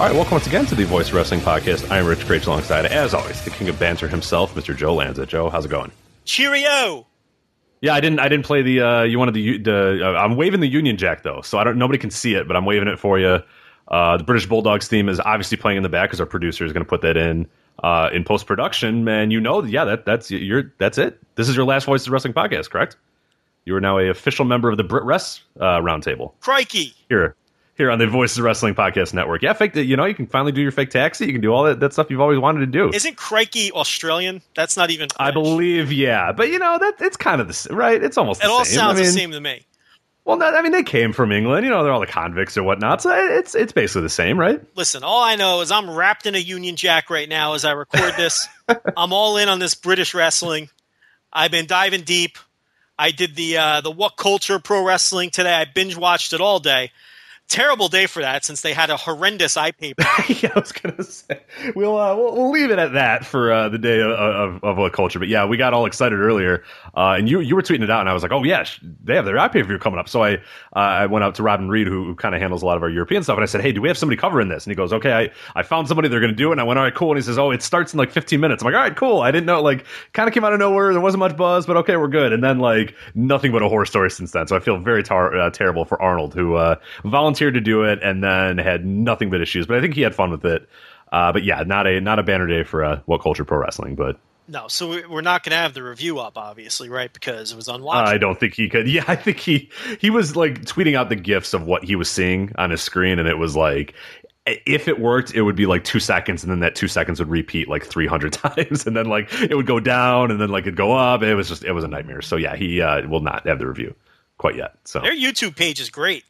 All right, welcome once again to the Voice Wrestling Podcast. I'm Rich Kraetsch alongside, as always, the king of banter himself, Mr. Joe Lanza. Joe, how's it going? Cheerio. Yeah, I didn't. I didn't play the. Uh, you wanted the. the uh, I'm waving the Union Jack though, so I don't. Nobody can see it, but I'm waving it for you. Uh, the British Bulldogs theme is obviously playing in the back because our producer is going to put that in uh, in post production, and you know, yeah, that that's your that's it. This is your last Voice of Wrestling podcast, correct? You are now a official member of the BritWres uh, Roundtable Crikey. here here on the Voices of Wrestling Podcast Network. Yeah, fake. You know, you can finally do your fake taxi. You can do all that, that stuff you've always wanted to do. Isn't Crikey Australian? That's not even. I believe, yeah, but you know that it's kind of the right. It's almost It the all same. sounds I mean, the same to me. Well, not, I mean, they came from England. You know, they're all the convicts or whatnot. So it's it's basically the same, right? Listen, all I know is I'm wrapped in a Union Jack right now as I record this. I'm all in on this British wrestling. I've been diving deep. I did the uh, the What Culture Pro Wrestling today. I binge watched it all day. Terrible day for that since they had a horrendous eye paper. yeah, I was gonna say we'll uh, we'll, we'll leave it at that for uh, the day of, of, of what culture. But yeah, we got all excited earlier, uh, and you you were tweeting it out, and I was like, oh yeah, they have their iPay review coming up. So I uh, I went out to Robin Reed, who, who kind of handles a lot of our European stuff, and I said, hey, do we have somebody covering this? And he goes, okay, I, I found somebody they're gonna do it. And I went, all right, cool. And he says, oh, it starts in like 15 minutes. I'm like, all right, cool. I didn't know, like, kind of came out of nowhere. There wasn't much buzz, but okay, we're good. And then like nothing but a horror story since then. So I feel very tar- uh, terrible for Arnold, who uh, volunteered to do it and then had nothing but issues. But I think he had fun with it. Uh, but yeah, not a not a banner day for uh, what culture pro wrestling. But No, so we- we're not going to have the review up, obviously, right? Because it was unwatchable. I don't think he could. Yeah, I think he he was like tweeting out the gifs of what he was seeing on his screen, and it was like. If it worked, it would be like two seconds, and then that two seconds would repeat like three hundred times, and then like it would go down, and then like it'd go up. It was just it was a nightmare. So yeah, he uh, will not have the review quite yet. So Their YouTube page is great.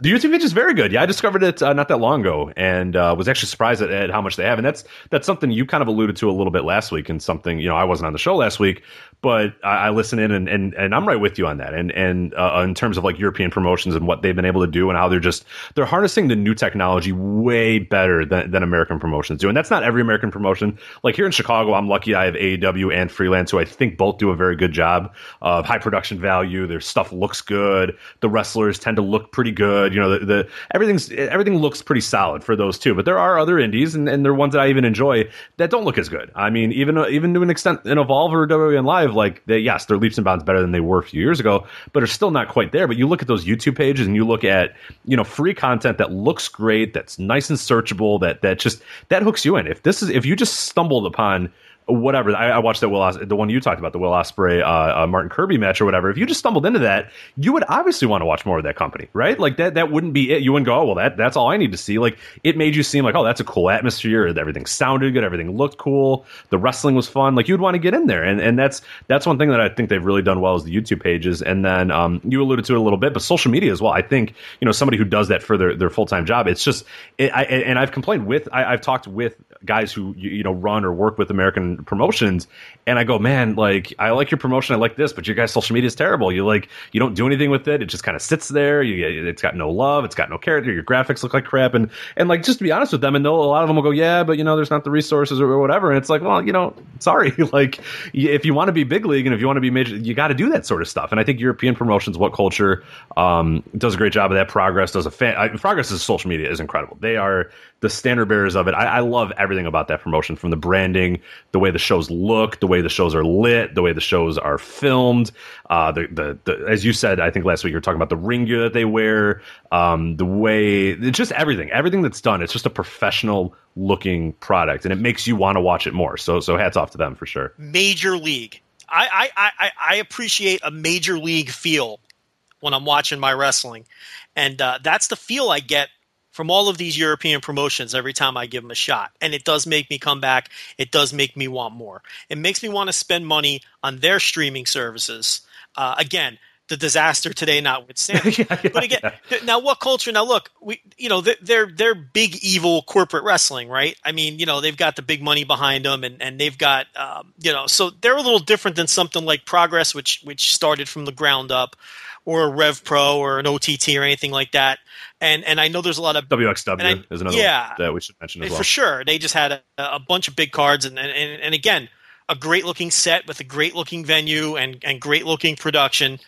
The YouTube page is very good. Yeah, I discovered it uh, not that long ago, and uh, was actually surprised at, at how much they have. And that's that's something you kind of alluded to a little bit last week, and something you know I wasn't on the show last week, but I, I listen in, and, and and I'm right with you on that. And and uh, in terms of like European promotions and what they've been able to do, and how they're just they're harnessing the new technology way better than, than American promotions do. And that's not every American promotion. Like here in Chicago, I'm lucky I have AAW and Freelance, who I think both do a very good job of high production value. Their stuff looks good. The wrestlers tend to look pretty good. You know, the, the everything's everything looks pretty solid for those two. But there are other indies, and, and they're ones that I even enjoy that don't look as good. I mean, even even to an extent, in Evolve or WWN Live, like they, yes, they're leaps and bounds better than they were a few years ago, but are still not quite there. But you look at those YouTube pages, and you look at you know free content that looks great, that's nice and searchable, that that just that hooks you in. If this is if you just stumbled upon whatever. I, I watched that Will Os- the one you talked about, the Will Ospreay uh, uh, Martin Kirby match or whatever. If you just stumbled into that, you would obviously want to watch more of that company, right? Like that that wouldn't be it. You wouldn't go, oh well, that that's all I need to see. Like it made you seem like, oh, that's a cool atmosphere. Everything sounded good. Everything looked cool. The wrestling was fun. Like you'd want to get in there, and and that's that's one thing that I think they've really done well is the YouTube pages. And then um, you alluded to it a little bit, but social media as well. I think you know somebody who does that for their, their full time job. It's just, it, I, and I've complained with, I, I've talked with guys who you, you know run or work with American promotions, and I go, man, like I like your promotion, I like this, but your guys' social media is terrible. You like you don't do anything with it. It just kind of sits there. You, it's got no love. It's got no character. Your graphics look like crap, and and like just to be honest with them, and a lot of them will go, yeah, but you know, there's not the resources or whatever, and it's like, well, you know, sorry, like if you want to be big league and if you want to be major, you got to do that sort of stuff. And I think European promotions, what culture, um, does a great job of that. Progress does a fan. I, Progress is social media is incredible. They are the standard bearers of it. I, I love everything about that promotion, from the branding, the way the shows look, the way the shows are lit, the way the shows are filmed. Uh, the, the, the as you said, I think last week you were talking about the ring gear that they wear, um, the way it's just everything, everything that's done. It's just a professional looking product, and it makes you want to watch it more. So so hats off to them for sure. Major league. I, I, I, I appreciate a major league feel when I'm watching my wrestling, and uh, that's the feel I get from all of these European promotions every time I give them a shot. And it does make me come back. It does make me want more. It makes me want to spend money on their streaming services. Uh, again, the disaster today notwithstanding. yeah, yeah, but again, yeah. now what culture? Now look, we you know they're they're big evil corporate wrestling, right? I mean, you know they've got the big money behind them, and and they've got um, you know so they're a little different than something like Progress, which which started from the ground up, or a Rev Pro or an OTT or anything like that. And and I know there's a lot of WXW I, is another yeah, that we should mention as well. For sure, they just had a, a bunch of big cards, and and and again, a great looking set with a great looking venue and and great looking production.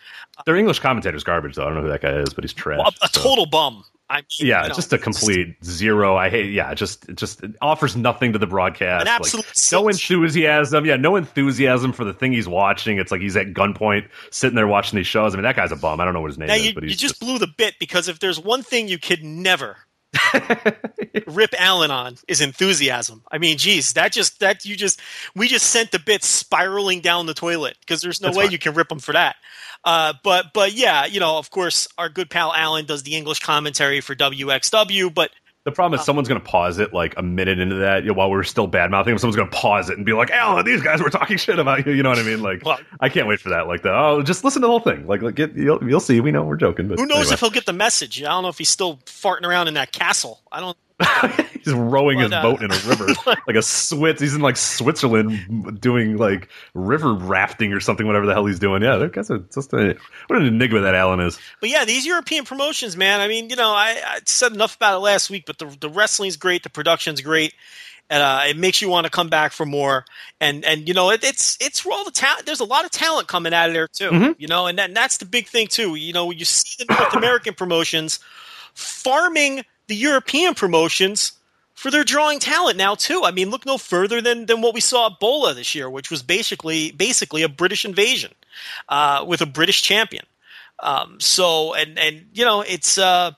Their English commentator's garbage, though. I don't know who that guy is, but he's trash. Well, a, a so. total bum. I mean, yeah, just a complete zero. I hate. Yeah, just just offers nothing to the broadcast. Like, no enthusiasm. Yeah, no enthusiasm for the thing he's watching. It's like he's at gunpoint sitting there watching these shows. I mean, that guy's a bum. I don't know what his name now is, you, but you just, just blew the bit because if there's one thing you could never rip Alan on is enthusiasm. I mean, geez, that just that you just we just sent the bit spiraling down the toilet because there's no That's way fine. you can rip him for that. Uh, but but yeah, you know, of course, our good pal Alan does the English commentary for WXW, but the problem is uh, someone's going to pause it like a minute into that you know, while we are still bad mouthing. Someone's going to pause it and be like, "Alan, these guys were talking shit about you." You know what I mean? Like, well, I can't wait for that. Like, the, oh, just listen to the whole thing. Like, like get, you'll, you'll see. We know we're joking, but who knows anyway. if he'll get the message? I don't know if he's still farting around in that castle. I don't. he's rowing his uh, boat in a river like a Swiss. He's in like Switzerland doing like river rafting or something. Whatever the hell he's doing. Yeah, that's a, just a what an enigma that Alan is. But yeah, these European promotions, man. I mean, you know, I, I said enough about it last week, but the the wrestling's great, the production's great. And, uh, it makes you want to come back for more, and and you know it, it's it's all the talent. There's a lot of talent coming out of there too, mm-hmm. you know, and, that, and that's the big thing too. You know, when you see the North American promotions farming the European promotions for their drawing talent now too. I mean, look no further than than what we saw at Bola this year, which was basically basically a British invasion uh, with a British champion. Um, so and and you know it's uh,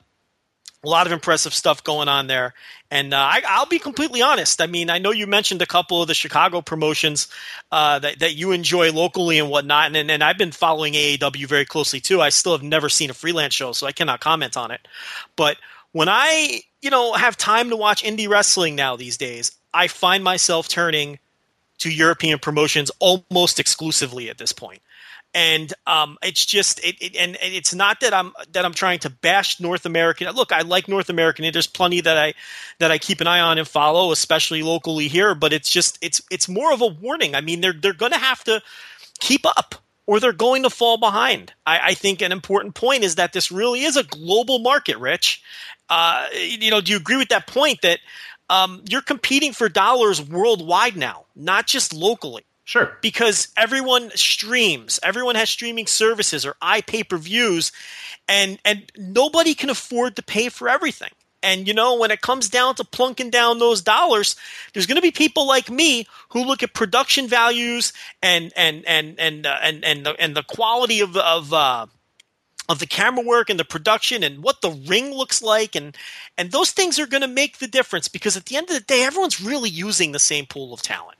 a lot of impressive stuff going on there. And uh, I, will be completely honest. I mean, I know you mentioned a couple of the Chicago promotions uh, that, that you enjoy locally and whatnot, and, and I've been following AAW very closely too. I still have never seen a freelance show, so I cannot comment on it. But when I, you know, have time to watch indie wrestling now these days, I find myself turning to European promotions almost exclusively at this point. And um, it's just, it, it, and, and it's not that I'm that I'm trying to bash North American. Look, I like North American. There's plenty that I that I keep an eye on and follow, especially locally here. But it's just, it's it's more of a warning. I mean, they're they're going to have to keep up or they're going to fall behind. I, I, think an important point is that this really is a global market, Rich. Uh, you know, do you agree with that point that um, you're competing for dollars worldwide now, not just locally? Sure. Because everyone streams, everyone has streaming services or iPay per views, and and nobody can afford to pay for everything. And you know, when it comes down to plunking down those dollars, there's going to be people like me who look at production values and and and and uh, and and the, and the quality of of uh, of the camera work and the production and what the ring looks like and and those things are going to make the difference because at the end of the day everyone's really using the same pool of talent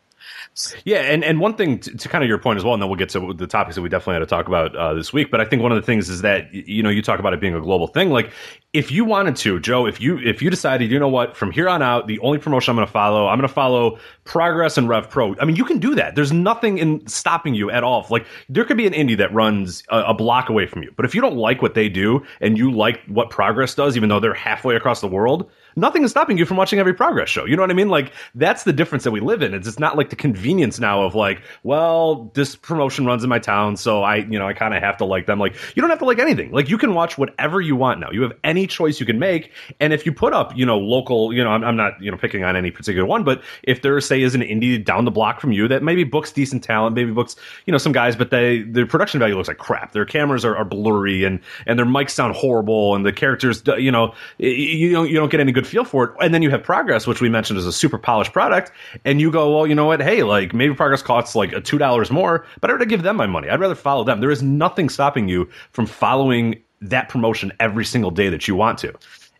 yeah, and, and one thing to, to, kind of your point as well, and then we'll get to the topics that we definitely had to talk about uh, this week. But I think one of the things is that you know you talk about it being a global thing. Like if you wanted to, Joe, if you if you decided, you know what, from here on out, the only promotion I'm going to follow, I'm going to follow Progress and Rev Pro. I mean, you can do that. There's nothing in stopping you at all. Like there could be an indie that runs a, a block away from you, but if you don't like what they do and you like what Progress does, even though they're halfway across the world nothing is stopping you from watching every progress show. You know what I mean? Like that's the difference that we live in. It's it's not like the convenience now of like, well, this promotion runs in my town, so I, you know, I kind of have to like them. Like you don't have to like anything. Like you can watch whatever you want now. You have any choice you can make, and if you put up, you know, local, you know, I'm, I'm not, you know, picking on any particular one, but if there say is an indie down the block from you that maybe books decent talent, maybe books, you know, some guys, but they their production value looks like crap. Their cameras are, are blurry and and their mics sound horrible, and the characters, you know, you don't you don't get any good feel for it. And then you have Progress, which we mentioned is a super polished product, and you go, well, you know what? Hey, like maybe Progress costs like a two dollars more, but I'd rather give them my money. I'd rather follow them. There is nothing stopping you from following that promotion every single day that you want to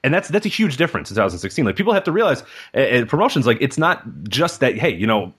and that's that's a huge difference in 2016. Like people have to realize, uh, promotions like it's not just that. Hey, you know,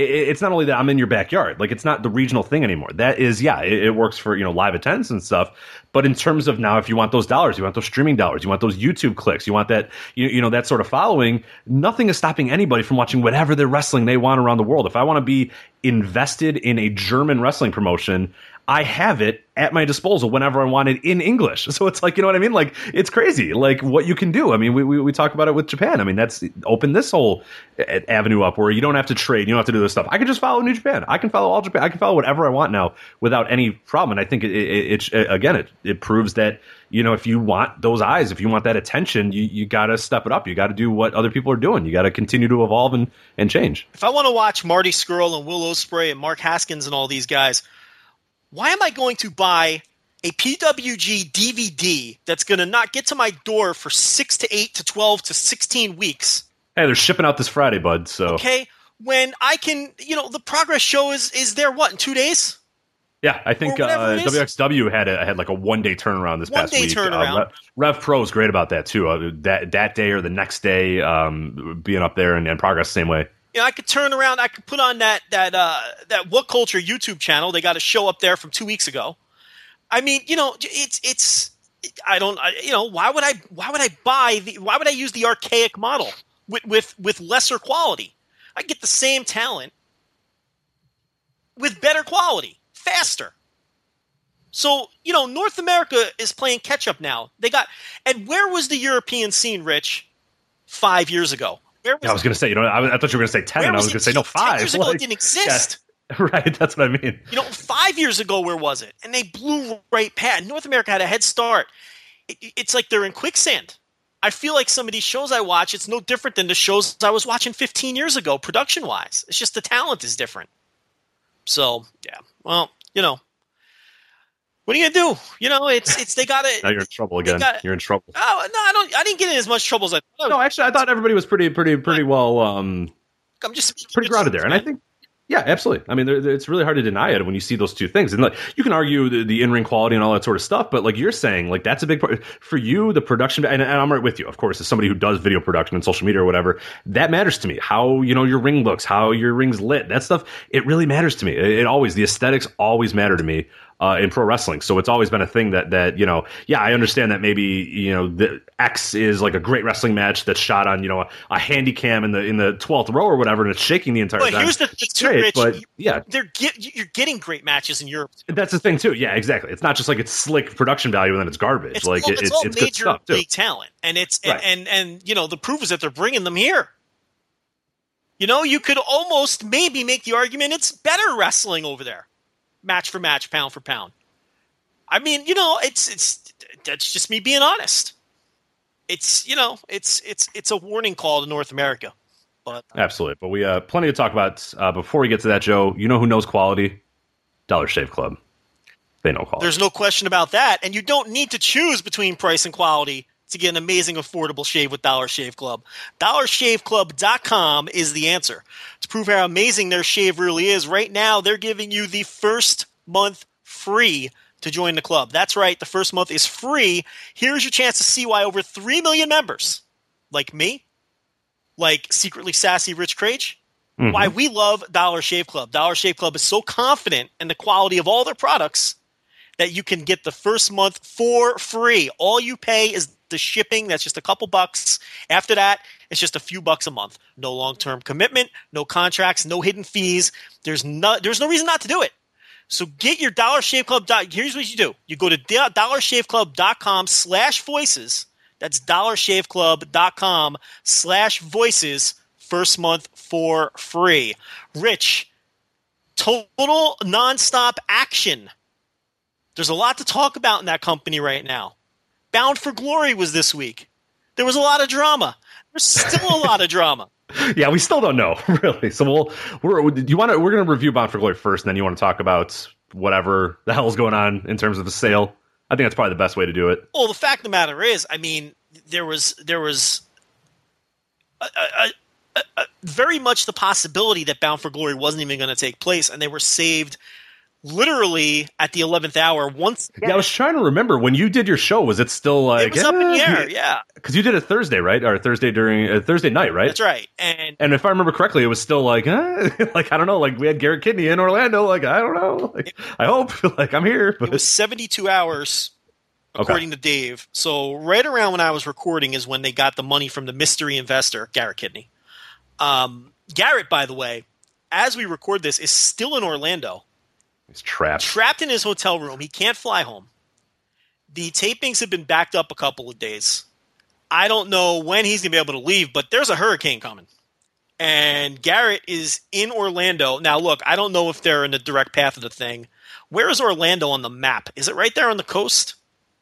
it's not only that I'm in your backyard. Like it's not the regional thing anymore. That is, yeah, it, it, works for you know live attendance and stuff. But in terms of now, if you want those dollars, you want those streaming dollars, you want those YouTube clicks, you want that you, you know that sort of following. Nothing is stopping anybody from watching whatever they're wrestling they want around the world. If I want to be invested in a German wrestling promotion, I have it at my disposal whenever I want it in English. So it's like, you know what I mean? Like, it's crazy, like what you can do. I mean, we, we, we talk about it with Japan. I mean, that's open this whole uh, avenue up where you don't have to trade, you don't have to do this stuff. I can just follow New Japan. I can follow all Japan. I can follow whatever I want now without any problem. And I think it, it, it uh, again, it, it proves that, you know, if you want those eyes, if you want that attention, you, you got to step it up. You got to do what other people are doing. You got to continue to evolve and, and change. If I want to watch Marty Scurll and Will Ospreay and Mark Haskins and all these guys, why am I going to buy a PWG DVD that's going to not get to my door for six to eight to 12 to 16 weeks? Hey, they're shipping out this Friday, bud. So okay, when I can, you know, the progress show is is there what in two days? Yeah, I think uh, WXW had a, had like a one day turnaround this one past week. Turnaround. Uh, Rev, Rev Pro is great about that too. Uh, that that day or the next day, um, being up there and, and progress the same way you know, I could turn around. I could put on that that uh, that What Culture YouTube channel. They got a show up there from two weeks ago. I mean, you know, it's it's. I don't. I, you know, why would I? Why would I buy the? Why would I use the archaic model with with with lesser quality? I get the same talent with better quality, faster. So you know, North America is playing catch up now. They got and where was the European scene, Rich? Five years ago, yeah, I was going to say, you know, I, I, thought you were going to say ten, and I was going to say no five. Ten years ago, like, it didn't exist. Yeah, right, that's what I mean. You know, five years ago, where was it? And they blew right past. North America had a head start. It, it's like they're in quicksand. I feel like some of these shows I watch, it's no different than the shows I was watching 15 years ago, production wise. It's just the talent is different. So, yeah. Well, you know, what are you gonna do? You know, it's it's they got it. now you're in trouble again. Got, you're in trouble. Oh no, I don't. I didn't get in as much trouble as I. Thought. No, actually, I thought everybody was pretty, pretty, pretty well. Um, I'm just pretty grounded there, and I think yeah, absolutely. I mean, it's really hard to deny it when you see those two things, and like you can argue the, the in ring quality and all that sort of stuff, but like you're saying, like that's a big part for you. The production, and, and, I'm right with you, of course, as somebody who does video production and social media or whatever, that matters to me. How you know your ring looks, how your ring's lit, that stuff, it really matters to me. It, it always the aesthetics always matter to me uh, in pro wrestling. So it's always been a thing that that you know, yeah, I understand that maybe you know the X is like a great wrestling match that's shot on you know a, a handy cam in the in the twelfth row or whatever, and it's shaking the entire but time. Here's the thing, too, great, Rich, but yeah, they're get, you're getting great matches in Europe. That's the thing too. Yeah, exactly. It's not just like it's slick production value and then it's garbage. It's like all, it, it's, all it's major good stuff too. talent, and it's Right. and, and and you know the proof is that they're bringing them here. You know, you could almost maybe make the argument it's better wrestling over there, match for match, pound for pound. I mean, you know, it's it's that's just me being honest. It's you know, it's it's it's a warning call to North America. But Absolutely. But we uh plenty to talk about. Uh, before we get to that, Joe, you know who knows quality? Dollar Shave Club. They know quality. there's no question about that, and you don't need to choose between price and quality to get an amazing affordable shave with Dollar Shave Club. DollarShaveClub.com is the answer. To prove how amazing their shave really is, right now they're giving you the first month free to join the club. That's right, the first month is free. Here's your chance to see why over 3 million members, like me, like secretly sassy Rich Kraetsch, mm-hmm. why we love Dollar Shave Club. Dollar Shave Club is so confident in the quality of all their products that you can get the first month for free. All you pay is the shipping. That's just a couple bucks. After that, it's just a few bucks a month. No long term commitment, no contracts, no hidden fees. There's no there's no reason not to do it. So get your Dollar Shave Club. Here's what you do: you go to do- dollarshaveclub.com slash voices. That's dollarshaveclub.com slash voices first month for free. Rich, total nonstop action. There's a lot to talk about in that company right now. Bound for Glory was this week. There was a lot of drama. There's still a lot of drama. Yeah, we still don't know really. So we'll we're you want to we're going to review Bound for Glory first, and then you want to talk about whatever the hell's going on in terms of the sale. I think that's probably the best way to do it. Well, the fact of the matter is, I mean, there was there was a, a, a, a very much the possibility that Bound for Glory wasn't even going to take place, and they were saved literally at the eleventh hour. Once Yeah, I was trying to remember when you did your show. Was it still like it was up in the air, yeah, Because you did it Thursday, right? Or Thursday during uh, Thursday night, right? that's right. And And if I remember correctly, it was still like, eh, like I don't know, like we had Garrett Kidney in Orlando. Like I don't know, like, I hope, like I'm here. But it was seventy-two hours, according to Dave. So right around when I was recording is when they got the money from the mystery investor Garrett Kidney. Um, Garrett, by the way, as we record this, is still in Orlando. He's trapped. trapped in his hotel room. He can't fly home. The tapings have been backed up a couple of days. I don't know when he's going to be able to leave, but there's a hurricane coming. And Garrett is in Orlando. Now, look, I don't know if they're in the direct path of the thing. Where is Orlando on the map? Is it right there on the coast?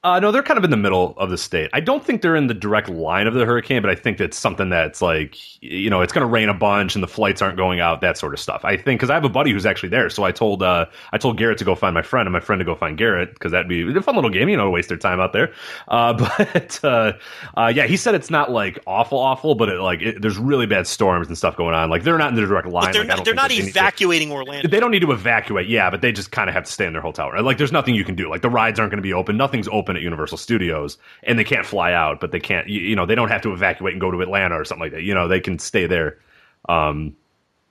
Uh, no, they're kind of in the middle of the state. I don't think they're in the direct line of the hurricane, but I think that's something that's like, you know, it's going to rain a bunch and the flights aren't going out, that sort of stuff. I think because I have a buddy who's actually there, so I told uh, I told Garrett to go find my friend and my friend to go find Garrett because that'd be a fun little game, you know, to waste their time out there. Uh, but uh, uh, yeah, he said it's not like awful, awful, but it, like it, there's really bad storms and stuff going on. Like they're not in the direct line. But they're Like, not, they're not they need to- evacuating Orlando. they don't need to evacuate, yeah, but they just kind of have to stay in their hotel room. Like, there's nothing you can do. Like, the rides aren't going to be open. Nothing's open at Universal Studios, and they can't fly out. But they can't, you, you know, they don't have to evacuate and go to Atlanta or something like that. You know, they can stay there. Um,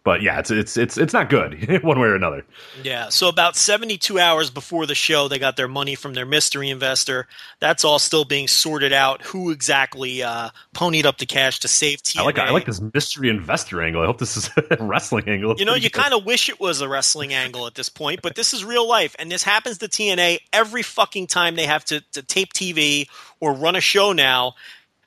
but yeah, it's it's it's it's not good one way or another. Yeah, so about 72 hours before the show, they got their money from their mystery investor. That's all still being sorted out. Who exactly uh, ponied up the cash to save TNA? I like I like this mystery investor angle. I hope this is a wrestling angle. You know, you kind of wish it was a wrestling angle at this point, but this is real life, and this happens to TNA every fucking time they have to, to tape TV or run a show now.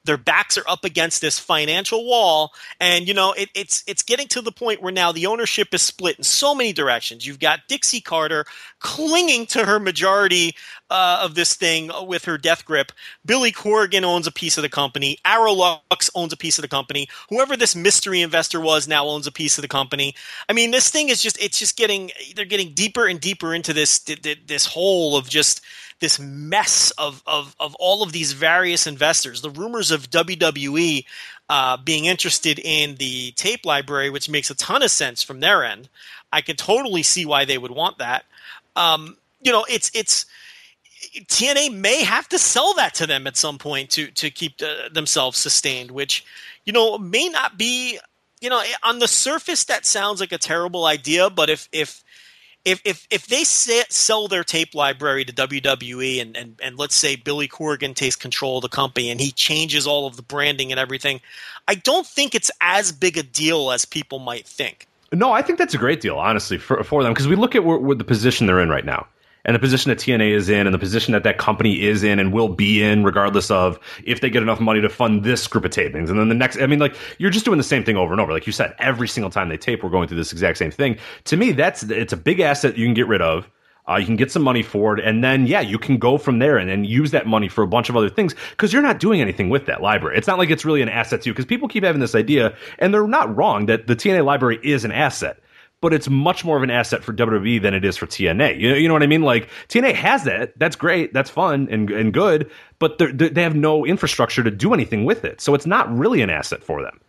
Their backs are up against this financial wall, and you know it, it's it's getting to the point where now the ownership is split in so many directions. You've got Dixie Carter clinging to her majority uh, of this thing with her death grip. Billy Corgan owns a piece of the company. Aroluxe owns a piece of the company. Whoever this mystery investor was now owns a piece of the company. I mean, this thing is just it's just getting they're getting deeper and deeper into this this hole of just this mess of, of, of all of these various investors. The rumors of WWE uh, being interested in the tape library, which makes a ton of sense from their end. I can totally see why they would want that. Um, you know, it's it's TNA may have to sell that to them at some point to to keep uh, themselves sustained, which you know may not be. You know, on the surface, that sounds like a terrible idea, but if if if if if they sell their tape library to WWE and, and and let's say Billy Corgan takes control of the company and he changes all of the branding and everything, I don't think it's as big a deal as people might think. No, I think that's a great deal, honestly, for, for them because we look at where, where the position they're in right now, and the position that TNA is in, and the position that that company is in, and will be in, regardless of if they get enough money to fund this group of tapings, and then the next. I mean, like you're just doing the same thing over and over, like you said. Every single time they tape, we're going through this exact same thing. To me, that's it's a big asset you can get rid of. Uh, you can get some money for it, and then yeah, you can go from there and then use that money for a bunch of other things because you're not doing anything with that library. It's not like it's really an asset to you because people keep having this idea, and they're not wrong that the TNA library is an asset but it's much more of an asset for WWE than it is for TNA. You know, you know what I mean? Like TNA has that. That's great. That's fun and and good. But they're, they have no infrastructure to do anything with it, so it's not really an asset for them.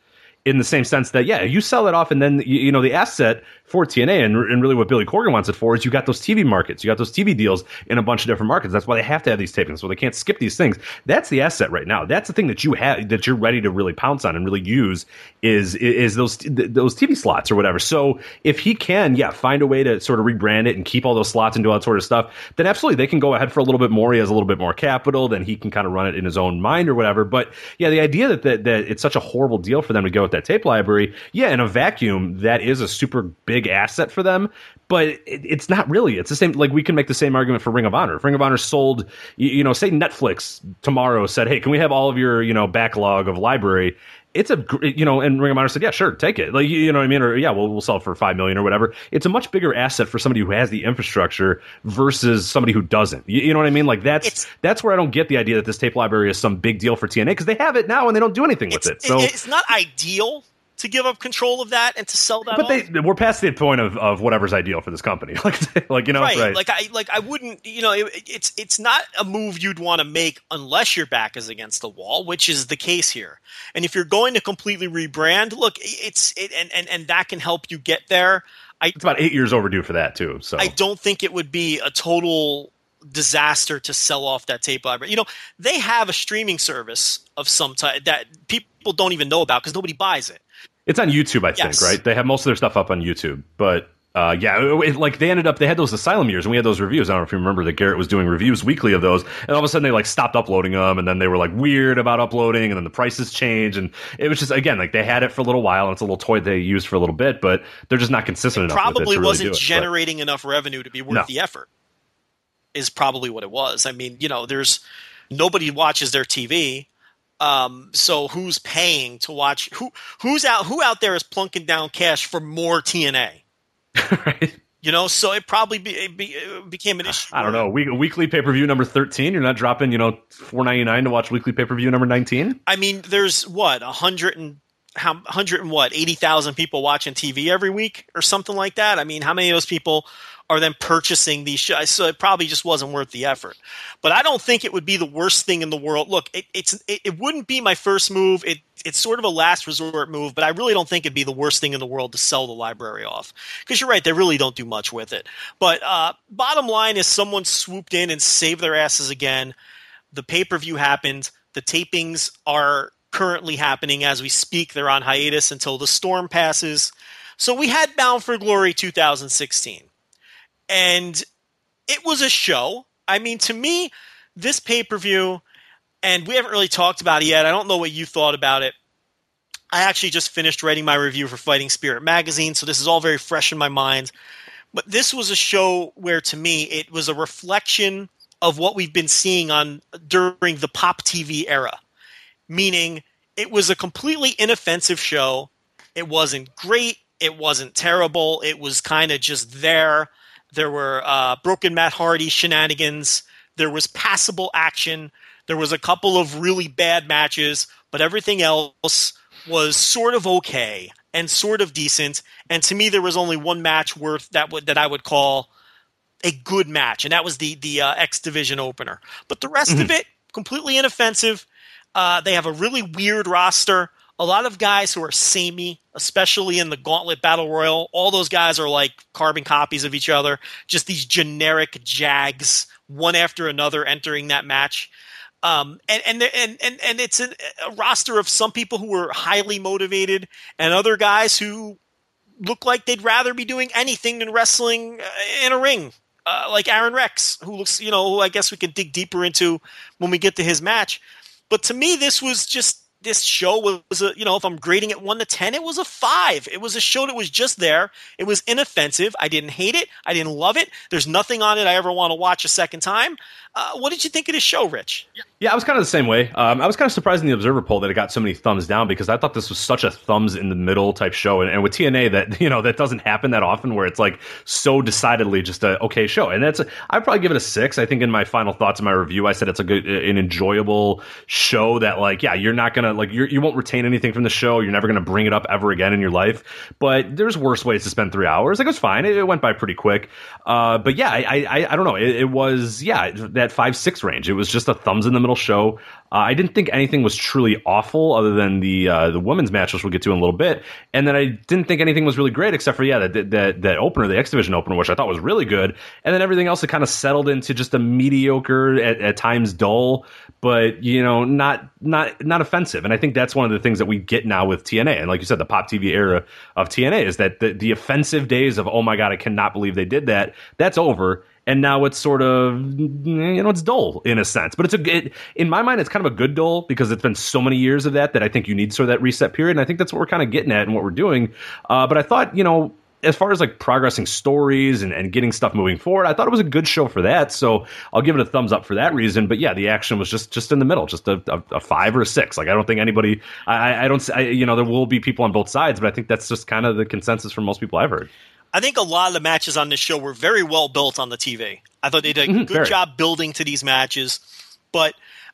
In the same sense that yeah, you sell it off, and then you, know the asset for TNA and, and really what Billy Corgan wants it for is you got those TV markets, you got those TV deals in a bunch of different markets. That's why they have to have these tapings, so they can't skip these things. That's the asset right now. That's the thing that you have that you're ready to really pounce on and really use is is those those TV slots or whatever. So if he can, yeah, find a way to sort of rebrand it and keep all those slots and do all that sort of stuff, then absolutely they can go ahead for a little bit more. He has a little bit more capital, then he can kind of run it in his own mind or whatever. But yeah, the idea that that, that it's such a horrible deal for them to go with that tape library, yeah, in a vacuum, that is a super big asset for them. But it, it's not really. It's the same. Like we can make the same argument for Ring of Honor. If Ring of Honor sold, you, you know, say Netflix tomorrow said, "Hey, can we have all of your you know backlog of library?" It's a you know and ring of honor said yeah sure take it. Like you know what i mean? Or yeah we'll, we'll sell it for five million or whatever. It's a much bigger asset for somebody who has the infrastructure versus somebody who doesn't. You, you know what i mean? Like that's It's- that's where i don't get the idea that this tape library is some big deal for tna because they have it now and they don't do anything with it. So it's not ideal to give up control of that and to sell that but they we're past the point of, of whatever's ideal for this company like like you know right. right, Like I like I wouldn't you know it, it's it's not a move you'd want to make unless your back is against the wall, which is the case here. And if you're going to completely rebrand, look, it's it and and, and that can help you get there. I it's about eight years overdue for that too so I don't think it would be a total disaster to sell off that tape library. You know, they have a streaming service of some type that people don't even know about because nobody buys it. It's on YouTube, I Yes. think, right? They have most of their stuff up on YouTube, but uh, yeah, it- it- like they ended up they had those asylum years, and we had those reviews. I don't know if you remember that Garrett was doing reviews weekly of those, and all of a sudden they like stopped uploading them, and then they were like weird about uploading, and then the prices changed, and it was just again like they had it for a little while, and it's a little toy they used for a little bit, but they're just not consistent enough. it probably to really wasn't it. But- generating enough revenue to be worth No. the effort is probably what it was i mean you know there's nobody watches their tv um, so who's paying to watch who who's out who out there is plunking down cash for more tna right? you know so it probably be, it, be, it became an issue I don't know. We, weekly pay per view number thirteen. You're not dropping, you know, four ninety nine to watch weekly pay per view number nineteen. i mean there's what a hundred and how hundred and what eighty thousand people watching TV every week or something like that. I mean, how many of those people are then purchasing these shows? So it probably just wasn't worth the effort. But I don't think it would be the worst thing in the world. Look, it, it's it, it wouldn't be my first move. It it's sort of a last resort move, but I really don't think it'd be the worst thing in the world to sell the library off. Because you're right, they really don't do much with it. But uh, bottom line is, someone swooped in and saved their asses again. The pay per view happened. The tapings are currently happening as we speak. They're on hiatus until the storm passes. So we had Bound for Glory 2016. And it was a show. I mean, to me, this pay per view, and we haven't really talked about it yet. I don't know what you thought about it. I actually just finished writing my review for Fighting Spirit magazine, so this is all very fresh in my mind. But this was a show where, to me, it was a reflection of what we've been seeing on during the pop TV era meaning it was a completely inoffensive show. It wasn't great. It wasn't terrible. It was kind of just there. There were uh, broken Matt Hardy shenanigans. There was passable action. There was a couple of really bad matches, but everything else was sort of okay and sort of decent. And to me, there was only one match worth that would that I would call a good match, and that was the the uh, X Division opener. But the rest of it, completely inoffensive. Uh, they have a really weird roster. A lot of guys who are samey, especially in the Gauntlet Battle Royal. All those guys are like carbon copies of each other. Just these generic jags, one after another, entering that match. Um, and, and and and and it's a, roster of some people who were highly motivated, and other guys who look like they'd rather be doing anything than wrestling uh, in a ring, uh, like Aron Rex, who looks, you know, who I guess we can dig deeper into when we get to his match. But to me, this was just this show was a, you know, if I'm grading it one to ten, it was a five. It was a show that was just there. It was inoffensive. I didn't hate it. I didn't love it. There's nothing on it I ever want to watch a second time. Uh, what did you think of the show, Rich? Yeah, I was kind of the same way. Um, I was kind of surprised in the Observer poll that it got so many thumbs down because I thought this was such a thumbs in the middle type show, and, and with TNA that you know that doesn't happen that often where it's like so decidedly just a okay show, and that's I'd probably give it a six. I think in my final thoughts in my review, I said it's a good, an enjoyable show that like yeah, you're not gonna like you're, you won't retain anything from the show, you're never gonna bring it up ever again in your life, but there's worse ways to spend three hours. Like it was fine, it, it went by pretty quick, uh, but yeah, I I, I don't know, it, it was yeah that five six range. It was just a thumbs in the middle show. Uh, I didn't think anything was truly awful other than the uh, the women's match, which we'll get to in a little bit. And then I didn't think anything was really great except for yeah that that that opener, the X Division opener, which I thought was really good. And then everything else it kind of settled into just a mediocre at, at times dull, but you know not not not offensive. And I think that's one of the things that we get now with TNA. And like you said, the pop TV era of TNA is that the, the offensive days of oh my god, I cannot believe they did that. That's over and now it's sort of you know it's dull in a sense but it's a it, in my mind it's kind of a good dull because it's been so many years of that that i think you need sort of that reset period and i think that's what we're kind of getting at and what we're doing uh, but i thought you know as far as like progressing stories and, and getting stuff moving forward, I thought it was a good show for that. So I'll give it a thumbs up for that reason. But yeah, the action was just just in the middle, just a, a, a five or a six. Like I don't think anybody, I, I don't, I, you know, there will be people on both sides, but I think that's just kind of the consensus from most people I've heard. I think a lot of the matches on this show were very well built on the TV. I thought they did a Mhm, good very. job building to these matches, but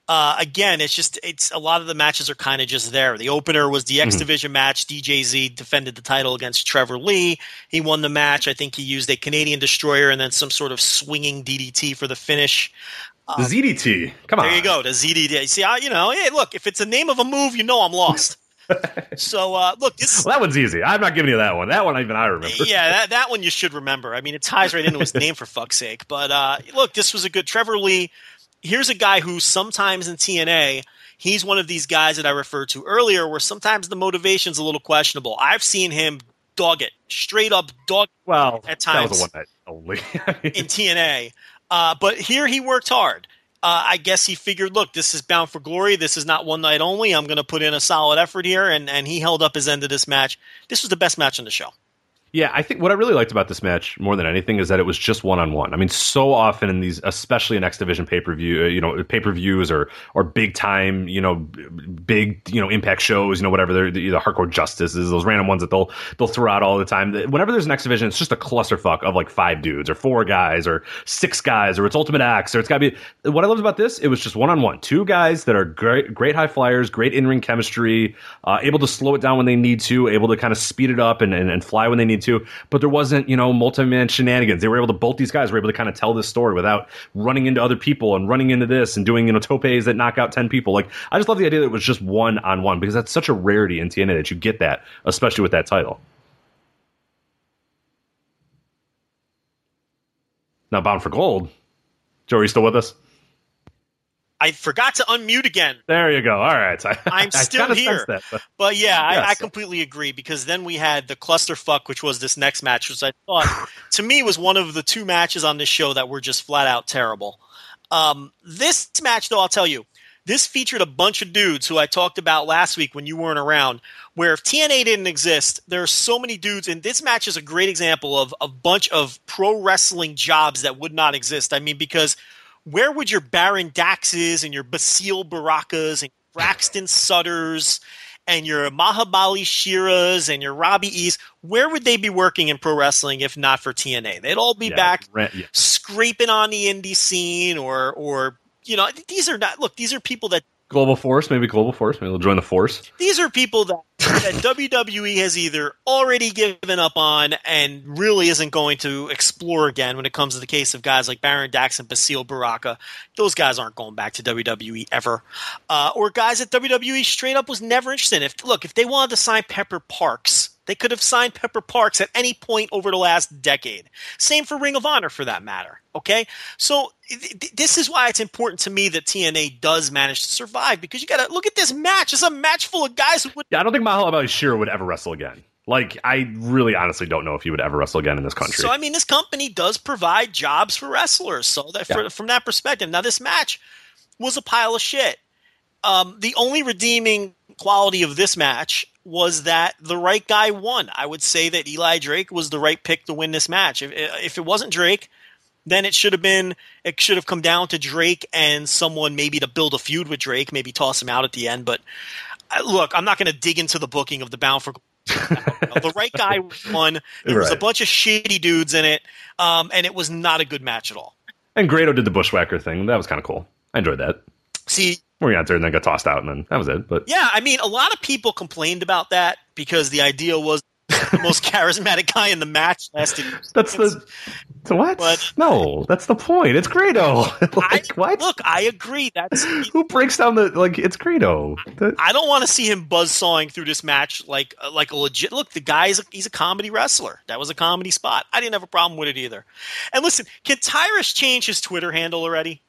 uh, again, it's just it's a lot of the matches are kind of just there. The opener was the X Mm-hmm. Division match. DJZ defended the title against Trevor Lee. He won the match. I think he used a Canadian Destroyer and then some sort of swinging DDT for the finish. The ZDT, come on, There you go, the ZDT. See, I, you know, hey, look, if it's a name of a move, you know I'm lost. So, uh, look, this Well, that one's easy. I'm not giving you that one. That one even I remember. yeah, that, that one you should remember. I mean, it ties right into his name for fuck's sake. But uh, look, this was a good Trevor Lee. Here's a guy who sometimes in TNA, he's one of these guys that I referred to earlier, where sometimes the motivation's a little questionable. I've seen him dog it, straight up dog Well, At times that was a one night only. in TNA. Uh, but here he worked hard. Uh, I guess he figured, look, this is bound for glory. This is not one night only. I'm going to put in a solid effort here, and and he held up his end of this match. This was the best match on the show. Yeah, I think what I really liked about this match more than anything is that it was just one on one. I mean, so often in these, especially in X Division pay per view, you know, pay per views or or big time, you know, big you know impact shows, you know, whatever they're the, the hardcore justices, those random ones that they'll they'll throw out all the time. Whenever there's an X Division, it's just a clusterfuck of like five dudes or four guys or six guys or it's Ultimate X or it's got to be. What I loved about this, it was just one on one, two guys that are great, great high flyers, great in ring chemistry, uh, able to slow it down when they need to, able to kind of speed it up and, and, and fly when they need to. But there wasn't, you know, multi man shenanigans. They were able to, both these guys were able to kind of tell this story without running into other people and running into this and doing, you know, topes that knock out 10 people. Like, I just love the idea that it was just one on one because that's such a rarity in TNA that you get that, especially with that title. Now, Bound for Gold. Joe, are you still with us? I forgot to unmute again. There you go. All right. I, I'm still here. that, but- But yeah, I, I completely agree because then we had the clusterfuck, which was this next match, which I thought to me was one of the two matches on this show that were just flat out terrible. Um, this match, though, I'll tell you, this featured a bunch of dudes who I talked about last week when you weren't around. Where if TNA didn't exist, there are so many dudes, and this match is a great example of a bunch of pro wrestling jobs that would not exist. I mean, because where would your Baron Daxes and your Basile Barakas and Braxton Sutters and your Mahabali Sheras and your Robbie E's, where would they be working in pro wrestling if not for TNA? They'd all be Yeah, back rent- yeah. scraping on the indie scene or or you know, these are not look, these are people that Global Force, maybe Global Force. Maybe they'll join the Force. these are people that, that WWE has either already given up on and really isn't going to explore again when it comes to the case of guys like Baron Dax and Basile Baraka. Those guys aren't going back to WWE ever. Uh, or guys that WWE straight up was never interested in. If look, if they wanted to sign Pepper Parks, they could have signed Pepper Parks at any point over the last decade. Same for Ring of Honor for that matter. Okay? So th- th- this is why it's important to me that TNA does manage to survive because you got to look at this match. It's a match full of guys who would Yeah, I don't think Mahala Shera would ever wrestle again. Like, I really honestly don't know if he would ever wrestle again in this country. So I mean, this company does provide jobs for wrestlers. So that for, from that perspective, now this match was a pile of shit. Um, the only redeeming quality of this match was that the right guy won. I would say that Eli Drake was the right pick to win this match. If, if it wasn't Drake, then it should have been it should have come down to Drake and someone maybe to build a feud with Drake, maybe toss him out at the end. But look, I'm not going to dig into the booking of the Bound for the right guy won. There was a bunch of shady dudes in it, um, and it was not a good match at all. and Grado did the Bushwhacker thing. That was kind of cool. I enjoyed that. See, Where he got there and then got tossed out, and then that was it. But yeah, I mean, a lot of people complained about that because the idea was the most charismatic guy in the match lasted. that's the. So what? But- no, that's the point. It's Grado. I, what? Look, I agree. That's Who breaks down the like? It's Grado. That- I don't want to see him buzz sawing through this match like uh, like a legit. Look, the guy is a, he's a comedy wrestler. That was a comedy spot. I didn't have a problem with it either. And listen, can Tyrus change his Twitter handle already?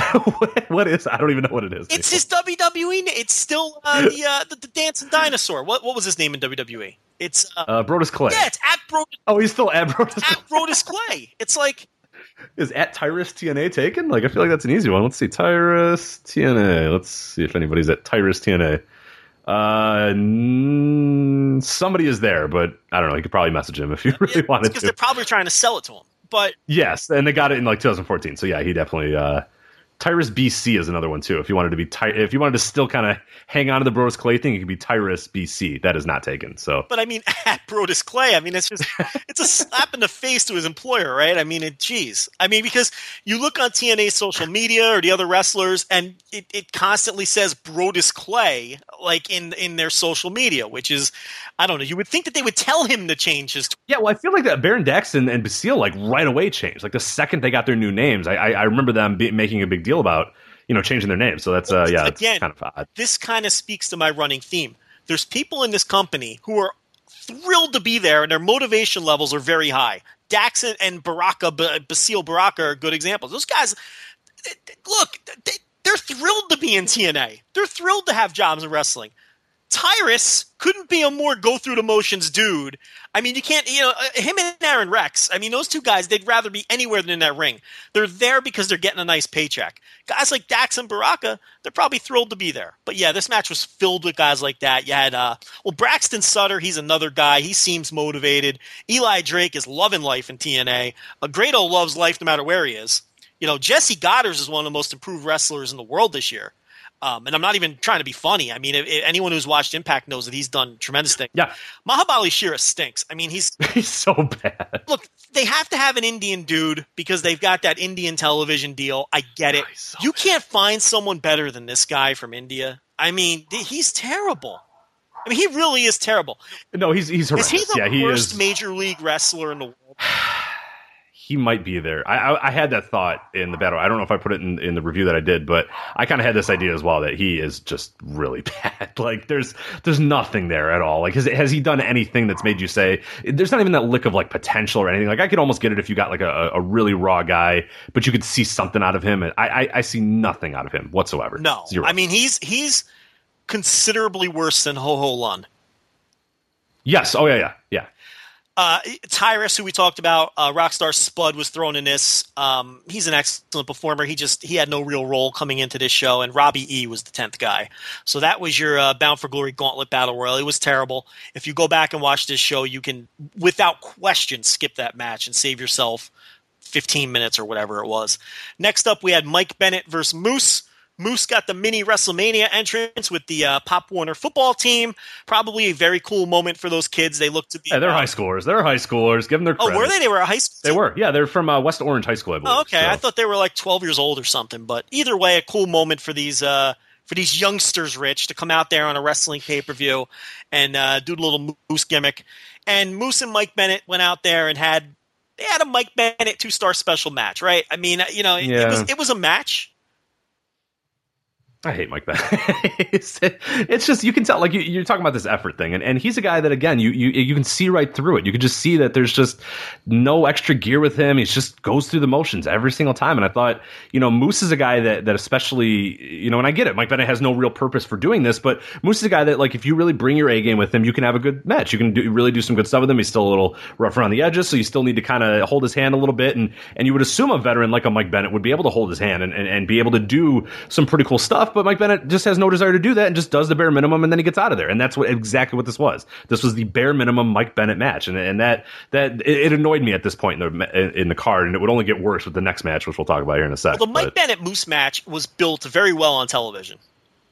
what- what is? I don't even know what it is. It's his WWE. It's still uh, the, uh, the the dancing dinosaur. What what was his name in WWE? It's uh, uh, Brodus Clay. yeah, it's at Bro Oh, he's still at Brodus. at Brodus Clay. It's like Is at Tyrus TNA taken? Like I feel like that's an easy one. Let's see, Tyrus TNA. Let's see if anybody's at Tyrus TNA. Uh, n- somebody is there, but I don't know. You could probably message him if you really wanted because they're probably trying to sell it to him. But Yes, and they got it in like 2014. So yeah, he definitely. Uh, Tyrus BC is another one too. If you wanted to be, Ty- if you wanted to still kind of hang on to the Brodus Clay thing, it could be Tyrus BC. That is not taken. So but I mean, at Brodus Clay, I mean, it's just it's a slap in the face to his employer, right? I mean, it, geez, I mean, because you look on TNA social media or the other wrestlers, and it, it constantly says Brodus Clay, like in in their social media, which is, I don't know. You would think that they would tell him to change his. yeah, well, I feel like that Baron Daxton and Basile like right away changed. Like the second they got their new names, I I, I remember them be, making a big deal about you know changing their name. So that's uh yeah, it's Again, kind of odd. This kind of speaks to my running theme. There's people in this company who are thrilled to be there, and their motivation levels are very high. Dax and- Baraka, B- Basile Baraka are good examples. Those guys, look, they, they're thrilled to be in TNA. They're thrilled to have jobs in wrestling. Tyrus couldn't be a more go through the motions dude. I mean, you can't, you know, uh, him and Aron Rex. I mean, those two guys, they'd rather be anywhere than in that ring. They're there because they're getting a nice paycheck. Guys like Dax and Baraka, they're probably thrilled to be there. But yeah, this match was filled with guys like that. You had, uh, well, Braxton Sutter, he's another guy. He seems motivated. Eli Drake is loving life in TNA. A Grado loves life no matter where he is. You know, Jessie Godderz is one of the most improved wrestlers in the world this year. Um, and I'm not even trying to be funny. I mean, if, if anyone who's watched Impact knows that he's done tremendous things. Yeah, Mahabali Shera stinks. I mean, he's he's so bad. look. They have to have an Indian dude because they've got that Indian television deal. I get it. Oh, so you can't find someone better than this guy from India. I mean, he's terrible. I mean, he really is terrible. No, he's he's Is he the yeah, worst major league wrestler in the world? he might be there. I, I, I had that thought in the battle. I don't know if I put it in, in the review that I did, but I kind of had this idea as well that he is just really bad. Like there's there's nothing there at all. Like has has he done anything that's made you say there's not even that lick of like potential or anything? Like I could almost get it if you got like a, a really raw guy, but you could see something out of him. And I, I I see nothing out of him whatsoever. No, Zero. I mean he's he's considerably worse than Ho Ho Lun. yes. Oh yeah, yeah, yeah. Uh, Tyrus, who we talked about, uh, Rockstar Spud was thrown in this. Um, he's an excellent performer. He just he had no real role coming into this show, and Robbie E was the tenth guy. So that was your uh, Bound for Glory Gauntlet Battle Royal. It was terrible. If you go back and watch this show, you can, without question, skip that match and save yourself 15 minutes or whatever it was. Next up, we had Mike Bennett versus Moose. Moose got the mini WrestleMania entrance with the uh, Pop Warner football team. Probably a very cool moment for those kids. They look to be. Yeah, they're uh, high schoolers. They're high schoolers. Give them their Credit. Oh, were they? They were a high school. They were. Yeah, they're from uh, West Orange High School, I believe. Oh, okay. So- I thought they were like 12 years old or something. But either way, a cool moment for these uh, for these youngsters, Rich, to come out there on a wrestling pay per view and uh, do the little Moose gimmick. And Moose and Mike Bennett went out there and had they had a Mike Bennett two star special match, right? I mean, you know, it, it was it was a match. I hate Mike Bennett. it's, just you can tell like you, you're talking about this effort thing, and, and he's a guy that again you, you you can see right through it. You can just see that there's just no extra gear with him. He just goes through the motions every single time. And I thought you know Moose is a guy that that especially you know and I get it. Mike Bennett has no real purpose for doing this, but Moose is a guy that like if you really bring your A game with him, you can have a good match. You can do, really do some good stuff with him. He's still a little rough around the edges, so you still need to kind of hold his hand a little bit. And and you would assume a veteran like a Mike Bennett would be able to hold his hand and, and, and be able to do some pretty cool stuff. But Mike Bennett just has no desire to do that and just does the bare minimum and then he gets out of there. And that's what exactly what this was. This was the bare minimum Mike Bennett match, and and that that it, it annoyed me at this point in the in the card, and it would only get worse with the next match, which we'll talk about here in a sec. Well, the Mike But- Bennett Moose match was built very well on television.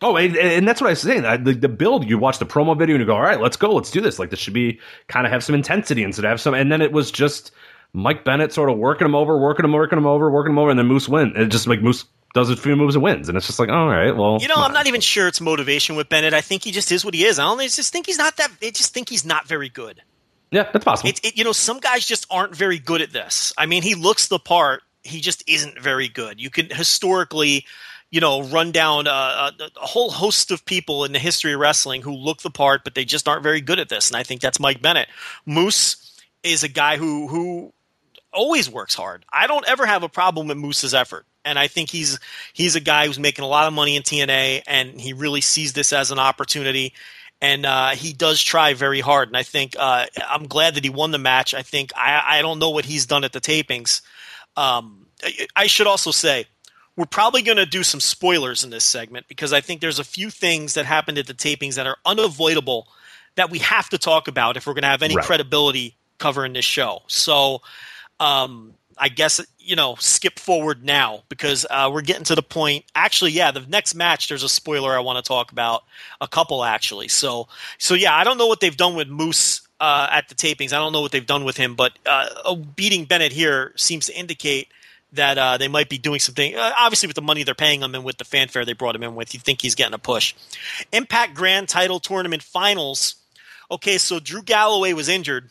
Oh, and, and that's what I was saying. I- The, the build, you watch the promo video and you go, all right, let's go, let's do this. Like this should be kind of have some intensity instead of have some. And then it was just Mike Bennett sort of working him over, working him, working him over, working him over, and then Moose win. It just like Moose does a few moves and wins, and it's just like, all right, well, You know, I'm not even sure it's motivation with Bennett. I think he just is what he is. I don't I just think he's not that. I just think he's not very good. Yeah, that's possible. It, it, you know, some guys just aren't very good at this. I mean, he looks the part. He just isn't very good. You can historically, you know, run down a, a, a whole host of people in the history of wrestling who look the part, but they just aren't very good at this. And I think that's Mike Bennett. Moose is a guy who who always works hard. I don't ever have a problem with Moose's effort. And I think he's he's a guy who's making a lot of money in TNA, and he really sees this as an opportunity. And uh, he does try very hard. And I think uh, I'm glad that he won the match. I think I, I don't know what he's done at the tapings, Um, I- I should also say we're probably going to do some spoilers in this segment because I think there's a few things that happened at the tapings that are unavoidable that we have to talk about if we're going to have any Right. credibility covering this show. So, um, I guess you know, skip forward now because uh, we're getting to the point. Actually, yeah, the next match there's a spoiler I want to talk about, a couple actually. So, so yeah, I don't know what they've done with Moose uh, at the tapings. I don't know what they've done with him, but uh, beating Bennett here seems to indicate that uh, they might be doing something. Uh, obviously, with the money they're paying him and with the fanfare they brought him in with, you think he's getting a push. Impact Grand Title Tournament Finals. Okay, so Drew Galloway was injured,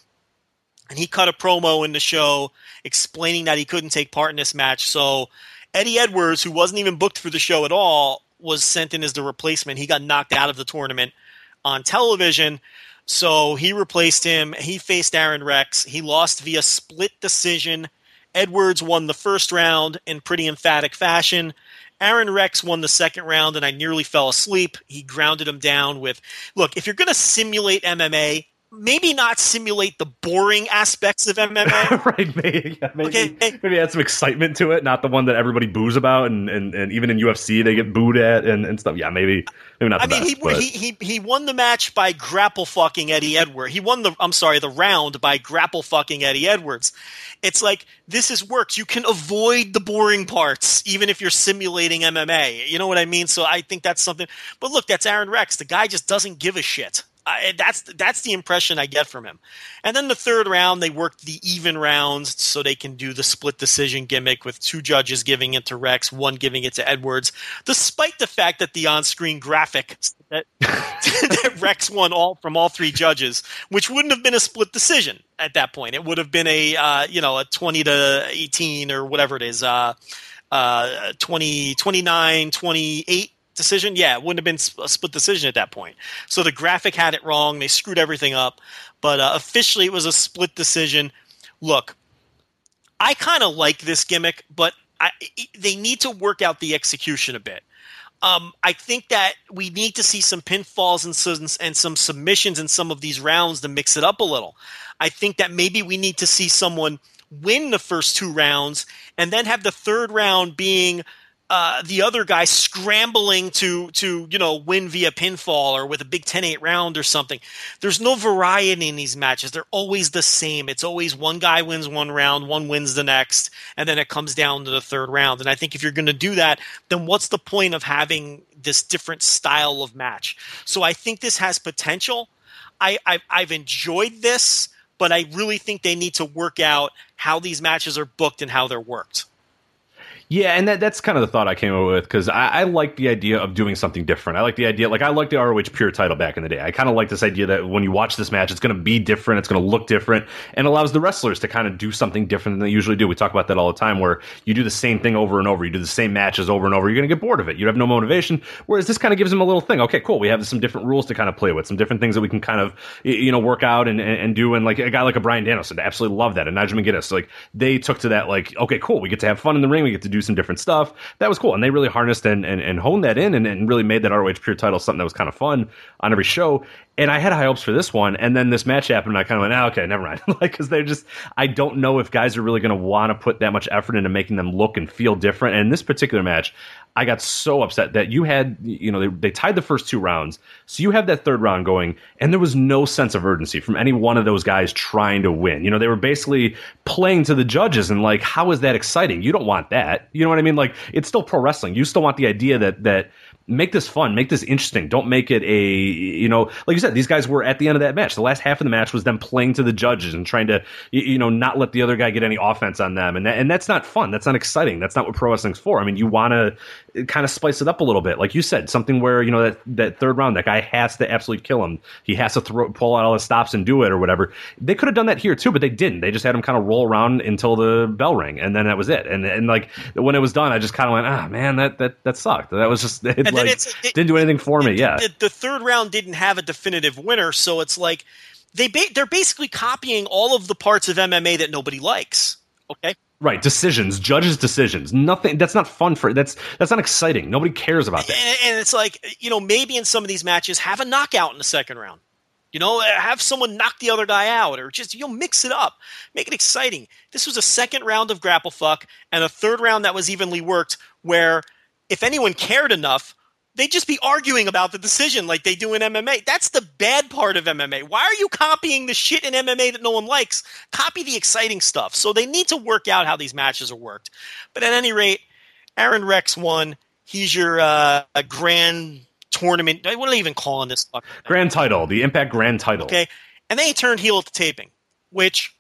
and he cut a promo in the show explaining that he couldn't take part in this match. So Eddie Edwards, who wasn't even booked for the show at all, was sent in as the replacement. He got knocked out of the tournament on television. So he replaced him. He faced Aron Rex. He lost via split decision. Edwards won the first round in pretty emphatic fashion. Aron Rex won the second round, and I nearly fell asleep. He grounded him down with look, if you're going to simulate MMA, maybe not simulate the boring aspects of MMA. right, maybe, yeah, maybe, Okay. maybe add some excitement to it, not the one that everybody boos about, and, and, and even in UFC they get booed at and, and stuff. Yeah, maybe maybe not I mean, best. he, he he he won the match by grapple fucking Eddie Edwards. He won the I'm sorry, the round by grapple fucking Eddie Edwards. It's like this is works. You can avoid the boring parts even if you're simulating MMA. You know what I mean? So I think that's something. But look, that's Aron Rex. The guy just doesn't give a shit. I, that's that's the impression I get from him. And then the third round, they worked the even rounds so they can do the split decision gimmick with two judges giving it to Rex, one giving it to Edwards, despite the fact that the on-screen graphic that, that Rex won all from all three judges, which wouldn't have been a split decision at that point. It would have been a uh, you know a twenty to eighteen or whatever it is, uh, uh, 20, 29, 28 decision. Yeah, it wouldn't have been a split decision at that point. So the graphic had it wrong. They screwed everything up. But uh, officially, it was a split decision. Look, I kind of like this gimmick, but I, they need to work out the execution a bit. Um, I think that we need to see some pinfalls and some, and some submissions in some of these rounds to mix it up a little. I think that maybe we need to see someone win the first two rounds and then have the third round being uh, the other guy scrambling to to you know win via pinfall or with a big 10-8 round or something. There's no variety in these matches. They're always the same. It's always one guy wins one round, one wins the next, and then it comes down to the third round. And I think if you're going to do that, then what's the point of having this different style of match? So I think this has potential. I, I've, I've enjoyed this, but I really think they need to work out how these matches are booked and how they're worked. Yeah, and that, that's kind of the thought I came up with because I, I like the idea of doing something different. I like the idea, like I like the ROH Pure title back in the day. I kind of like this idea that when you watch this match, it's going to be different, it's going to look different, and allows the wrestlers to kind of do something different than they usually do. We talk about that all the time, where you do the same thing over and over, you do the same matches over and over, you're going to get bored of it. You have no motivation. Whereas this kind of gives them a little thing. Okay, cool. We have some different rules to kind of play with, some different things that we can kind of you know work out and, and, and do. And like a guy like a Bryan Danielson, absolutely love that. And Nigel McGuinness, like they took to that. Like okay, cool. We get to have fun in the ring. We get to do some different stuff that was cool. And they really harnessed and, and, and honed that in and, and really made that ROH Pure title something that was kind of fun on every show. And I had high hopes for this one. And then this match happened and I kind of went, ah, okay, never mind. like, cause they're just, I don't know if guys are really going to want to put that much effort into making them look and feel different. And in this particular match, I got so upset that you had, you know, they, they tied the first two rounds. So you have that third round going, and there was no sense of urgency from any one of those guys trying to win. You know, they were basically playing to the judges, and like, how is that exciting? You don't want that. You know what I mean? Like, it's still pro wrestling. You still want the idea that that make this fun, make this interesting. Don't make it a, you know, like you said, these guys were at the end of that match. The last half of the match was them playing to the judges and trying to, you, know, not let the other guy get any offense on them. And that, and that's not fun. That's not exciting. That's not what pro wrestling's for. I mean, you want to kind of spice it up a little bit. Like you said, something where, you know, that, that third round, that guy has to absolutely kill him. He has to throw, pull out all his stops and do it or whatever. They could have done that here too, but they didn't. They just had him kind of roll around until the bell rang. And then that was it. And, and like when it was done, I just kind of went, ah, man, that, that, that sucked. That was just, it, like, it's- it- didn't do anything for me. Yeah. the, the third round didn't have a definitive winner, so it's like they ba- they're basically copying all of the parts of MMA that nobody likes. Okay, Right, decisions, judges' decisions. Nothing. That's not fun for. That's that's not exciting. Nobody cares about that. and, and it's like you know maybe in some of these matches have a knockout in the second round. You know, have someone knock the other guy out, or just you know mix it up, make it exciting. This was a second round of grapple fuck and a third round that was evenly worked, where if anyone cared enough, they'd just be arguing about the decision like they do in MMA. That's the bad part of MMA. Why are you copying the shit in MMA that no one likes? Copy the exciting stuff. So they need to work out how these matches are worked. But at any rate, Aron Rex won. He's your uh, grand tournament. What are they even calling this? Grand title, the Impact Grand title. Okay. And then he turned heel at the taping, which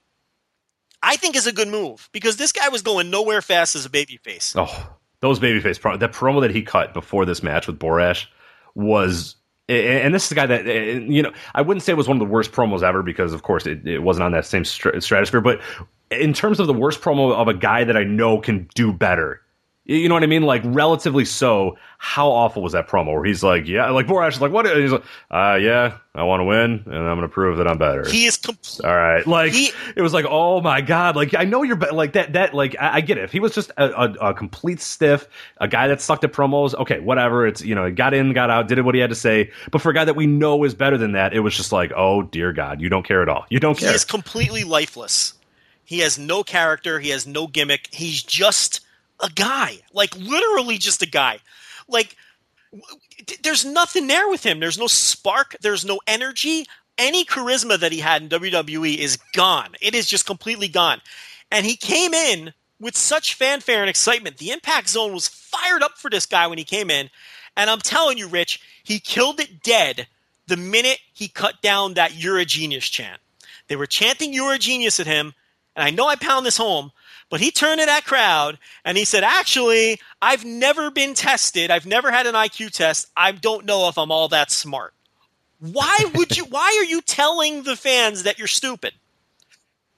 I think is a good move because this guy was going nowhere fast as a babyface. Oh, those babyface pro- that promo that he cut before this match with Borash was. And this is a guy that you know. I wouldn't say it was one of the worst promos ever because, of course, it, it wasn't on that same str- stratosphere. But in terms of the worst promo of a guy that I know can do better, you know what I mean? Like relatively so. How awful was that promo? Where he's like, "Yeah," like Borash is like, "What?" And he's like, "Uh, yeah, I want to win, and I'm going to prove that I'm better." He is complete. All right, like He- it was like, oh my god, like I know you're be- like that. That like I, I get it. If he was just a, a, a complete stiff, a guy that sucked at promos, okay, whatever. It's you know, he got in, got out, did what he had to say. But for a guy that we know is better than that, it was just like, oh dear God, you don't care at all. You don't He care. is completely lifeless. He has no character. He has no gimmick. He's just a guy, like literally just a guy. Like there's nothing there with him. There's no spark. There's no energy. Any charisma that he had in WWE is gone. It is just completely gone. And he came in with such fanfare and excitement. The Impact Zone was fired up for this guy when he came in. And I'm telling you, Rich, he killed it dead the minute he cut down that "You're a genius" chant. They were chanting "You're a genius" at him, and I know I pound this home, but he turned to that crowd and he said, "Actually, I've never been tested. I've never had an IQ test. I don't know if I'm all that smart." Why would you? why are you telling the fans that you're stupid?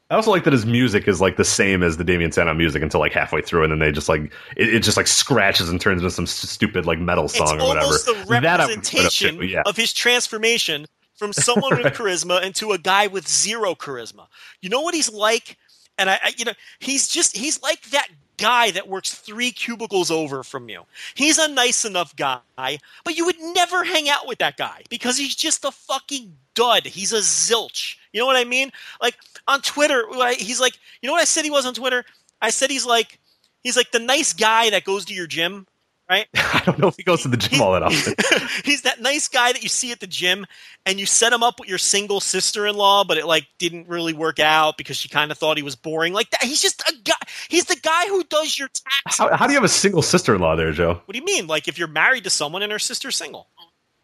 I also like that his music is like the same as the Damien Sandow music until like halfway through, and then they just like it, it just like scratches and turns into some stupid like metal It's song or whatever. almost the That I would put up representation to, yeah. of his transformation from someone with charisma into a guy with zero charisma. You know what he's like? And I, I, you know, he's just he's like that guy that works three cubicles over from you. He's a nice enough guy, but you would never hang out with that guy because he's just a fucking dud. He's a zilch. You know what I mean? Like on Twitter, he's like, you know what I said he was on Twitter? I said he's like he's like the nice guy that goes to your gym, right? I don't know if he goes to the gym all that often. he's that nice guy that you see at the gym and you set him up with your single sister-in-law but it like didn't really work out because she kind of thought he was boring like that he's just a guy he's the guy who does your taxes How, how do you have a single sister-in-law there, Joe? what do you mean like if you're married to someone and her sister's single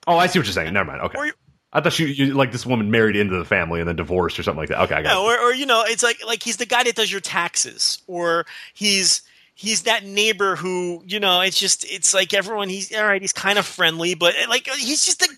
Oh, I see what you're saying. Never mind. Okay. I thought you, you like this woman married into the family and then divorced or something like that. Okay, I got No, it. or, or you know, it's like like he's the guy that does your taxes, or he's he's that neighbor who you know. It's just it's like everyone. He's all right. He's kind of friendly, but eh, like he's just a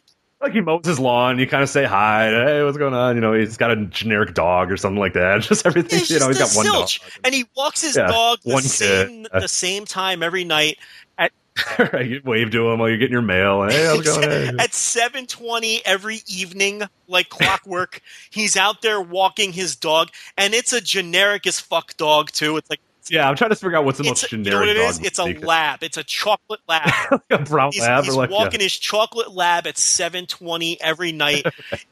Like he mows his lawn, you kind of say hi. Hey, what's going on? You know, he's got a generic dog or something like that. Just everything. he's you know, he's got one zilch. dog. and he walks his Yeah, dog the one same the same time every night at you wave to him while you're getting your mail. Hey, how's going? Hey. at seven twenty every evening, like clockwork. he's out there walking his dog, and it's a generic as fuck dog too. It's like Yeah, I'm trying to figure out what's the most a, you know what it is? It's a be. lab. It's a chocolate lab. a brown He's, lab. he's like, walking yeah. his chocolate lab at 7:20 every night.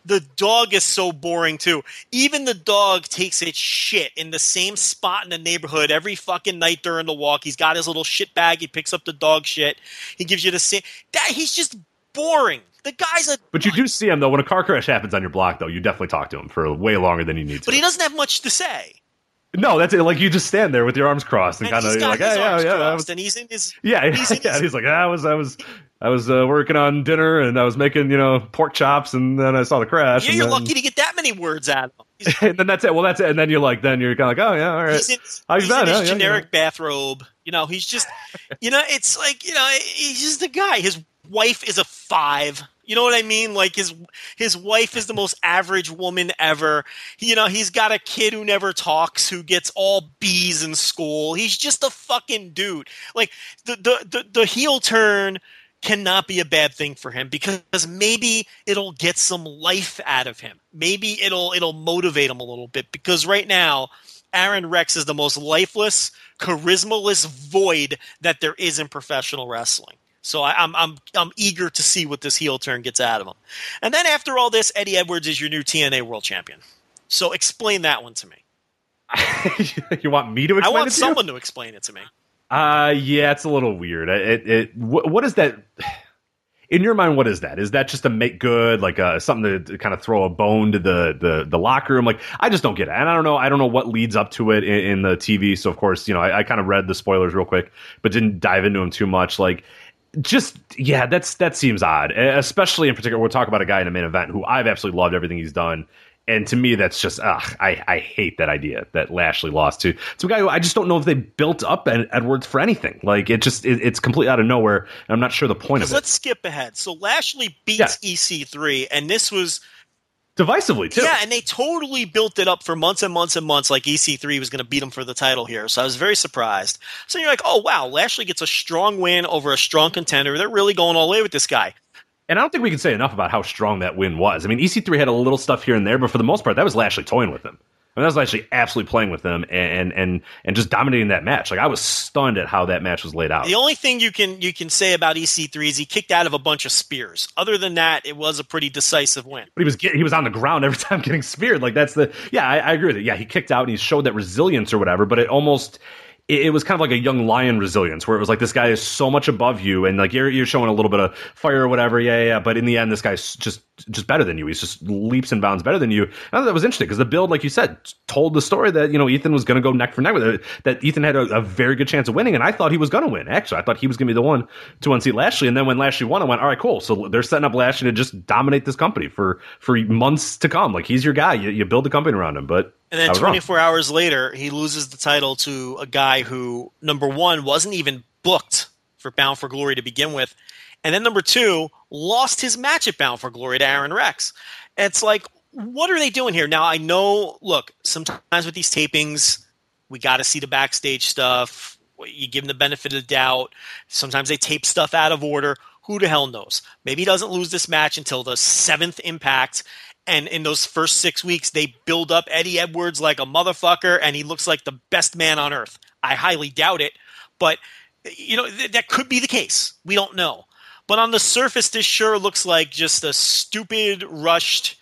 the dog is so boring too. Even the dog takes its shit in the same spot in the neighborhood every fucking night during the walk. He's got his little shit bag. He picks up the dog shit. He gives you the same. That he's just boring. The guy's a. But you do see him though. When a car crash happens on your block, though, you definitely talk to him for way longer than you need to. But he doesn't have much to say. No, that's it. Like you just stand there with your arms crossed and, And kind of like, hey, yeah, yeah, crossed, was, and he's in his. yeah, he's in yeah. his- He's like, I was, I was, I was uh, working on dinner and I was making, you know, pork chops, and then I saw the crash. Yeah, and you're then, lucky to get that many words out of him. And then that's it. Well, that's it. And then you're like, then you're kind of like, oh yeah, all right. he's in, he's in his Oh, yeah, generic yeah. bathrobe. You know, he's just, you know, it's like, you know, he's just a guy. His wife is a five. You know what I mean? Like his his wife is the most average woman ever. He, you know, he's got a kid who never talks, who gets all B's in school. He's just a fucking dude. Like the the the, the heel turn cannot be a bad thing for him because maybe it'll get some life out of him. Maybe it'll it'll motivate him a little bit because right now Aron Rex is the most lifeless, charismaless void that there is in professional wrestling. So I, I'm I'm I'm eager to see what this heel turn gets out of him. And then after all this, Eddie Edwards is your new TNA World Champion. So explain that one to me. you want me to I want it to someone to explain it to me. Uh, yeah, it's a little weird. It, it, what, what is that? In your mind, what is that? Is that just to make good, like uh, something to, to kind of throw a bone to the, the the locker room? Like, I just don't get it, and I don't know. I don't know what leads up to it in, in the TV. So, of course, you know, I, I kind of read the spoilers real quick, but didn't dive into them too much. Like, just yeah, that's that seems odd, especially in particular. We'll talk about a guy in a main event who I've absolutely loved everything he's done, and to me, that's just ugh, I I hate that idea that Lashley lost to to a guy who I just don't know if they built up Ed- Edwards for anything. Like it just it, it's completely out of nowhere. And I'm not sure the point of it. let's skip ahead. So Lashley beats EC3, and this was Divisively too. yeah, and they totally built it up for months and months and months, like EC3 was going to beat him for the title here. So I was very surprised. So you're like, oh wow, Lashley gets a strong win over a strong contender. They're really going all the way with this guy. And I don't think we can say enough about how strong that win was. I mean, EC3 had a little stuff here and there, but for the most part, that was Lashley toying with him. I mean, that was Lashley absolutely playing with them and and and just dominating that match. Like I was stunned at how that match was laid out. The only thing you can you can say about EC3 is he kicked out of a bunch of spears. Other than that, it was a pretty decisive win. but he was get, he was on the ground every time getting speared. Like that's the yeah, I, I agree with it. Yeah, he kicked out and he showed that resilience or whatever. But it almost it, it was kind of like a young lion resilience, where it was like this guy is so much above you, and like you're you're showing a little bit of fire or whatever. Yeah, yeah. yeah. But in the end, this guy's just just better than you. He's just leaps and bounds better than you. And I thought that was interesting because the build, like you said, told the story that you know Ethan was going to go neck for neck with it. That Ethan had a, a very good chance of winning, and I thought he was going to win. Actually, I thought he was going to be the one to unseat Lashley. And then when Lashley won, I went, all right, cool. So they're setting up Lashley to just dominate this company for for months to come. Like he's your guy. You, you build the company around him. But And then was wrong. 24 hours later, he loses the title to a guy who, number one, wasn't even booked for Bound for Glory to begin with. And then number two, lost his match at Bound for Glory to Aron Rex. It's like, what are they doing here? Now, I know, look, sometimes with these tapings, we got to see the backstage stuff. You give them the benefit of the doubt. Sometimes they tape stuff out of order. Who the hell knows? Maybe he doesn't lose this match until the seventh impact. And in those first six weeks, they build up Eddie Edwards like a motherfucker, and he looks like the best man on earth. I highly doubt it, but you know th- that could be the case. We don't know. But on the surface, this sure looks like just a stupid, rushed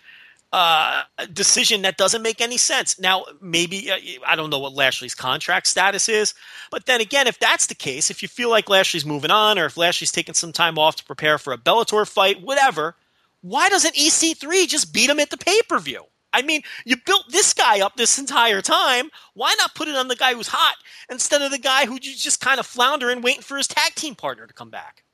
uh, decision that doesn't make any sense. Now, maybe uh, I don't know what Lashley's contract status is, but then again, if that's the case, if you feel like Lashley's moving on, or if Lashley's taking some time off to prepare for a Bellator fight, whatever, why doesn't EC3 just beat him at the pay per view? I mean, you built this guy up this entire time. Why not put it on the guy who's hot instead of the guy who you just kind of floundering, waiting for his tag team partner to come back?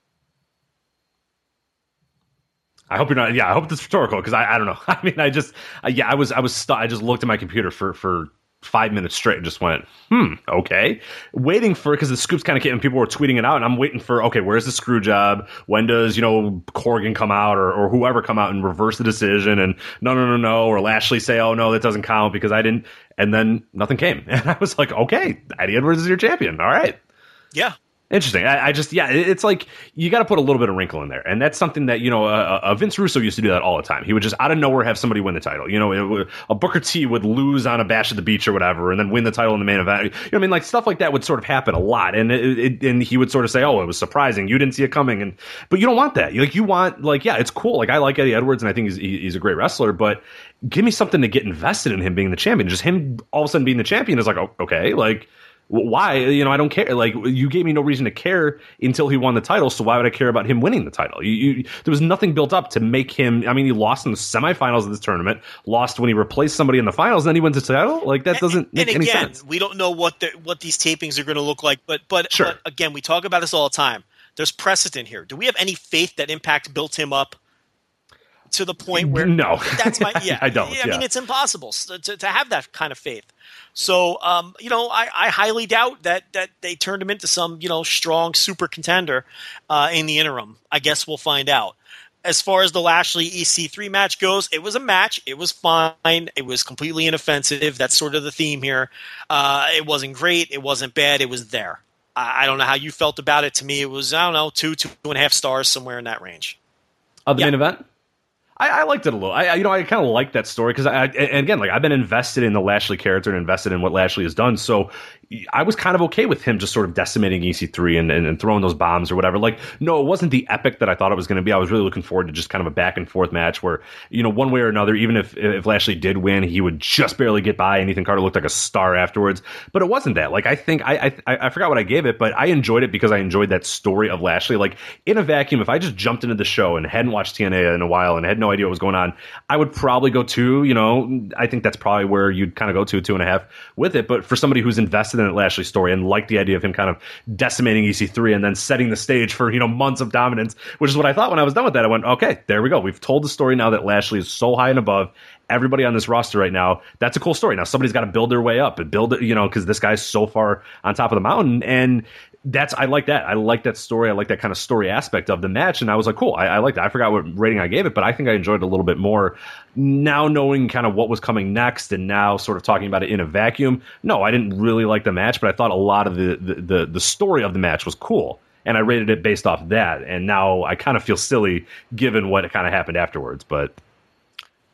I hope you're not. Yeah, I hope it's rhetorical because I, I don't know. I mean, I just yeah, I was I was stu- I just looked at my computer for for five minutes straight and just went, hmm, okay, waiting for because the scoops kind of came and people were tweeting it out, and I'm waiting for okay, where's the screw job? When does you know Corgan come out or or whoever come out and reverse the decision? And no, no, no, no, or Lashley say, oh no, that doesn't count because I didn't. And then nothing came, and I was like, okay, Eddie Edwards is your champion. All right. Yeah, Interesting. I, I just, yeah, it's like you got to put a little bit of wrinkle in there, and that's something that you know, uh, uh, Vince Russo used to do that all the time. He would just out of nowhere have somebody win the title. You know, a Booker T would lose on a bash at the beach or whatever, and then win the title in the main event. You know, I mean, like stuff like that would sort of happen a lot, and it, it, and he would sort of say, "Oh, it was surprising. You didn't see it coming," and but you don't want that. Like you want like, yeah, it's cool. Like I like Eddie Edwards, and I think he's he's a great wrestler, but give me something to get invested in him being the champion. Just him all of a sudden being the champion is like, oh, okay, like why you know i don't care like you gave me no reason to care until he won the title so why would i care about him winning the title you, you, there was nothing built up to make him i mean he lost in the semifinals of this tournament lost when he replaced somebody in the finals and then he wins the title like that doesn't make and any again, sense we don't know what the, what these tapings are going to look like, but but, Sure. but again, we talk about this all the time. There's precedent here. Do we have any faith that Impact built him up to the point where No. That's my yeah. I don't, I mean, yeah. it's impossible to, to have that kind of faith. So, um, you know, I, I highly doubt that that they turned him into some you know strong super contender uh, in the interim. I guess we'll find out. As far as the Lashley EC3 match goes, it was a match. It was fine. It was completely inoffensive. That's sort of the theme here. Uh, it wasn't great. It wasn't bad. It was there. I, I don't know how you felt about it. To me, it was I don't know two two and a half stars somewhere in that range. of the Yeah. main event I, I liked it a little. I, you know, I kind of like that story because I, and again, like I've been invested in the Lashley character and invested in what Lashley has done. So I was kind of okay with him just sort of decimating EC3 and, and, and throwing those bombs or whatever. Like, no, it wasn't the epic that I thought it was going to be. I was really looking forward to just kind of a back and forth match where, you know, one way or another, even if if Lashley did win, he would just barely get by, and Ethan Carter looked like a star afterwards. But it wasn't that. Like, I think I I, I forgot what I gave it, but I enjoyed it because I enjoyed that story of Lashley. Like, in a vacuum, if I just jumped into the show and hadn't watched TNA in a while and had no idea what was going on, I would probably go two. You know, I think that's probably where you'd kind of go to two and a half with it. But for somebody who's invested a Lashley story and liked the idea of him kind of decimating EC3 and then setting the stage for you know months of dominance, which is what I thought when I was done with that. I went, okay, there we go. We've told the story now that Lashley is so high and above everybody on this roster right now. That's a cool story. Now somebody's got to build their way up and build it, you know, because this guy's so far on top of the mountain and that's I like that. I like that story. I like that kind of story aspect of the match, and I was like, cool. I, I like that. I forgot what rating I gave it, but I think I enjoyed it a little bit more now knowing kind of what was coming next, and now sort of talking about it in a vacuum. No, I didn't really like the match, but I thought a lot of the the, the, the story of the match was cool, and I rated it based off that. And now I kind of feel silly given what kind of happened afterwards, but.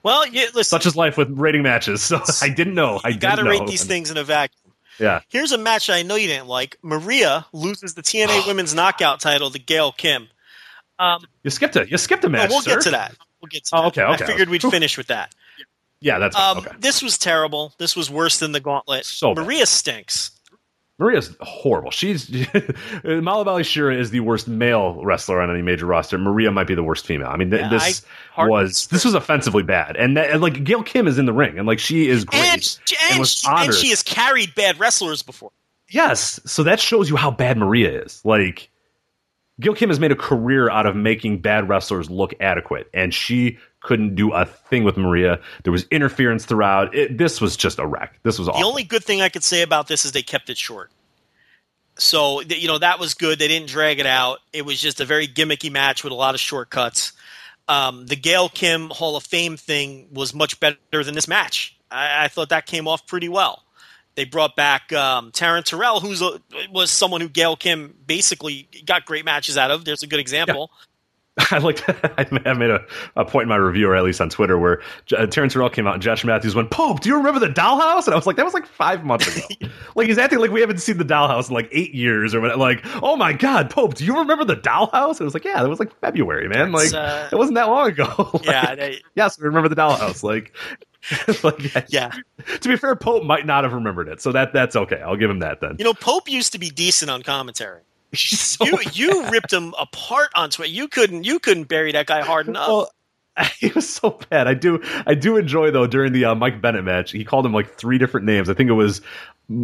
Well, yeah, listen, such is life with rating matches. So I didn't know. I got to rate these things in a vacuum. Yeah. Here's a match I know you didn't like. Maria loses the TNA Women's Knockout title to Gail Kim. Um, you skipped it. You skipped a match. we'll sir. get to that. We'll get to Oh, that. okay, okay. I figured we'd finish with that. Yeah, that's Um, okay. This was terrible. This was worse than the Gauntlet. So bad. Maria stinks. Maria's horrible. She's Mahabali Shera is the worst male wrestler on any major roster. Maria might be the worst female. I mean, th- Yeah, this I was this was offensively bad, and, that, and like Gail Kim is in the ring, and like she is great And, and, was she, and she has carried bad wrestlers before. Yes, so that shows you how bad Maria is. Like Gail Kim has made a career out of making bad wrestlers look adequate, and she couldn't do a thing with Maria. There was interference throughout. It, this was just a wreck. This was awful. The only good thing I could say about this is they kept it short. So you know that was good. They didn't drag it out. It was just a very gimmicky match with a lot of shortcuts. Um, the Gail Kim Hall of Fame thing was much better than this match. I, I thought that came off pretty well. They brought back um, Taryn Terrell, who's a, was someone who Gail Kim basically got great matches out of. There's a good example. I like I made a, a point in my review, or at least on Twitter, where uh, Taryn Terrell came out and Josh Matthews went, Pope, do you remember the dollhouse? And I was like, that was like five months ago. like he's acting like we haven't seen the dollhouse in like eight years or whatever. Like, oh my God, Pope, do you remember the dollhouse? And it was like, yeah, that was like February, man. Like uh, it wasn't that long ago. Like, Yeah, they- yes, we remember the dollhouse. Like, like yeah. Yeah. To be fair, Pope might not have remembered it, so that that's okay. I'll give him that then. You know, Pope used to be decent on commentary. So You you ripped him apart on Twitter. You couldn't you couldn't bury that guy hard enough. Well, he was so bad. I do, I do enjoy though during the uh, Mike Bennett match. He called him like three different names. I think it was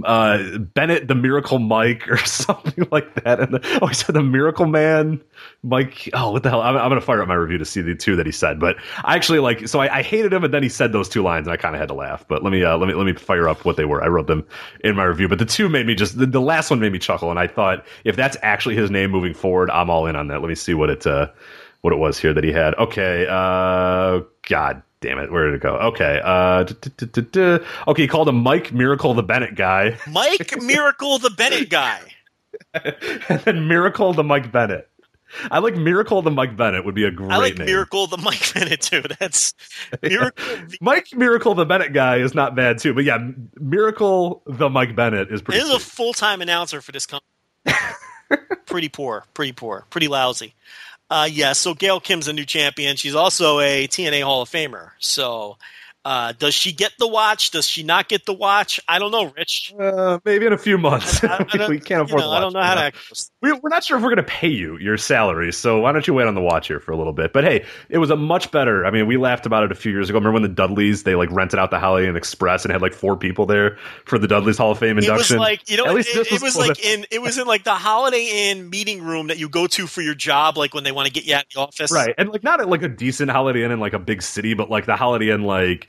uh, Bennett the Miracle Mike or something like that. And the, oh, he said the Miracle Man, Mike. Oh, what the hell? I'm, I'm gonna fire up my review to see the two that he said. But I actually like. So I, I hated him, and then he said those two lines, and I kind of had to laugh. But let me, uh, let me, let me fire up what they were. I wrote them in my review. But the two made me just. The, the last one made me chuckle, and I thought if that's actually his name moving forward, I'm all in on that. Let me see what it. Uh, what it was here that he had. Okay, uh, God damn it, where did it go? Okay, uh, duh, duh, duh. okay, he called him Mike Miracle the Bennett guy, Mike Miracle the Bennett guy. and then Miracle the Mike Bennett. I like Miracle the Mike Bennett would be a great I like name. Miracle the Mike Bennett too. That's Miracle. Mike Miracle the Bennett guy is not bad too, but yeah, Miracle the Mike Bennett is pretty. This is a full time announcer for this company. pretty poor, pretty poor, pretty lousy. Uh, yeah, so Gail Kim's a new champion. She's also a TNA Hall of Famer. So, uh, does she get the watch? Does she not get the watch? I don't know, Rich. Uh, maybe in a few months. I, I don't- we can't you afford. know, the I don't know how to. We, we're not sure if we're going to pay you your salary, so why don't you wait on the watch here for a little bit? But hey, it was a much better. I mean, we laughed about it a few years ago. Remember when the Dudleys they like rented out the Holiday Inn Express and had like four people there for the Dudleys Hall of Fame It was induction? like you know, At it, least this it was was like in it was in like the Holiday Inn meeting room that you go to for your job, like when they want to get you out of the office. right, and like not at like a decent Holiday Inn in like a big city, but like the Holiday Inn like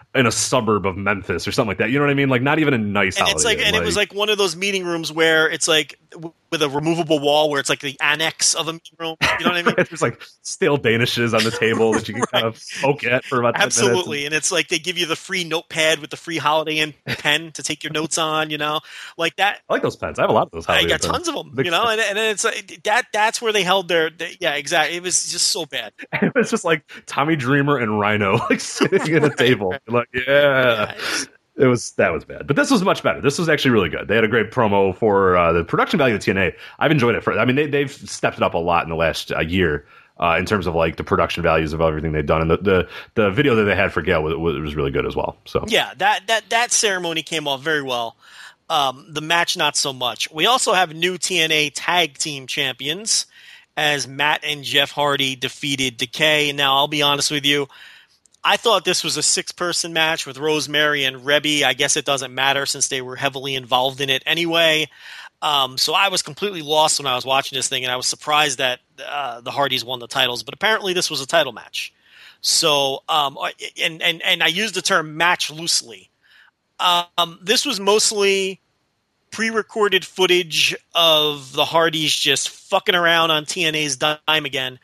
in a suburb of Memphis or something like that. You know what I mean? Like not even a nice. and it's like Inn, and it was like one of those meeting rooms where it's like w- with a removable wall where it's like the annex of a meeting room you know what i mean There's like stale danishes on the table that you can kind of poke at for about 10 minutes. absolutely and it's like they give you the free notepad with the free holiday inn pen to take your notes on you know like that I like those pens. I have a lot of those. I got Inn tons of them, you know, and, and then it's like that. That's where they held their, they, yeah, exactly. It was just so bad. It was just like Tommy Dreamer and Rhino like sitting at a table. Like, yeah, Yeah, It was that was bad, but this was much better. This was actually really good. They had a great promo for uh, the production value of TNA. I've enjoyed it for. I mean, they, they've stepped it up a lot in the last uh, year uh, in terms of like the production values of everything they've done, and the the, the video that they had for Gail was, was really good as well. So Yeah, that that that ceremony came off very well. Um, the match, not so much. We also have new TNA Tag Team Champions as Matt and Jeff Hardy defeated Decay. Now, I'll be honest with you. I thought this was a six person match with Rosemary and Reby. I guess it doesn't matter since they were heavily involved in it anyway. Um, so I was completely lost when I was watching this thing, and I was surprised that uh, the Hardys won the titles. But apparently, this was a title match. So, um, and and and I use the term match loosely. Um, this was mostly pre-recorded footage of the Hardys just fucking around on TNA's dime again.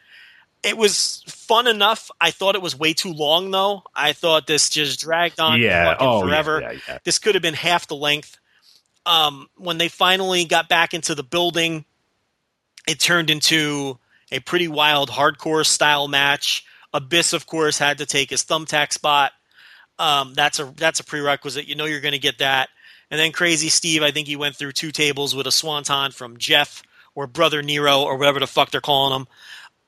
It was fun enough. I thought it was way too long, though. I thought this just dragged on Yeah. fucking Oh, forever. yeah, yeah. This could have been half the length. Um, when they finally got back into the building, it turned into a pretty wild hardcore style match. Abyss, of course, had to take his thumbtack spot. Um, that's a that's a prerequisite. You know you're going to get that. And then Crazy Steve, I think he went through two tables with a swanton from Jeff or Brother Nero or whatever the fuck they're calling him.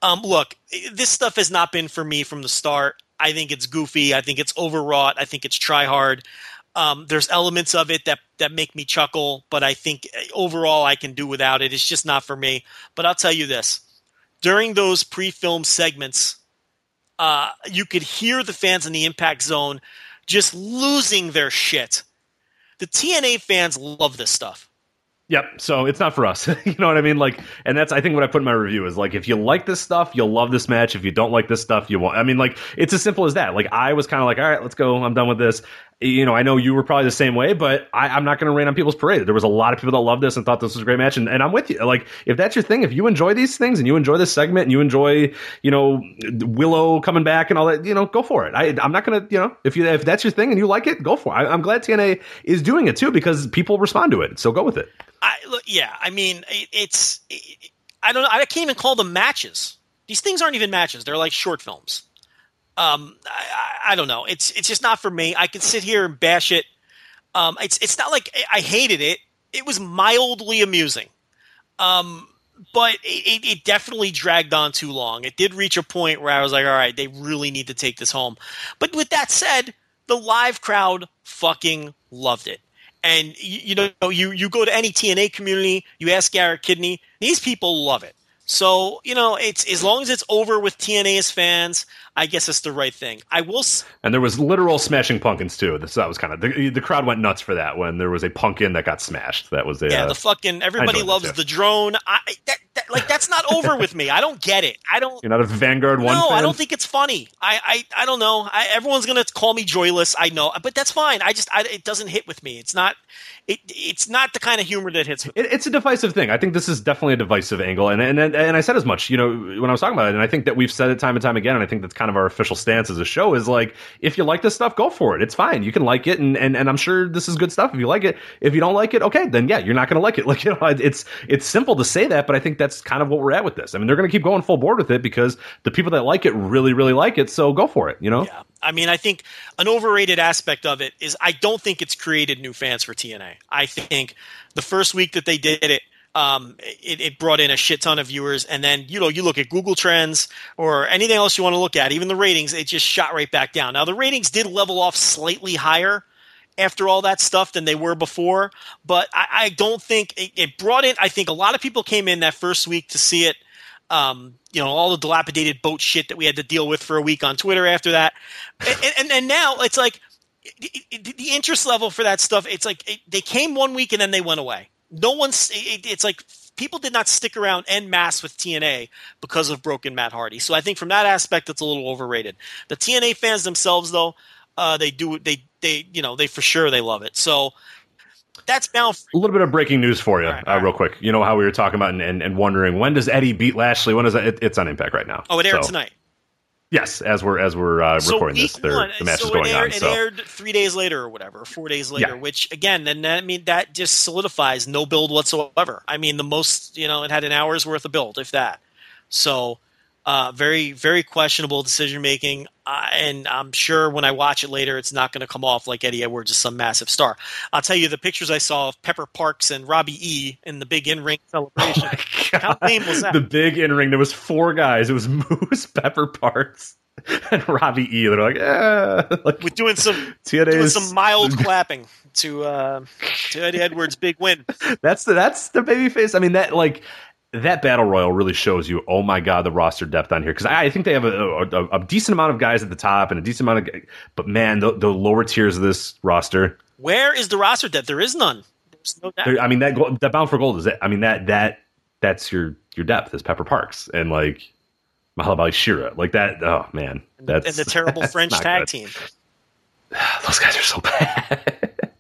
Um, look, this stuff has not been for me from the start. I think it's goofy. I think it's overwrought. I think it's try hard. Um, there's elements of it that that make me chuckle, but I think uh, overall I can do without it. It's just not for me. But I'll tell you this: during those pre-film segments, uh, you could hear the fans in the Impact Zone just losing their shit. The TNA fans love this stuff. Yep. So it's not for us. you know what I mean? Like, and that's I think what I put in my review is like, if you like this stuff, you'll love this match. If you don't like this stuff, you won't. I mean, like, it's as simple as that. Like, I was kind of like, all right, let's go. I'm done with this. You know, I know you were probably the same way, but I, I'm not going to rain on people's parade. There was a lot of people that loved this and thought this was a great match, and, and I'm with you. Like, if that's your thing, if you enjoy these things and you enjoy this segment and you enjoy, you know, Willow coming back and all that, you know, go for it. I, I'm not going to, you know, if you if that's your thing and you like it, go for it. I, I'm glad TNA is doing it too because people respond to it. So go with it. I look, yeah. I mean, it, it's it, I don't know. I can't even call them matches. These things aren't even matches. They're like short films. Um, I, I, don't know. It's it's just not for me. I can sit here and bash it. Um, it's it's not like I hated it. It was mildly amusing. Um, but it, it, it definitely dragged on too long. It did reach a point where I was like, all right, they really need to take this home. But with that said, the live crowd fucking loved it. And you, you know, you you go to any TNA community, you ask Garrett Kidney, these people love it. So you know, it's as long as it's over with TNA's fans, I guess it's the right thing. I will. s- And there was literal smashing pumpkins too. So that was kind of the, the crowd went nuts for that when there was a pumpkin that got smashed. That was a Yeah, uh, the fucking everybody loves the drone. I that, that like that's not over with me. I don't get it. I don't. you're not a Vanguard one. No, fan? I don't think it's funny. I, I, I don't know. I, everyone's gonna call me joyless. I know, but that's fine. I just I, it doesn't hit with me. It's not it it's not the kind of humor that hits. It, it's a divisive thing. I think this is definitely a divisive angle, and, and and and I said as much. You know, when I was talking about it, and I think that we've said it time and time again. And I think that's kind of our official stance as a show is like, if you like this stuff, go for it. It's fine. You can like it, and and, and I'm sure this is good stuff. If you like it, if you don't like it, okay, then yeah, you're not going to like it. Like you know, it's it's simple to say that, but I think that's kind of what we're at with this. I mean, they're going to keep going full board with it because the people that like it really really like it. So go for it. You know. Yeah. I mean, I think an overrated aspect of it is I don't think it's created new fans for TNA. I think the first week that they did it, um, it, it brought in a shit ton of viewers, and then you know you look at Google Trends or anything else you want to look at, even the ratings, it just shot right back down. Now the ratings did level off slightly higher after all that stuff than they were before, but I, I don't think it, it brought in. I think a lot of people came in that first week to see it um, you know, all the dilapidated boat shit that we had to deal with for a week on Twitter after that. And, and, and now it's like it- the interest level for that stuff, it's like it, they came one week and then they went away. No one's, it, it's like people did not stick around en masse with TNA because of Broken Matt Hardy. So I think from that aspect, it's a little overrated. The TNA fans themselves, though, uh, they do, they, they, you know, they for sure they love it. So that's now A little bit of breaking news for you, right, uh, right. real quick. You know how we were talking about and, and, and wondering when does Eddie beat Lashley? When is that? It, it's on Impact right now. Oh, it aired So- tonight. Yes, as we're as we're uh, So recording this, one, the match so is going it aired, on. It So aired three days later or whatever, four days later. Yeah. Which again, then I mean that just solidifies no build whatsoever. I mean the most, you know, it had an hour's worth of build, if that. So, Uh, very, very questionable decision making, uh, and I'm sure when I watch it later, it's not going to come off like Eddie Edwards is some massive star. I'll tell you the pictures I saw of Pepper Parks and Robbie E in the big in ring celebration. How lame was that? The big in ring. There was four guys. It was Moose, Pepper Parks, and Robbie E. They're like, eh. like With doing some doing some mild clapping to uh, to Eddie Edwards' big win. That's the that's the baby face. I mean that like that battle royal really shows you. Oh my god, the roster depth on here because I, I think they have a, a, a decent amount of guys at the top and a decent amount of. But man, the, the lower tiers of this roster. Where is the roster depth? There is none. There's no depth. there- I mean that that bound for gold is it. I mean that that that's your your depth is Pepper Parks and like Mahabali Shera like that. Oh man, that's and the terrible French tag good. team. Those guys are so bad.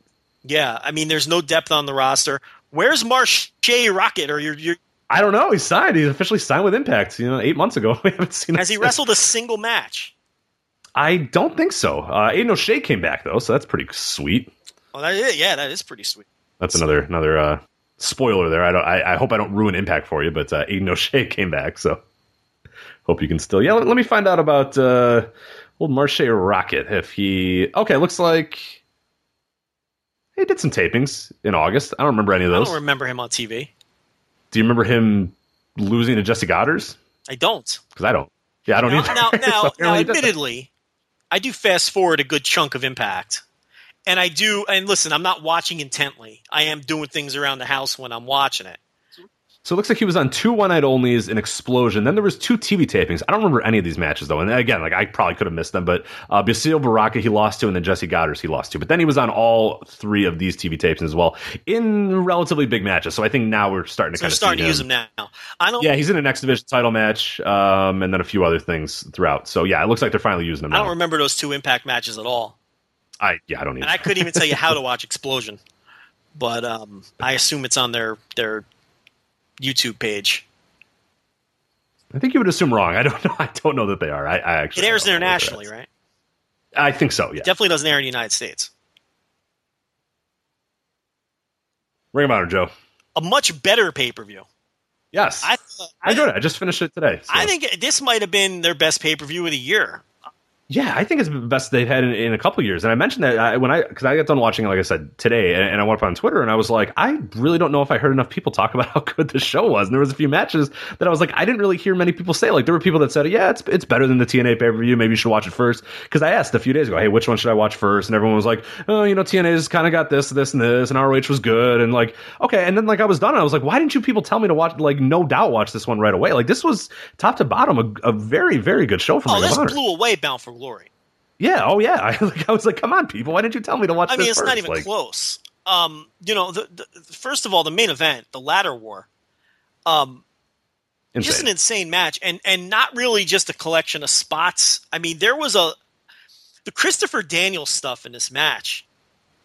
Yeah, I mean, there's no depth on the roster. Where's Marshe Rockett or your, your I don't know. He signed. He's officially signed with Impact. You know, eight months ago. We haven't seen. has he since. wrestled a single match? I don't think so. Uh, Aiden O'Shea came back though, so that's pretty sweet. Oh, that is, yeah, that is pretty sweet. That's another another uh, spoiler there. I don't. I, I hope I don't ruin Impact for you, but uh, Aiden O'Shea came back, so hope you can still. Yeah, let, let me find out about uh, old Marshe Rockett. If he okay, looks like he did some tapings in August. I don't remember any of those. I don't remember him on TV. Do you remember him losing to Jessie Godderz? I don't. Because I don't. Yeah, I don't Now, either. now, So now, now, did that. admittedly, I do fast forward a good chunk of Impact, and I do. And listen, I'm not watching intently. I am doing things around the house when I'm watching it. So it looks like he was on two one night onlys in Explosion. Then there was two TV tapings. I don't remember any of these matches though. And again, like I probably could have missed them, but uh, Basil Baraka he lost to, and then Jessie Godderz he lost to. But then he was on all three of these TV tapes as well in relatively big matches. So I think now we're starting to So kind of starting to use him now. I don't. Yeah, he's in a X Division title match, um, and then a few other things throughout. So yeah, it looks like they're finally using him I now. don't remember those two Impact matches at all. I yeah, I don't need. and I couldn't even tell you how to watch Explosion, but um, I assume it's on their their YouTube page. I think you would assume wrong. I don't know. I don't know that they are. I, I actually It airs don't know that internationally, right? I think so. Yeah. Definitely doesn't air in the United States. Ring of Honor, Joe. A much better pay per view. Yes, I, I I, enjoyed it. I just finished it today. so. I think this might have been their best pay per view of the year. Yeah, I think it's the best they've had in, in a couple years. And I mentioned that I, when I because I got done watching it, like I said today, and, and I went up on Twitter and I was like, I really don't know if I heard enough people talk about how good the show was. And there was a few matches that I was like, I didn't really hear many people say. Like there were people that said, Yeah, it's it's better than the TNA pay per view. Maybe you should watch it first. Because I asked a few days ago, Hey, which one should I watch first? And everyone was like, Oh, you know, TNA's kind of got this, this, and this, and ROH was good. And like, okay. And then like I was done, and I was like, Why didn't you people tell me to watch? Like, no doubt, watch this one right away. Like this was top to bottom a, a very very good show from Oh, of this blew away Bound for Glory. Yeah. Oh, yeah. I, like, I was like, come on, people. Why didn't you tell me to watch I mean, it's first? not even like, close. Um, you know, the, the, first of all, the main event, the ladder war, um, insane. just an insane match, and and not really just a collection of spots. I mean, there was a the Christopher Daniels stuff in this match.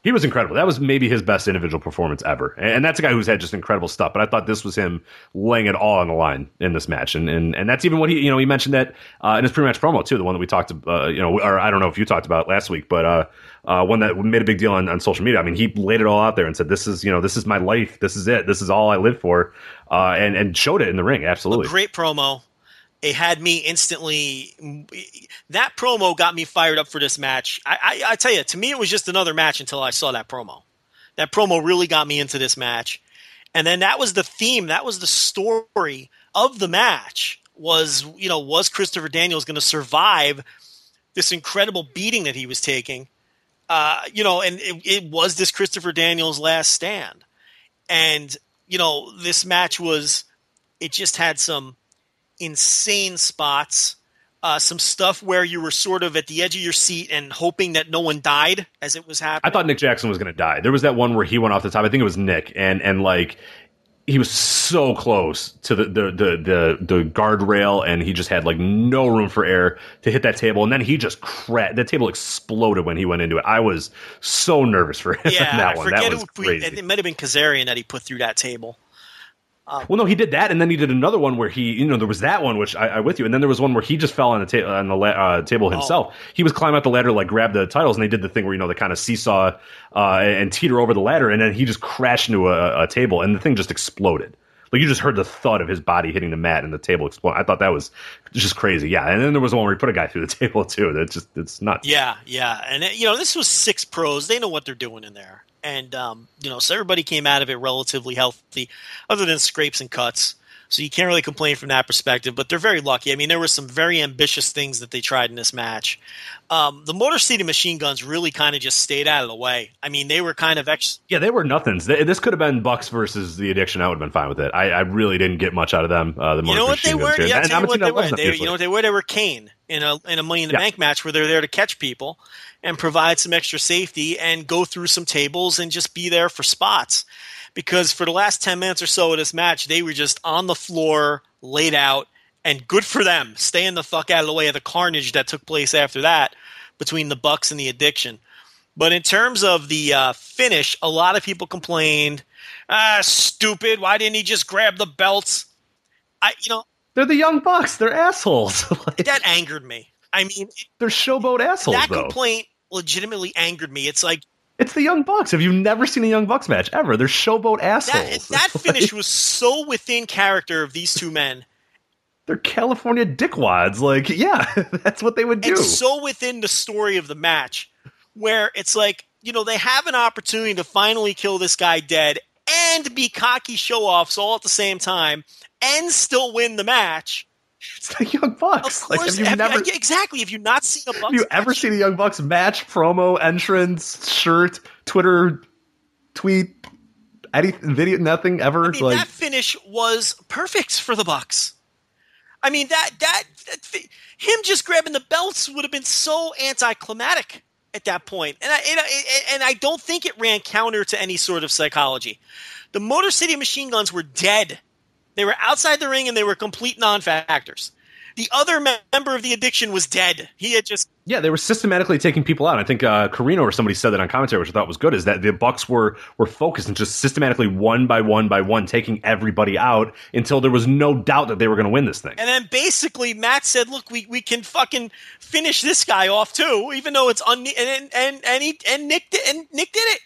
He was incredible. That was maybe his best individual performance ever. And, that's a guy who's had just incredible stuff. But I thought this was him laying it all on the line in this match. And and, and that's even what he, you know, he mentioned that uh, in his pre-match promo too, the one that we talked, uh, you know, or I don't know if you talked about last week, but uh, uh, one that made a big deal on, on social media. I mean, he laid it all out there and said, "This is, you know, this is my life. This is it. This is all I live for," uh, and and showed it in the ring. Absolutely. A great promo. It had me instantly. That promo got me fired up for this match. I, I, I tell you, to me, it was just another match until I saw that promo. That promo really got me into this match, and then that was the theme. That was the story of the match. Was you know was Christopher Daniels going to survive this incredible beating that he was taking? Uh, you know, and it, it was this Christopher Daniels' last stand, and you know this match was. It just had some insane spots. Uh, some stuff where you were sort of at the edge of your seat and hoping that no one died as it was happening. I thought Nick Jackson was going to die. There was that one where he went off the top. I think it was Nick, and and like he was so close to the the the the, the guardrail, and he just had like no room for air to hit that table, and then he just cracked. That table exploded when he went into it. I was so nervous for him. yeah, that I one. forget That was we- crazy. it might have been Kazarian that he put through that table. Well, no, he did that, and then he did another one where he, you know, there was that one which I, I with you, and then there was one where he just fell on the ta- on the la- uh, table himself. He was climbing up the ladder, like grab the titles, and they did the thing where you know they kind of seesaw uh, and teeter over the ladder, and then he just crashed into a, a table, and the thing just exploded. like you just heard the thud of his body hitting the mat and the table exploding. I thought that was just crazy. Yeah, and then there was one where he put a guy through the table too. That's just it's nuts. Yeah, yeah, and it, you know this was six pros. They know what they're doing in there, and um, you know so everybody came out of it relatively healthy, other than scrapes and cuts. So you can't really complain from that perspective, but they're very lucky. I mean, there were some very ambitious things that they tried in this match. Um, the Motor City Machine Guns really kind of just stayed out of the way. I mean, they were kind of ex- Yeah, they were nothings. They- This could have been Bucks versus the Addiction. I would have been fine with it. I, I really didn't get much out of them. Uh, the You know what they were? Yeah, And tell you what they were. They, you know what they were? They were Kane in a in a Money in the Yeah. Bank match where they're there to catch people and provide some extra safety and go through some tables and just be there for spots. Because for the last ten minutes or so of this match, they were just on the floor, laid out, and good for them, staying the fuck out of the way of the carnage that took place after that between the Bucks and the Addiction. But in terms of the uh, finish, a lot of people complained, "Ah, stupid! Why didn't he just grab the belts?" I, you know, They're the young Bucks. They're assholes. Like, that angered me. I mean, they're showboat assholes, that though. complaint legitimately angered me. It's like It's the Young Bucks. Have you never seen a Young Bucks match ever? They're showboat that. assholes. That Like, finish was so within character of these two men, they're California dickwads. Like, yeah, that's what they would do. so within the story of the match, where it's like you know they have an opportunity to finally kill this guy dead and be cocky show offs all at the same time and still win the match. It's the Young Bucks. Like, have you have- never? exactly. Have you not seen a Bucks Have you ever match? seen a Young Bucks match, promo, entrance, shirt, Twitter, tweet, anything, video, nothing ever? I mean, like, that finish was perfect for the Bucks. I mean, that, that that him just grabbing the belts would have been so anticlimactic at that point, and I and I, and I don't think it ran counter to any sort of psychology. The Motor City Machine Guns were dead. They were outside the ring and they were complete non-factors. The other me- member of the addiction was dead. He had just yeah, they were systematically taking people out. I think uh, Corino or somebody said that on commentary, which I thought was good. Is that the Bucks were were focused and just systematically one by one by one taking everybody out until there was no doubt that they were going to win this thing. And then basically Matt said, "Look, we, we can fucking finish this guy off too, even though it's un and and and he and Nick did, and Nick did it.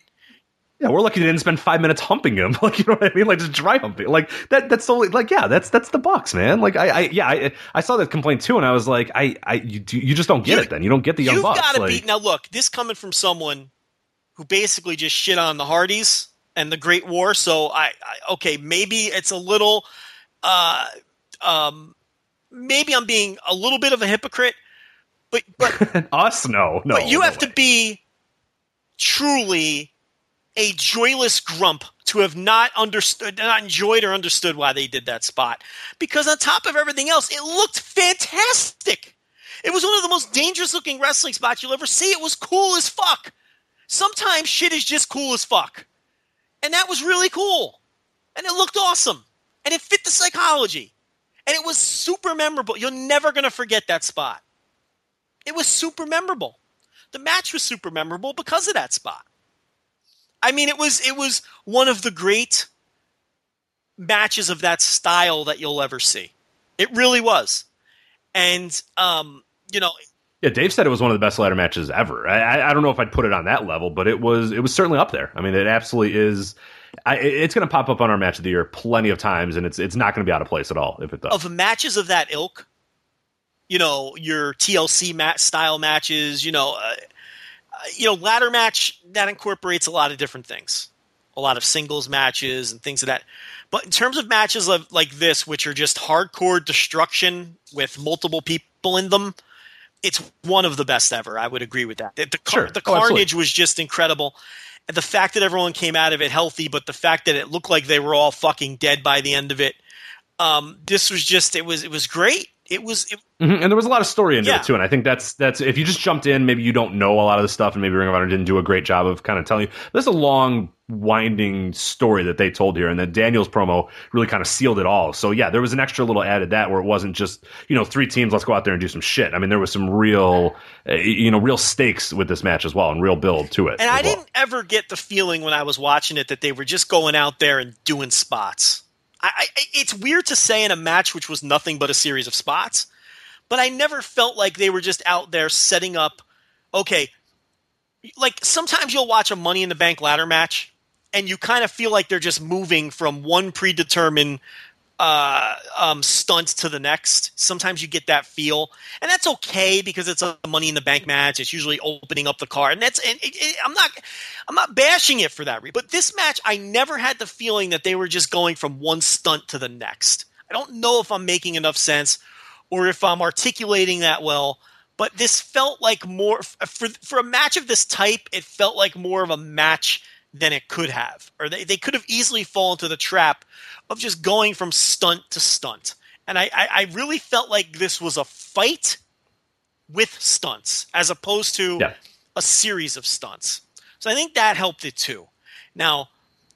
Yeah, we're lucky they didn't spend five minutes humping him. Like, you know what I mean? Like, just dry humping. Like that. That's solely like, yeah, that's that's the Bucks, man. Like, I, I yeah, I, I saw that complaint too, and I was like, I, I, you, you just don't get You- it. Then you don't get the young You've Bucks. got to like, beat now. Look, this coming from someone who basically just shit on the Hardys and the Great War. So I, I okay, maybe it's a little, uh, um, maybe I'm being a little bit of a hypocrite, but but us, no, no. but you no have to be truly a joyless grump to have not understood, not enjoyed or understood why they did that spot. Because on top of everything else, it looked fantastic. It was one of the most dangerous looking wrestling spots you'll ever see. It was cool as fuck. Sometimes shit is just cool as fuck. And that was really cool. And it looked awesome. And it fit the psychology. And it was super memorable. You're never going to forget that spot. It was super memorable. The match was super memorable because of that spot. I mean, it was it was one of the great matches of that style that you'll ever see. It really was. And um, you know, Yeah, Dave said it was one of the best ladder matches ever. I, I, don't know if I'd put it on that level, but it was it was certainly up there. I mean, it absolutely is. I, it's going to pop up on our match of the year plenty of times, and it's it's not going to be out of place at all if it does. of matches of that ilk, you know, your TLC mat style matches, you know, uh, you know, ladder match that incorporates a lot of different things, a lot of singles matches and things of that. But in terms of matches of, like this, which are just hardcore destruction with multiple people in them, it's one of the best ever. I would agree with that. The, the, Sure. the Oh, absolutely. carnage was just incredible. And the fact that everyone came out of it healthy, but the fact that it looked like they were all fucking dead by the end of it, um, this was just it was it was great. It was it, Mhm, And there was a lot of story into Yeah. it too, and I think that's that's if you just jumped in, maybe you don't know a lot of the stuff, and maybe Ring of Honor didn't do a great job of kind of telling you. There's a long, winding story that they told here, and then Daniel's promo really kind of sealed it all. So yeah, there was an extra little added that where it wasn't just you know three teams, let's go out there and do some shit. I mean, there was some real, uh, you know, real stakes with this match as well, and real build to it. and I well. didn't ever get the feeling when I was watching it that they were just going out there and doing spots. I, I, it's weird to say in a match which was nothing but a series of spots, but I never felt like they were just out there setting up. Okay, like sometimes you'll watch a Money in the Bank ladder match, and you kind of feel like they're just moving from one predetermined uh, um, stunt to the next. Sometimes you get that feel, and that's okay because it's a Money in the Bank match. It's usually opening up the card, and that's. And it, it, I'm not, I'm not bashing it for that. But this match, I never had the feeling that they were just going from one stunt to the next. I don't know if I'm making enough sense, or if I'm articulating that well. But this felt like more for for a match of this type. It felt like more of a match than it could have, or they, they could have easily fallen to the trap of just going from stunt to stunt. And I, I, I really felt like this was a fight with stunts as opposed to Yeah. a series of stunts. So I think that helped it too. Now,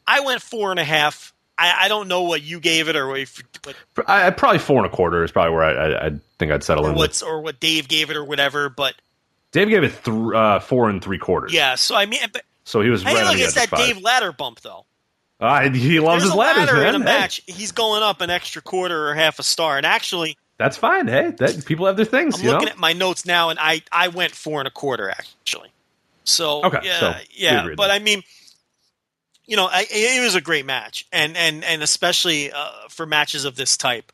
I went four and a half. I, I don't know what you gave it or if, what, I, I probably four and a quarter is probably where I, I, I think I'd settle or in. With. what's or what Dave gave it or whatever. But Dave gave it th- uh, four and three quarters. yeah, so I mean, but So he was hey, right look, it's that. Dave ladder bump though. Uh, he loves There's his ladders, ladder man. in a Hey, match. He's going up an extra quarter or half a star, and actually, that's fine. Hey, that people have their things. I'm you looking know? at my notes now, and I I went four and a quarter actually. So Okay, yeah, so yeah, but then. I mean, you know, I, it was a great match, and and and especially uh, for matches of this type.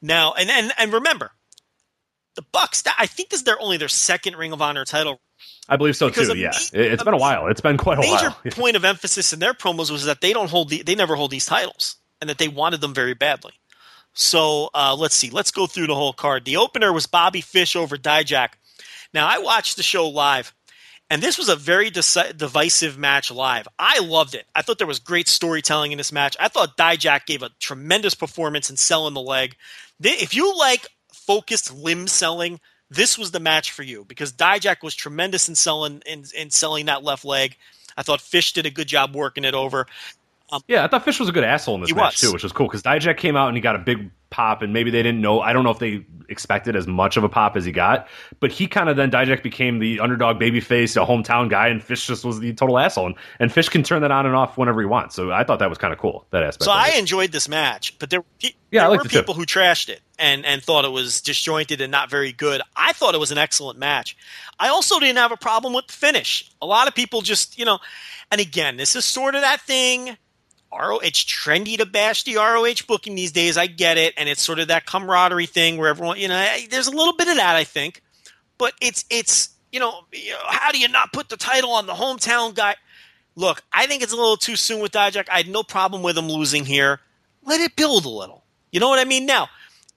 Now, and and and remember, the Bucks. that- I think this is their only their second Ring of Honor title. I believe so because too. Yeah, ma- It- it's been a while. It's been quite a while. Major while. point of emphasis in their promos was that they don't hold the, they never hold these titles, and that they wanted them very badly. So uh, let's see. Let's go through the whole card. The opener was Bobby Fish over Dijak. Now I watched the show live, and this was a very deci- divisive match live. I loved it. I thought there was great storytelling in this match. I thought Dijak gave a tremendous performance in selling the leg. If you like focused limb selling, this was the match for you because Dijak was tremendous in selling in, in selling that left leg. I thought Fish did a good job working it over. Um, yeah, I thought Fish was a good asshole in this match was. too, which was cool because Dijak came out and he got a big pop, and maybe they didn't know. I don't know if they expected as much of a pop as he got, but he kind of then Dijak became the underdog babyface, a hometown guy, and Fish just was the total asshole. And, and Fish can turn that on and off whenever he wants. So I thought that was kind of cool that aspect. So I it. enjoyed this match, but there, pe- Yeah, there were too. people who trashed it and, and thought it was disjointed and not very good. I thought it was an excellent match. I also didn't have a problem with the finish. A lot of people just, you know, and again, this is sort of that thing. RO, it's trendy to bash the ROH booking these days. I get it, and it's sort of that camaraderie thing where everyone, you know, there's a little bit of that, I think. But it's it's you know, you know, how do you not put the title on the hometown guy? Look, I think it's a little too soon with Dijak. I had no problem with him losing here. Let it build a little. You know what I mean? Now,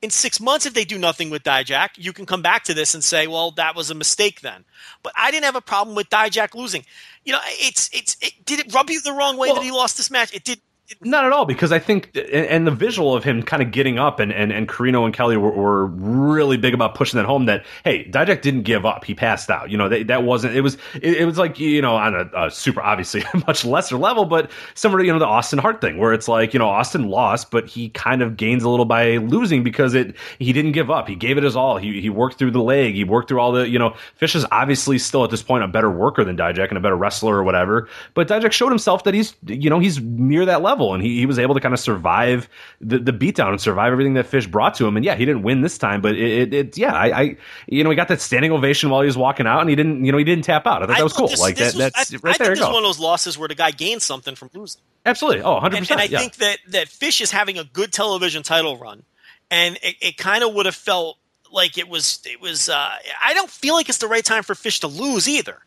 in six months, if they do nothing with Dijak, you can come back to this and say, well, that was a mistake then. But I didn't have a problem with Dijak losing. You know, it's it's it, did it rub you the wrong way Well- that he lost this match? It did. Not at all, because I think, and, the visual of him kind of getting up, and and, and Corino and Kelly were, were really big about pushing that home. That hey, Dijak didn't give up; he passed out. You know, they, that wasn't. It was. It, it was like you know, on a, a super obviously much lesser level, but similar to you know the Austin Hart thing, where it's like you know Austin lost, but he kind of gains a little by losing because it he didn't give up. He gave it his all. He he worked through the leg. He worked through all the you know. Fish is obviously still at this point a better worker than Dijak and a better wrestler or whatever. But Dijak showed himself that he's you know he's near that level, and he, he was able to kind of survive the, the beatdown and survive everything that Fish brought to him. And yeah, he didn't win this time, but it, it, it yeah, I, I you know he got that standing ovation while he was walking out, and he didn't you know he didn't tap out. I thought that was cool. this- like this that, was- that's I, right I there. think this is one of those losses where the guy gained something from losing. Absolutely. Oh, 100 and, percent. and I yeah. think that that Fish is having a good television title run, and it, it kind of would have felt like it was it was. Uh, I don't feel like it's the right time for Fish to lose either,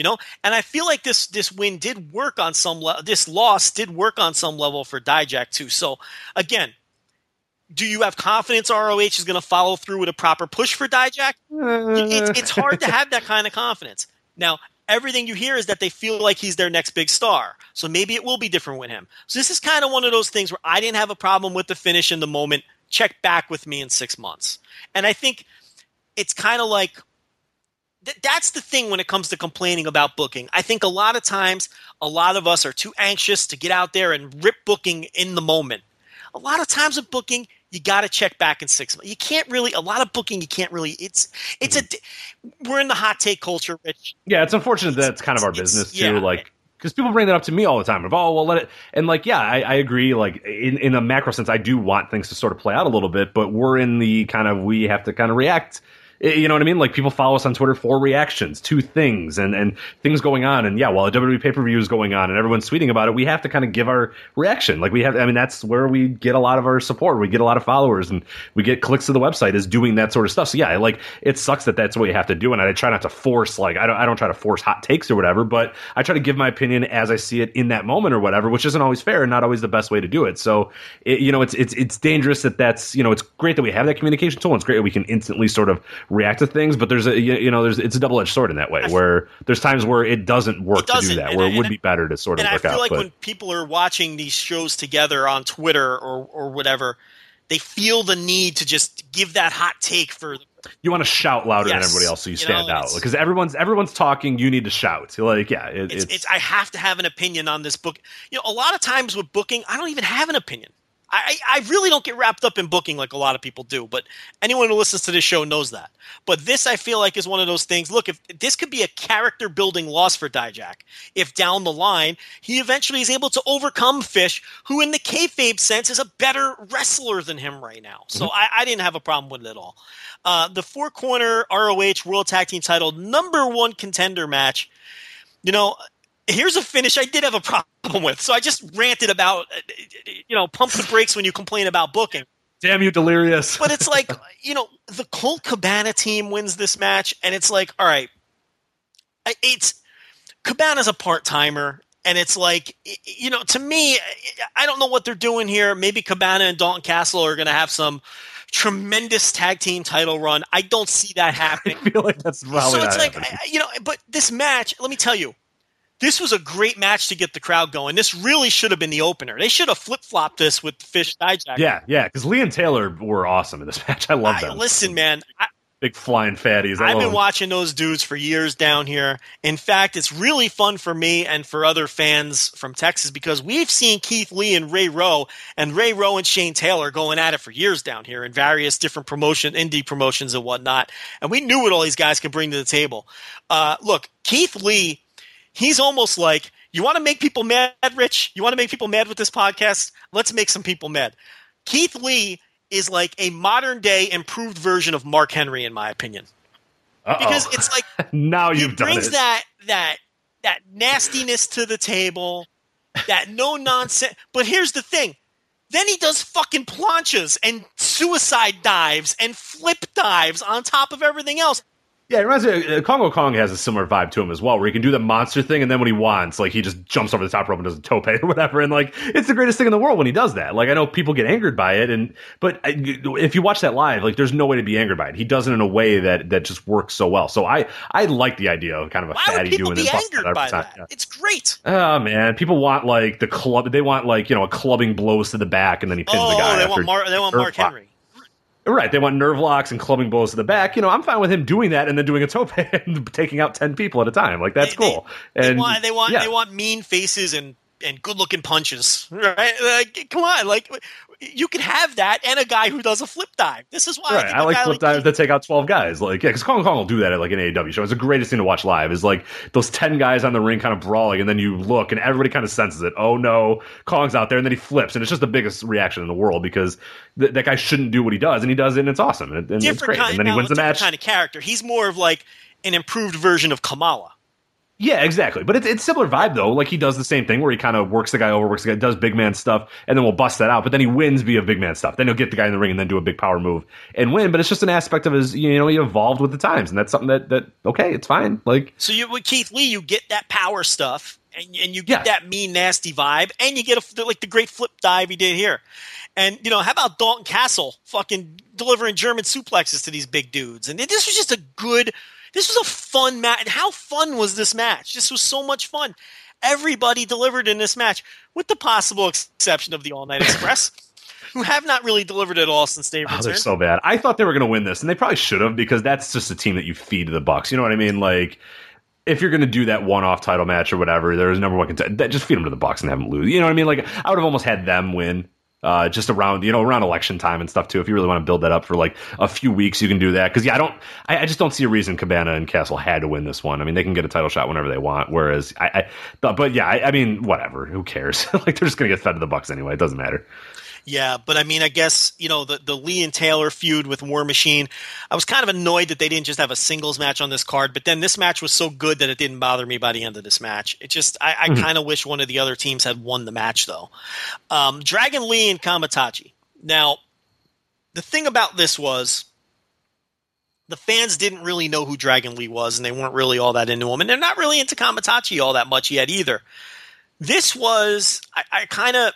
you know. And I feel like this this win did work on some level. This loss did work on some level for Dijak too. So again. Do you have confidence ROH is going to follow through with a proper push for Dijak? it's, mm. it's hard to have that kind of confidence. Now, everything you hear is that they feel like he's their next big star. So maybe it will be different with him. So this is kind of one of those things where I didn't have a problem with the finish in the moment. Check back with me in six months. And I think it's kind of like th- that's the thing when it comes to complaining about booking. I think a lot of times, a lot of us are too anxious to get out there and rip booking in the moment. A lot of times with booking, you got to check back in six months. You can't really. A lot of booking, you can't really. It's it's a. Mm-hmm. We're in the hot take culture, Rich. Yeah, it's unfortunate that it's kind of our business yeah. too. Like, because people bring that up to me all the time. Of oh, well, let it. And like, yeah, I, I agree. Like in in a macro sense, I do want things to sort of play out a little bit. But we're in the kind of we have to kind of react You know what I mean? Like people follow us on Twitter for reactions to things and, and things going on. And yeah, while a WWE pay per view is going on and everyone's tweeting about it, we have to kind of give our reaction. Like we have, I mean, that's where we get a lot of our support. We get a lot of followers and we get clicks to the website is doing that sort of stuff. So yeah, like it sucks that that's what you have to do. And I try not to force, like, I don't, I don't try to force hot takes or whatever, but I try to give my opinion as I see it in that moment or whatever, which isn't always fair and not always the best way to do it. So, it, you know, it's, it's, it's dangerous that that's, you know, it's great that we have that communication tool. And it's great that we can instantly sort of react to things, but there's a you know there's it's a double edged sword in that way where there's times where it doesn't work It doesn't, to do that, where I- it would be better to sort of and I feel out. like but when people are watching these shows together on Twitter or or whatever, they feel the need to just give that hot take for you want to shout louder than everybody else so you You stand know, out because everyone's everyone's talking. You need to shout. Like yeah, it, it's, it's, it's I have to have an opinion on this book. You know, a lot of times with booking, I don't even have an opinion. I, I really don't get wrapped up in booking like a lot of people do, but anyone who listens to this show knows that. But this, I feel like, is one of those things. Look, if this could be a character building loss for Dijak, if down the line he eventually is able to overcome Fish, who in the kayfabe sense is a better wrestler than him right now. So I, I didn't have a problem with it at all. Uh, the four corner ROH World Tag Team Title number one contender match. You know, here's a finish I did have a problem with. So I just ranted about, you know, pump the brakes when you complain about booking. damn you, delirious. But it's like, you know, the Colt Cabana team wins this match, and it's like, all right, it's Cabana's a part timer. And it's like, you know, to me, I don't know what they're doing here. Maybe Cabana and Dalton Castle are going to have some tremendous tag team title run. I don't see that happening. I feel like that's so it's like. I- you know but this match let me tell you this was a great match to get the crowd going this really should have been the opener they should have flip-flopped this with the fish Dijak. yeah, yeah, because Lee and Taylor were awesome in this match. I love I, them. listen man I, Big flying fatties. I i've been them. watching those dudes for years down here in fact it's really fun for me and for other fans from texas because we've seen keith lee and ray rowe and ray rowe and shane taylor going at it for years down here in various different promotion indie promotions and whatnot and we knew what all these guys could bring to the table uh, look keith lee he's almost like you want to make people mad rich you want to make people mad with this podcast let's make some people mad keith lee is like a modern day improved version of mark henry in my opinion Uh-oh. because it's like now you've done brings it. that that that nastiness to the table, that no nonsense. But here's the thing: then he does fucking planchas and suicide dives and flip dives on top of everything else. Yeah, it reminds me. Uh, Kongo Kong has a similar vibe to him as well, where he can do the monster thing, and then when he wants, like he just jumps over the top rope and does a tope or whatever, and like it's the greatest thing in the world when he does that. Like I know people get angered by it, and but I, if you watch that live, like there's no way to be angered by it. He does it in a way that that just works so well. So I I like the idea of kind of a Why fatty doing be this. angered by that? It's great. Oh man, people want like the club. They want like you know a clubbing blows to the back, and then he pins Oh, the guy. they after want Mar- they want Mark. Henry. Right, they want nerve locks and clubbing blows to the back. You know, I'm fine with him doing that and then doing a tope and taking out ten people at a time. Like that's They- they- cool. They and want they want yeah. they want mean faces and and good looking punches. Right? Like, come on, like you could have that and a guy who does a flip dive. This is why Right, I a like flip dives that take out twelve guys. Like, yeah, because Kongo Kong will do that at like an AAW show. It's the greatest thing to watch live. Is like those ten guys on the ring kind of brawling, and then you look, and everybody kind of senses it. Oh no, Kong's out there, and then he flips, and it's just the biggest reaction in the world because th- that guy shouldn't do what he does, and he does it, and it's awesome, and, and it's great. kind, and then he wins the different match. kind of character. He's more of like an improved version of Kamala. Yeah, exactly. But it's it's similar vibe though. Like he does the same thing where he kind of works the guy over, works the guy, does big man stuff, and then we'll bust that out. But then he wins via big man stuff. Then he'll get the guy in the ring and then do a big power move and win. But it's just an aspect of his, you know, he evolved with the times, and that's something that that okay, it's fine. Like So you with Keith Lee, you get that power stuff, and, and you get that mean, nasty vibe, and you get a, like the great flip dive he did here. And you know, how about Dalton Castle fucking delivering German suplexes to these big dudes? And this was just a good, this was a fun match. And how fun was this match? This was so much fun. Everybody delivered in this match, with the possible exception of the All Night Express, who have not really delivered at all since they've oh, returned. they're so bad. I thought they were going to win this, and they probably should have because that's just a team that you feed to the Bucks. You know what I mean? Like. If you're going to do that one-off title match or whatever, there's number one contender. Just feed them to the Bucks and have them lose. You know what I mean? Like I would have almost had them win, uh, just around you know around election time and stuff too. If you really want to build that up for like a few weeks, you can do that. Because yeah, I don't, I, I just don't see a reason Cabana and Castle had to win this one. I mean, they can get a title shot whenever they want. Whereas I, I but, yeah, I, I mean, whatever. Who cares? like they're just to get fed to the Bucks anyway. It doesn't matter. Yeah, but I mean, I guess you know the the Lee and Taylor feud with War Machine. I was kind of annoyed that they didn't just have a singles match on this card, but then this match was so good that it didn't bother me by the end of this match. It just I, I mm-hmm. kind of wish one of the other teams had won the match though. Um, Dragon Lee and Kamaitachi. Now, the thing about this was the fans didn't really know who Dragon Lee was, and they weren't really all that into him, and they're not really into Kamaitachi all that much yet either. This was I, I kind of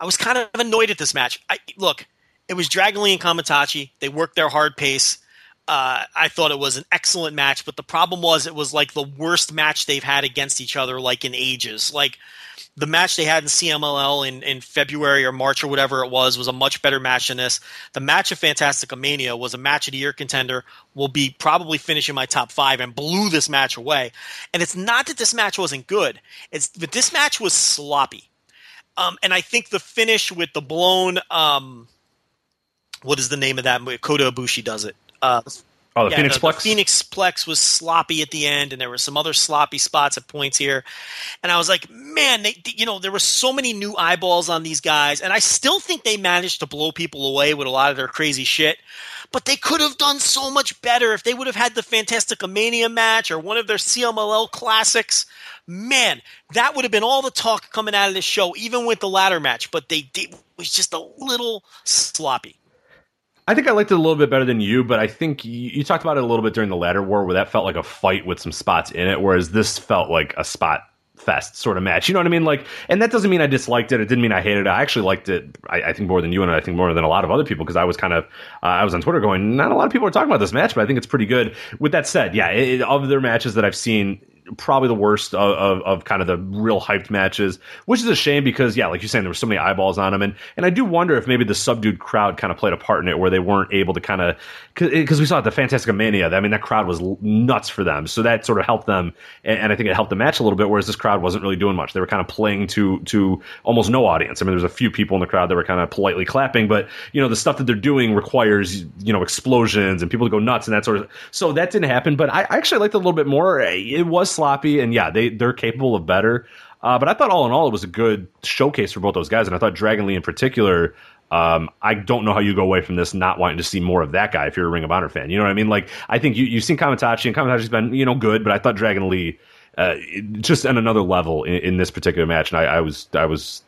I was kind of annoyed at this match. I, look, it was Dragon Lee and Kamaitachi. They worked their hard pace. Uh, I thought it was an excellent match, but the problem was it was like the worst match they've had against each other like in ages. Like the match they had in CMLL in, in February or March or whatever it was was a much better match than this. The match of Fantastica Mania was a match of the year contender, will be probably finishing my top five and blew this match away. And it's not that this match wasn't good. It's but this match was sloppy. Um, and I think the finish with the blown, um, what is the name of that? Kota Ibushi does it. Uh, oh, the yeah, Phoenix the, Plex. The Phoenix Plex was sloppy at the end, and there were some other sloppy spots at points here. And I was like, man, they, you know, there were so many new eyeballs on these guys, and I still think they managed to blow people away with a lot of their crazy shit. But they could have done so much better if they would have had the Fantastica Mania match or one of their CMLL classics man, that would have been all the talk coming out of this show, even with the ladder match. But they did was just a little sloppy. I think I liked it a little bit better than you, but I think you, you, talked about it a little bit during the ladder war, where that felt like a fight with some spots in it, whereas this felt like a spot fest sort of match. You know what I mean? Like, and that doesn't mean I disliked it. It didn't mean I hated it. I actually liked it. I, I think more than you, and I think more than a lot of other people because I was kind of uh, I was on Twitter going, not a lot of people are talking about this match, but I think it's pretty good. With that said, yeah, it, of their matches that I've seen, probably the worst of, of, of, kind of the real hyped matches, which is a shame because yeah, like you're saying, there were so many eyeballs on them, and and I do wonder if maybe the subdued crowd kind of played a part in it, where they weren't able to kind of because we saw at the Fantastic Mania, I mean that crowd was nuts for them, so that sort of helped them, and, and, I think it helped the match a little bit. Whereas this crowd wasn't really doing much; they were kind of playing to to almost no audience. I mean, there's a few people in the crowd that were kind of politely clapping, but you know the stuff that they're doing requires you know explosions and people to go nuts and that sort of. So that didn't happen, but I, I actually liked it a little bit more. It was sloppy and yeah, they they're capable of better. Uh, but I thought all in all it was a good showcase for both those guys, and I thought Dragon Lee in particular. Um, I don't know how you go away from this not wanting to see more of that guy if you're a Ring of Honor fan. You know what I mean? Like I think you you've seen Kamaitachi and Kamaitachi's been you know good, but I thought Dragon Lee uh, just on another level in, in, this particular match, and I, I was I was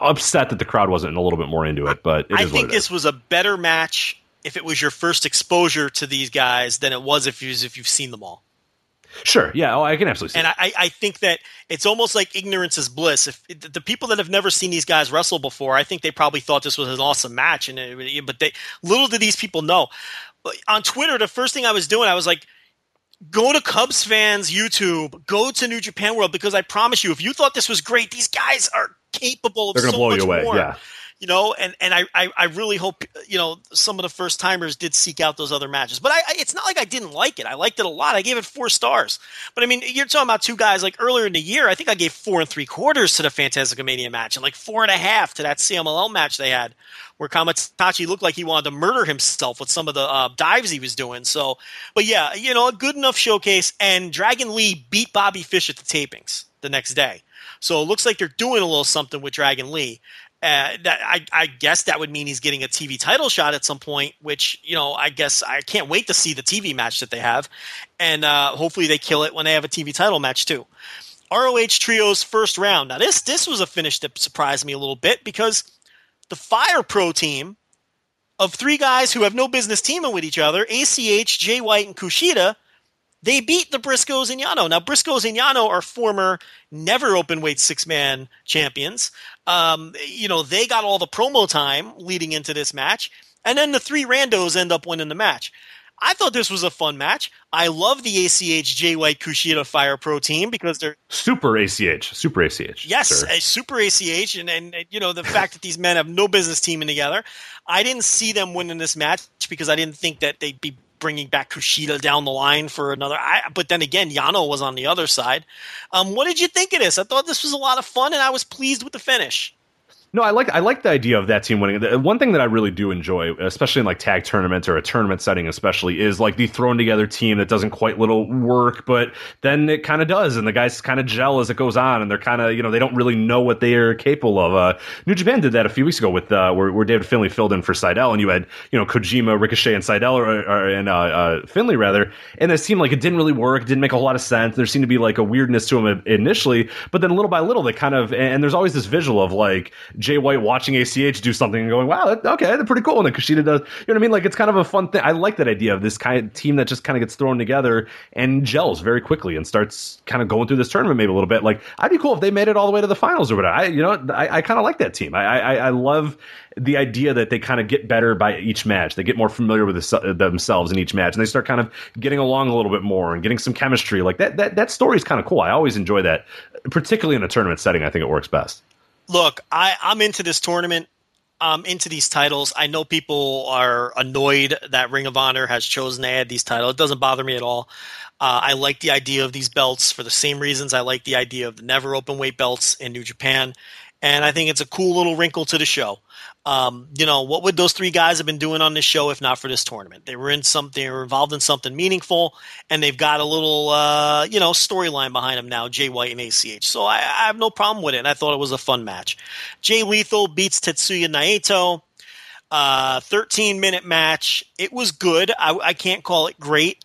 upset that the crowd wasn't a little bit more into it. But it I think this was a better match if it was your first exposure to these guys than it was if you if you've seen them all. Sure. Yeah. Oh, I can absolutely. and I, I think that it's almost like ignorance is bliss. If the people that have never seen these guys wrestle before, I think they probably thought this was an awesome match, and uh, it, but they little did these people know. On Twitter, the first thing I was doing, I was like, "Go to Cubs fans YouTube, go to New Japan World, because I promise you, if you thought this was great, these guys are capable of They're gonna so blow much you away. more." Yeah you know, and and I, I, I really hope you know some of the first timers did seek out those other matches. But I, I, it's not like I didn't like it. I liked it a lot. I gave it four stars. But I mean, you're talking about two guys like earlier in the year. I think I gave four and three quarters to the Fantastica Mania match, and like four and a half to that CMLL match they had, where Kamaitachi looked like he wanted to murder himself with some of the uh, dives he was doing. So, but yeah, you know, a good enough showcase. And Dragon Lee beat Bobby Fish at the tapings the next day. So it looks like they're doing a little something with Dragon Lee. Uh, that I, I, guess that would mean he's getting a TV title shot at some point, which you know I guess I can't wait to see the TV match that they have, and uh, hopefully they kill it when they have a TV title match too. ROH Trios first round. Now this this was a finish that surprised me a little bit because the Fire Pro team of three guys who have no business teaming with each other, ACH, Jay White, and Kushida, they beat the Briscoes and Yano. Now, Briscoes and Yano are former never open weight six man champions. Um, you know, they got all the promo time leading into this match, and then the three randos end up winning the match. I thought this was a fun match. I love the ACH Jay White Kushida Fire Pro team because they're super ACH, super ACH. Yes, a super ACH, and and you know the fact that these men have no business teaming together. I didn't see them winning this match because I didn't think that they'd be bringing back Kushida down the line for another. I, but then again, Yano was on the other side. Um, what did you think of this? I thought this was a lot of fun, and I was pleased with the finish. No, I like I like the idea of that team winning. The- One thing that I really do enjoy, especially in like tag tournaments or a tournament setting, especially, is like the thrown together team that doesn't quite little work, but then it kind of does, and the guys kind of gel as it goes on, and they're kind of you know they don't really know what they are capable of. Uh, New Japan did that a few weeks ago with uh, where, where David Finlay filled in for Sydal, and you had you know Kojima, Ricochet, and Sydal, or, or and uh, uh, Finley rather, and it seemed like it didn't really work, didn't make a whole lot of sense. There seemed to be like a weirdness to them initially, but then little by little they kind of and there's always this visual of like Jay White watching ACH do something and going, wow, okay, they're pretty cool. And then Kushida does, you know what I mean? Like it's kind of a fun thing. I like that idea of this kind of team that just kind of gets thrown together and gels very quickly and starts kind of going through this tournament maybe a little bit. Like I'd be cool if they made it all the way to the finals or whatever. I, you know, I, I kind of like that team. I, I, I love the idea that they kind of get better by each match. They get more familiar with the, themselves in each match, and they start kind of getting along a little bit more and getting some chemistry. Like that, that, that story is kind of cool. I always enjoy that, particularly in a tournament setting. I think it works best. Look, I, I'm into this tournament. I'm into these titles. I know people are annoyed that Ring of Honor has chosen to add these titles. It doesn't bother me at all. Uh, I like the idea of these belts for the same reasons I like the idea of the never open weight belts in New Japan. And I think it's a cool little wrinkle to the show. Um, you know, what would those three guys have been doing on this show if not for this tournament? They were in something, they were involved in something meaningful, and they've got a little, uh, you know, storyline behind them now, Jay White and ACH. So I, I, have no problem with it, and I thought it was a fun match. Jay Lethal beats Tetsuya Naito. Uh, 13 minute match. It was good. I, I can't call it great.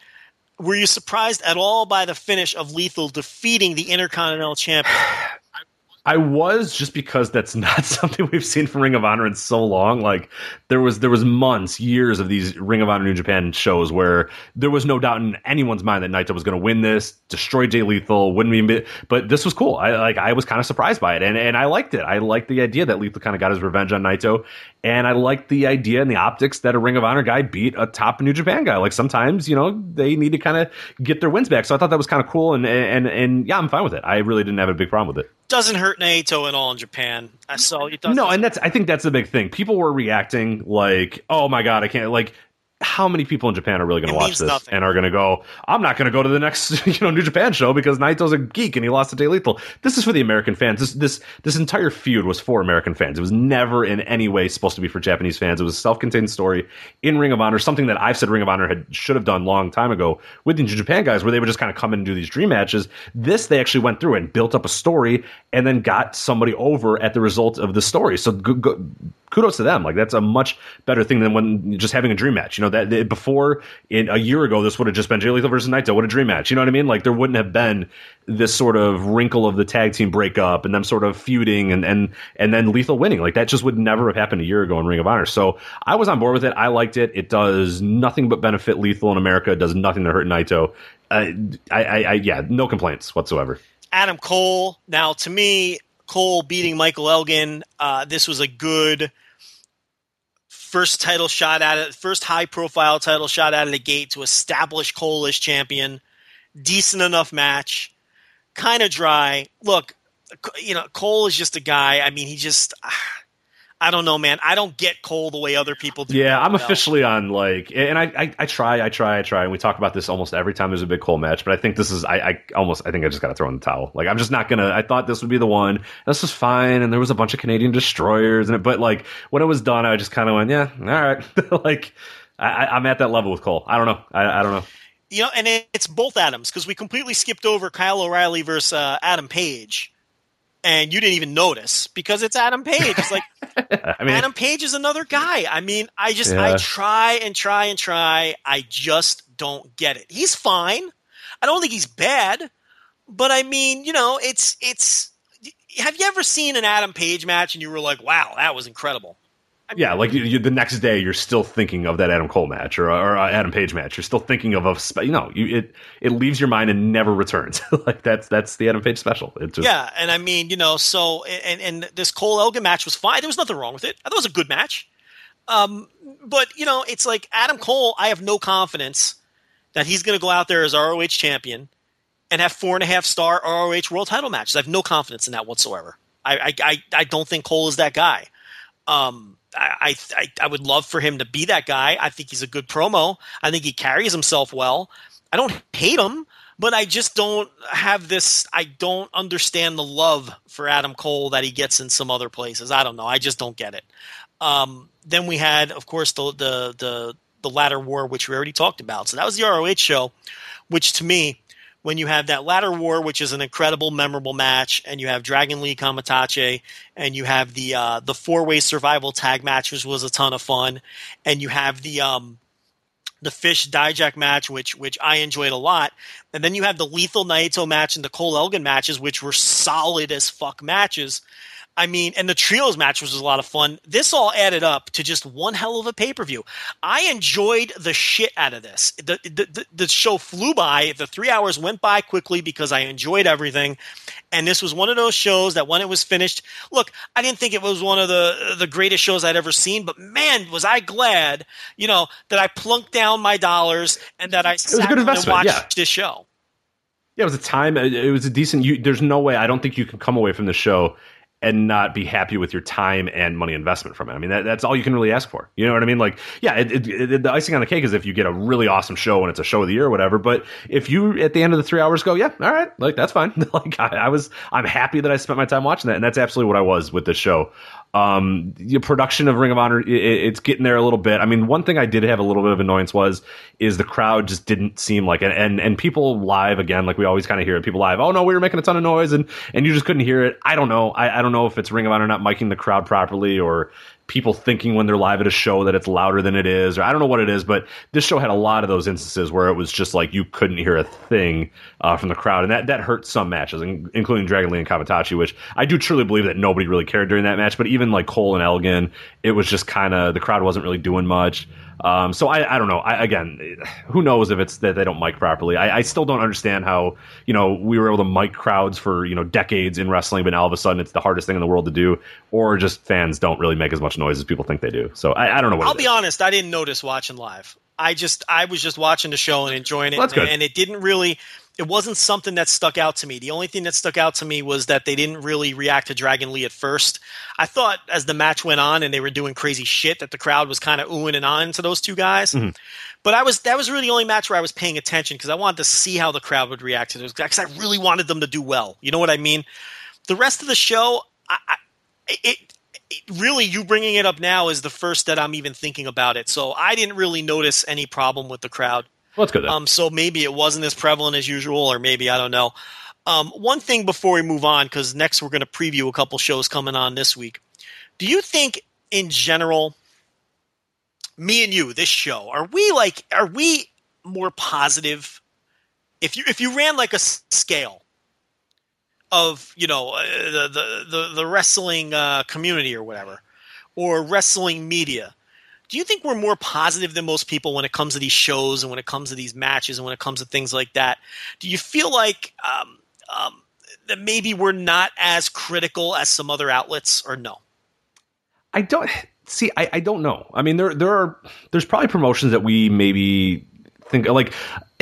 Were you surprised at all by the finish of Lethal defeating the Intercontinental Champion? I was just because that's not something we've seen from Ring of Honor in so long. Like there was there was months, years of these Ring of Honor New Japan shows where there was no doubt in anyone's mind that Naito was going to win this, destroy Jay Lethal, wouldn't be. But this was cool. I like I was kind of surprised by it, and and I liked it. I liked the idea that Lethal kind of got his revenge on Naito, and I liked the idea and the optics that a Ring of Honor guy beat a top New Japan guy. Like sometimes you know they need to kind of get their wins back. So I thought that was kind of cool, and and and yeah, I'm fine with it. I really didn't have a big problem with it doesn't hurt Naito at all in Japan. I saw you. No, and that's I think that's the big thing. People were reacting like, "Oh my god, I can't!" Like how many people in Japan are really going to watch this nothing. and are going to go, I'm not going to go to the next, you know, New Japan show because Naito's a geek and he lost to Jay Lethal. This is for the American fans. This, this, this entire feud was for American fans. It was never in any way supposed to be for Japanese fans. It was a self-contained story in Ring of Honor, something that I've said Ring of Honor had, should have done long time ago with the New Japan guys where they would just kind of come in and do these dream matches. This, they actually went through and built up a story and then got somebody over at the result of the story. So go, go, kudos to them. Like that's a much better thing than when just having a dream match. You know that, that before in a year ago, this would have just been Jay Lethal versus Naito. What a dream match. You know what I mean? Like there wouldn't have been this sort of wrinkle of the tag team breakup and them sort of feuding and and and then Lethal winning. Like that just would never have happened a year ago in Ring of Honor. So I was on board with it. I liked it. It does nothing but benefit Lethal in America. It does nothing to hurt Naito. Uh, I, I, I yeah, no complaints whatsoever. Adam Cole. Now, to me, Cole beating Michael Elgin. Uh, this was a good first title shot at it, first high profile title shot out of the gate to establish Cole as champion. Decent enough match. Kind of dry. Look, you know, Cole is just a guy. I mean, he just. I don't know, man. I don't get Cole the way other people do. Yeah, I'm officially on like, and I, I, I, try, I try, I try, and we talk about this almost every time there's a big Cole match. But I think this is, I, I almost, I think I just got to throw in the towel. Like, I'm just not gonna. I thought this would be the one. This was fine, and there was a bunch of Canadian destroyers, and it, but like when it was done, I just kind of went, yeah, all right. like, I, I'm at that level with Cole. I don't know. I, I don't know. You know, and it's both Adams because we completely skipped over Kyle O'Reilly versus uh, Adam Page and you didn't even notice because it's Adam Page. It's like I mean, Adam Page is another guy. I mean, I just yeah. I try and try and try. I just don't get it. He's fine. I don't think he's bad, but I mean, you know, it's it's. Have you ever seen an Adam Page match and you were like, "Wow, that was incredible"? I mean, yeah, like you, you, the next day, you're still thinking of that Adam Cole match or, or uh, Adam Page match. You're still thinking of a, you know, you, it it leaves your mind and never returns. like that's that's the Adam Page special. It just yeah, and I mean, you know, so and and this Cole Elgin match was fine. There was nothing wrong with it. I thought it was a good match. Um, but you know, it's like Adam Cole. I have no confidence that he's going to go out there as ROH champion and have four and a half star ROH world title matches. I have no confidence in that whatsoever. I I I, don't think Cole is that guy. Um, I, I I would love for him to be that guy. I think he's a good promo. I think he carries himself well. I don't hate him, but I just don't have this. I don't understand the love for Adam Cole that he gets in some other places. I don't know. I just don't get it. Um, then we had, of course, the the the the ladder war, which we already talked about. So that was the ROH show, which to me, when you have that ladder war, which is an incredible, memorable match, and you have Dragon Lee Kamaitachi, and you have the uh, the four way survival tag match, which was a ton of fun, and you have the um, the Fish Dijak match, which which I enjoyed a lot, and then you have the Lethal Naito match and the Cole Elgin matches, which were solid as fuck matches. I mean, and the trios match was a lot of fun. This all added up to just one hell of a pay per view. I enjoyed the shit out of this. The, the, the, the show flew by. The three hours went by quickly because I enjoyed everything. And this was one of those shows that when it was finished, look, I didn't think it was one of the the greatest shows I'd ever seen, but man, was I glad, you know, that I plunked down my dollars and that I was a and watched yeah. this show. Yeah, it was a time. It was a decent. You, there's no way. I don't think you can come away from the show and not be happy with your time and money investment from it. I mean, that, that's all you can really ask for. You know what I mean? Like, yeah, it, it, it, the icing on the cake is if you get a really awesome show and it's a show of the year or whatever. But if you at the end of the three hours go, yeah, all right, like that's fine. like I, I was, I'm happy that I spent my time watching that, and that's absolutely what I was with this show. Um, the production of Ring of Honor, it, it's getting there a little bit. I mean, one thing I did have a little bit of annoyance was is the crowd just didn't seem like and and, and people live again, like we always kind of hear it. People live, oh no, we were making a ton of noise and and you just couldn't hear it. I don't know. I, I don't know if it's Ring of Honor not miking the crowd properly or people thinking when they're live at a show that it's louder than it is, or I don't know what it is, but this show had a lot of those instances where it was just like you couldn't hear a thing uh, from the crowd, and that that hurt some matches, including Dragon Lee and Kamaitachi, which I do truly believe that nobody really cared during that match. But even like Cole and Elgin, it was just kind of the crowd wasn't really doing much. Um, so I, I don't know. I, again, who knows if it's that they don't mic properly? I, I still don't understand how you know we were able to mic crowds for you know decades in wrestling, but now all of a sudden it's the hardest thing in the world to do, or just fans don't really make as much noise as people think they do. So I, I don't know what. I'll be honest. I didn't notice watching live. I just I was just watching the show and enjoying it, Well, that's good. and it didn't really. It wasn't something that stuck out to me. The only thing that stuck out to me was that they didn't really react to Dragon Lee at first. I thought as the match went on and they were doing crazy shit that the crowd was kind of oohing and on to those two guys. Mm-hmm. But I was that was really the only match where I was paying attention because I wanted to see how the crowd would react to those guys. I really wanted them to do well. You know what I mean? The rest of the show, I, I, it, it really you bringing it up now is the first that I'm even thinking about it. So I didn't really notice any problem with the crowd. Well, that's good. Then. Um, so maybe it wasn't as prevalent as usual, or maybe I don't know. Um, one thing before we move on, because next we're going to preview a couple shows coming on this week. Do you think, in general, me and you, this show, are we like, are we more positive? If you if you ran like a scale of you know uh, the the the, the wrestling uh, community or whatever, or wrestling media, do you think we're more positive than most people when it comes to these shows and when it comes to these matches and when it comes to things like that? Do you feel like um, um, that maybe we're not as critical as some other outlets, or no? I don't see. I, I don't know. I mean, there there are there's probably promotions that we maybe think like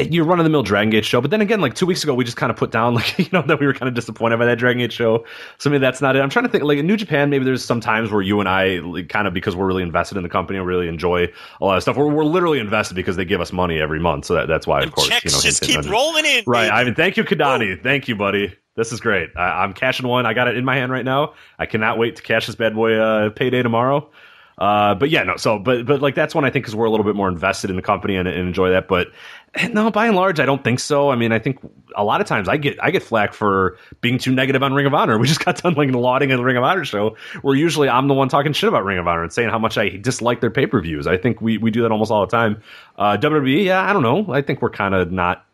you're running the mill Dragon Gate show, but then again, like two weeks ago, we just kind of put down like you know that we were kind of disappointed by that Dragon Gate show. So maybe that's not it. I'm trying to think like in New Japan, maybe there's some times where you and I like, kind of because we're really invested in the company and really enjoy a lot of stuff. We're, we're literally invested because they give us money every month, so that, that's why of course Checks you know just keep rolling in, Right. baby. I mean, thank you, Kidani. Thank you, buddy. This is great. I, I'm cashing one. I got it in my hand right now. I cannot wait to cash this bad boy uh, payday tomorrow. Uh, but yeah, no. So, but but like that's when I think because we're a little bit more invested in the company and, and enjoy that. But no, by and large, I don't think so. I mean, I think a lot of times I get I get flack for being too negative on Ring of Honor. We just got done like lauding the Ring of Honor show, where usually I'm the one talking shit about Ring of Honor and saying how much I dislike their pay per views. I think we we do that almost all the time. Uh, WWE, yeah, I don't know. I think we're kind of not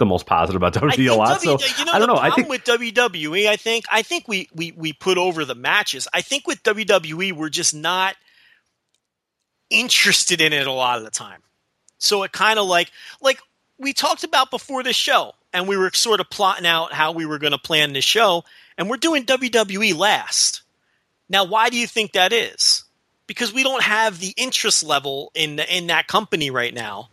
the most positive about WWE a lot. W- so you know, I don't know. I think with WWE, I think, I think we, we we put over the matches. I think with WWE, we're just not interested in it a lot of the time. So it kind of like like we talked about before the show, and we were sort of plotting out how we were going to plan this show, and we're doing WWE last. Now, why do you think that is? Because we don't have the interest level in in that company right now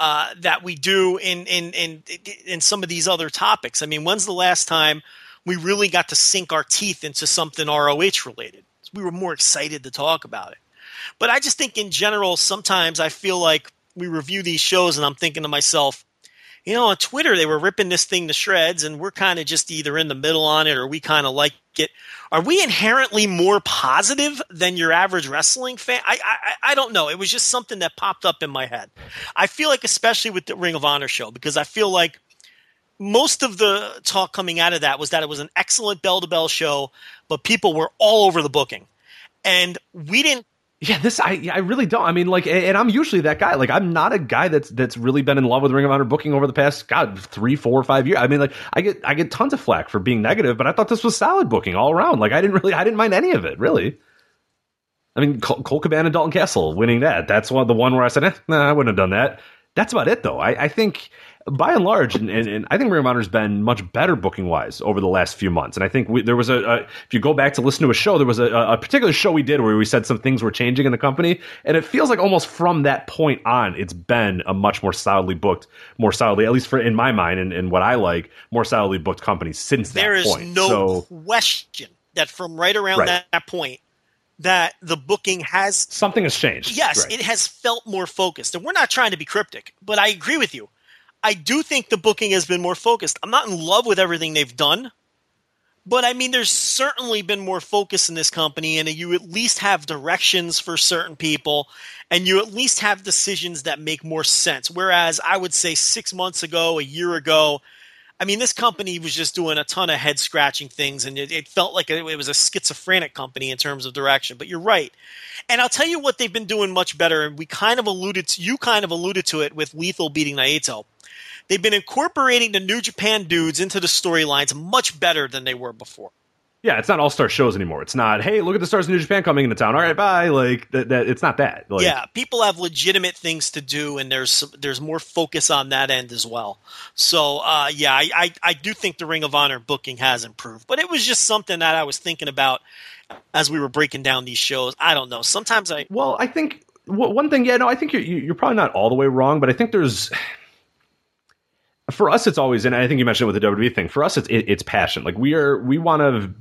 uh, that we do in, in in in some of these other topics. I mean, when's the last time we really got to sink our teeth into something ROH related? We were more excited to talk about it. But I just think in general, sometimes I feel like we review these shows and I'm thinking to myself, you know, on Twitter they were ripping this thing to shreds, and we're kind of just either in the middle on it or we kind of like it. Are we inherently more positive than your average wrestling fan? I, I I don't know. It was just something that popped up in my head. I feel like, especially with the Ring of Honor show, because I feel like most of the talk coming out of that was that it was an excellent bell to bell show, but people were all over the booking, and we didn't yeah, this I I really don't. I mean, like, and I'm usually that guy. Like, I'm not a guy that's that's really been in love with Ring of Honor booking over the past God three, four, five years. I mean, like, I get I get tons of flack for being negative, but I thought this was solid booking all around. Like, I didn't really I didn't mind any of it really. I mean, Colt, Colt Cabana and Dalton Castle winning that. That's one the one where I said, eh, nah, I wouldn't have done that. That's about it, though. I, I think by and large, and, and, and, I think Ring of Honor's been much better booking wise over the last few months. And I think we, there was a, a, if you go back to listen to a show, there was a, a, particular show we did where we said some things were changing in the company, and it feels like almost from that point on, it's been a much more solidly booked, more solidly, at least for in my mind and, and what I like, more solidly booked company since there that point. There is no so, question that from right around right. That, that point, that the booking has something has changed. Yes, right. it has felt more focused. And we're not trying to be cryptic, but I agree with you. I do think the booking has been more focused. I'm not in love with everything they've done, but I mean, there's certainly been more focus in this company, and you at least have directions for certain people, and you at least have decisions that make more sense. Whereas I would say six months ago, a year ago, I mean, this company was just doing a ton of head scratching things, and it, it felt like it, it, was a schizophrenic company in terms of direction. But you're right, and I'll tell you what they've been doing much better. And we kind of alluded to you, kind of alluded to it with Lethal beating Naito they've been incorporating the New Japan dudes into the storylines much better than they were before. Yeah, it's not all star shows anymore. It's not, hey, look at the stars of New Japan coming into town. All right, bye. Like that, that it's not that. Like, yeah, people have legitimate things to do, and there's there's more focus on that end as well. So, uh, yeah, I, I I do think the Ring of Honor booking has improved, but it was just something that I was thinking about as we were breaking down these shows. I don't know. Sometimes I well, I think one thing. Yeah, no, I think you're you're probably not all the way wrong, but I think there's for us, it's always, and I think you mentioned it with the WWE thing. For us, it's it, it's passion. Like we are, we want to.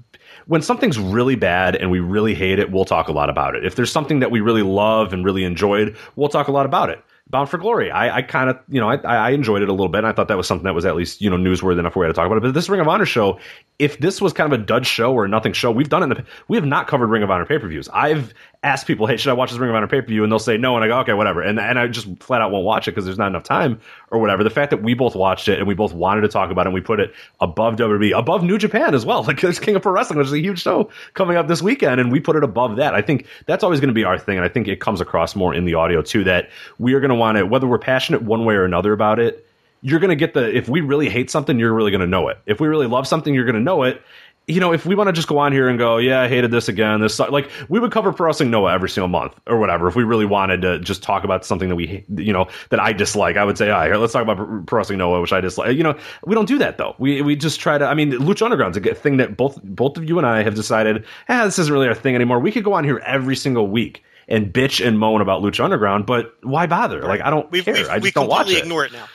When something's really bad and we really hate it, we'll talk a lot about it. If there's something that we really love and really enjoyed, we'll talk a lot about it. Bound for Glory. I, I kind of, you know, I, I enjoyed it a little bit. And I thought that was something that was at least, you know, newsworthy enough for we had to talk about it. But this Ring of Honor show, if this was kind of a dud show or a nothing show, we've done it. In the, we have not covered Ring of Honor pay per views. I've asked people, hey, should I watch this Ring of Honor pay per view? And they'll say no, and I go, okay, whatever. And and I just flat out won't watch it because there's not enough time or whatever. The fact that we both watched it and we both wanted to talk about it, and we put it above WWE, above New Japan as well. Like there's King of Pro Wrestling, which is a huge show coming up this weekend, and we put it above that. I think that's always going to be our thing, and I think it comes across more in the audio too that we are going to want it, whether we're passionate one way or another about it. You're going to get the if we really hate something, you're really going to know it. If we really love something, you're going to know it you know, if we want to just go on here and go, yeah, I hated this again, this like we would cover Pro Wrestling Noah every single month or whatever. If we really wanted to just talk about something that we, you know, that I dislike, I would say, all right, here, let's talk about Pro Wrestling Noah, which I dislike. You know, we don't do that though. We we just try to. I mean, Lucha Underground's a thing that both both of you and I have decided, ah, this isn't really our thing anymore. We could go on here every single week and bitch and moan about Lucha Underground, but why bother? Like I don't we've, care. We've, I just don't watch it. Ignore it now.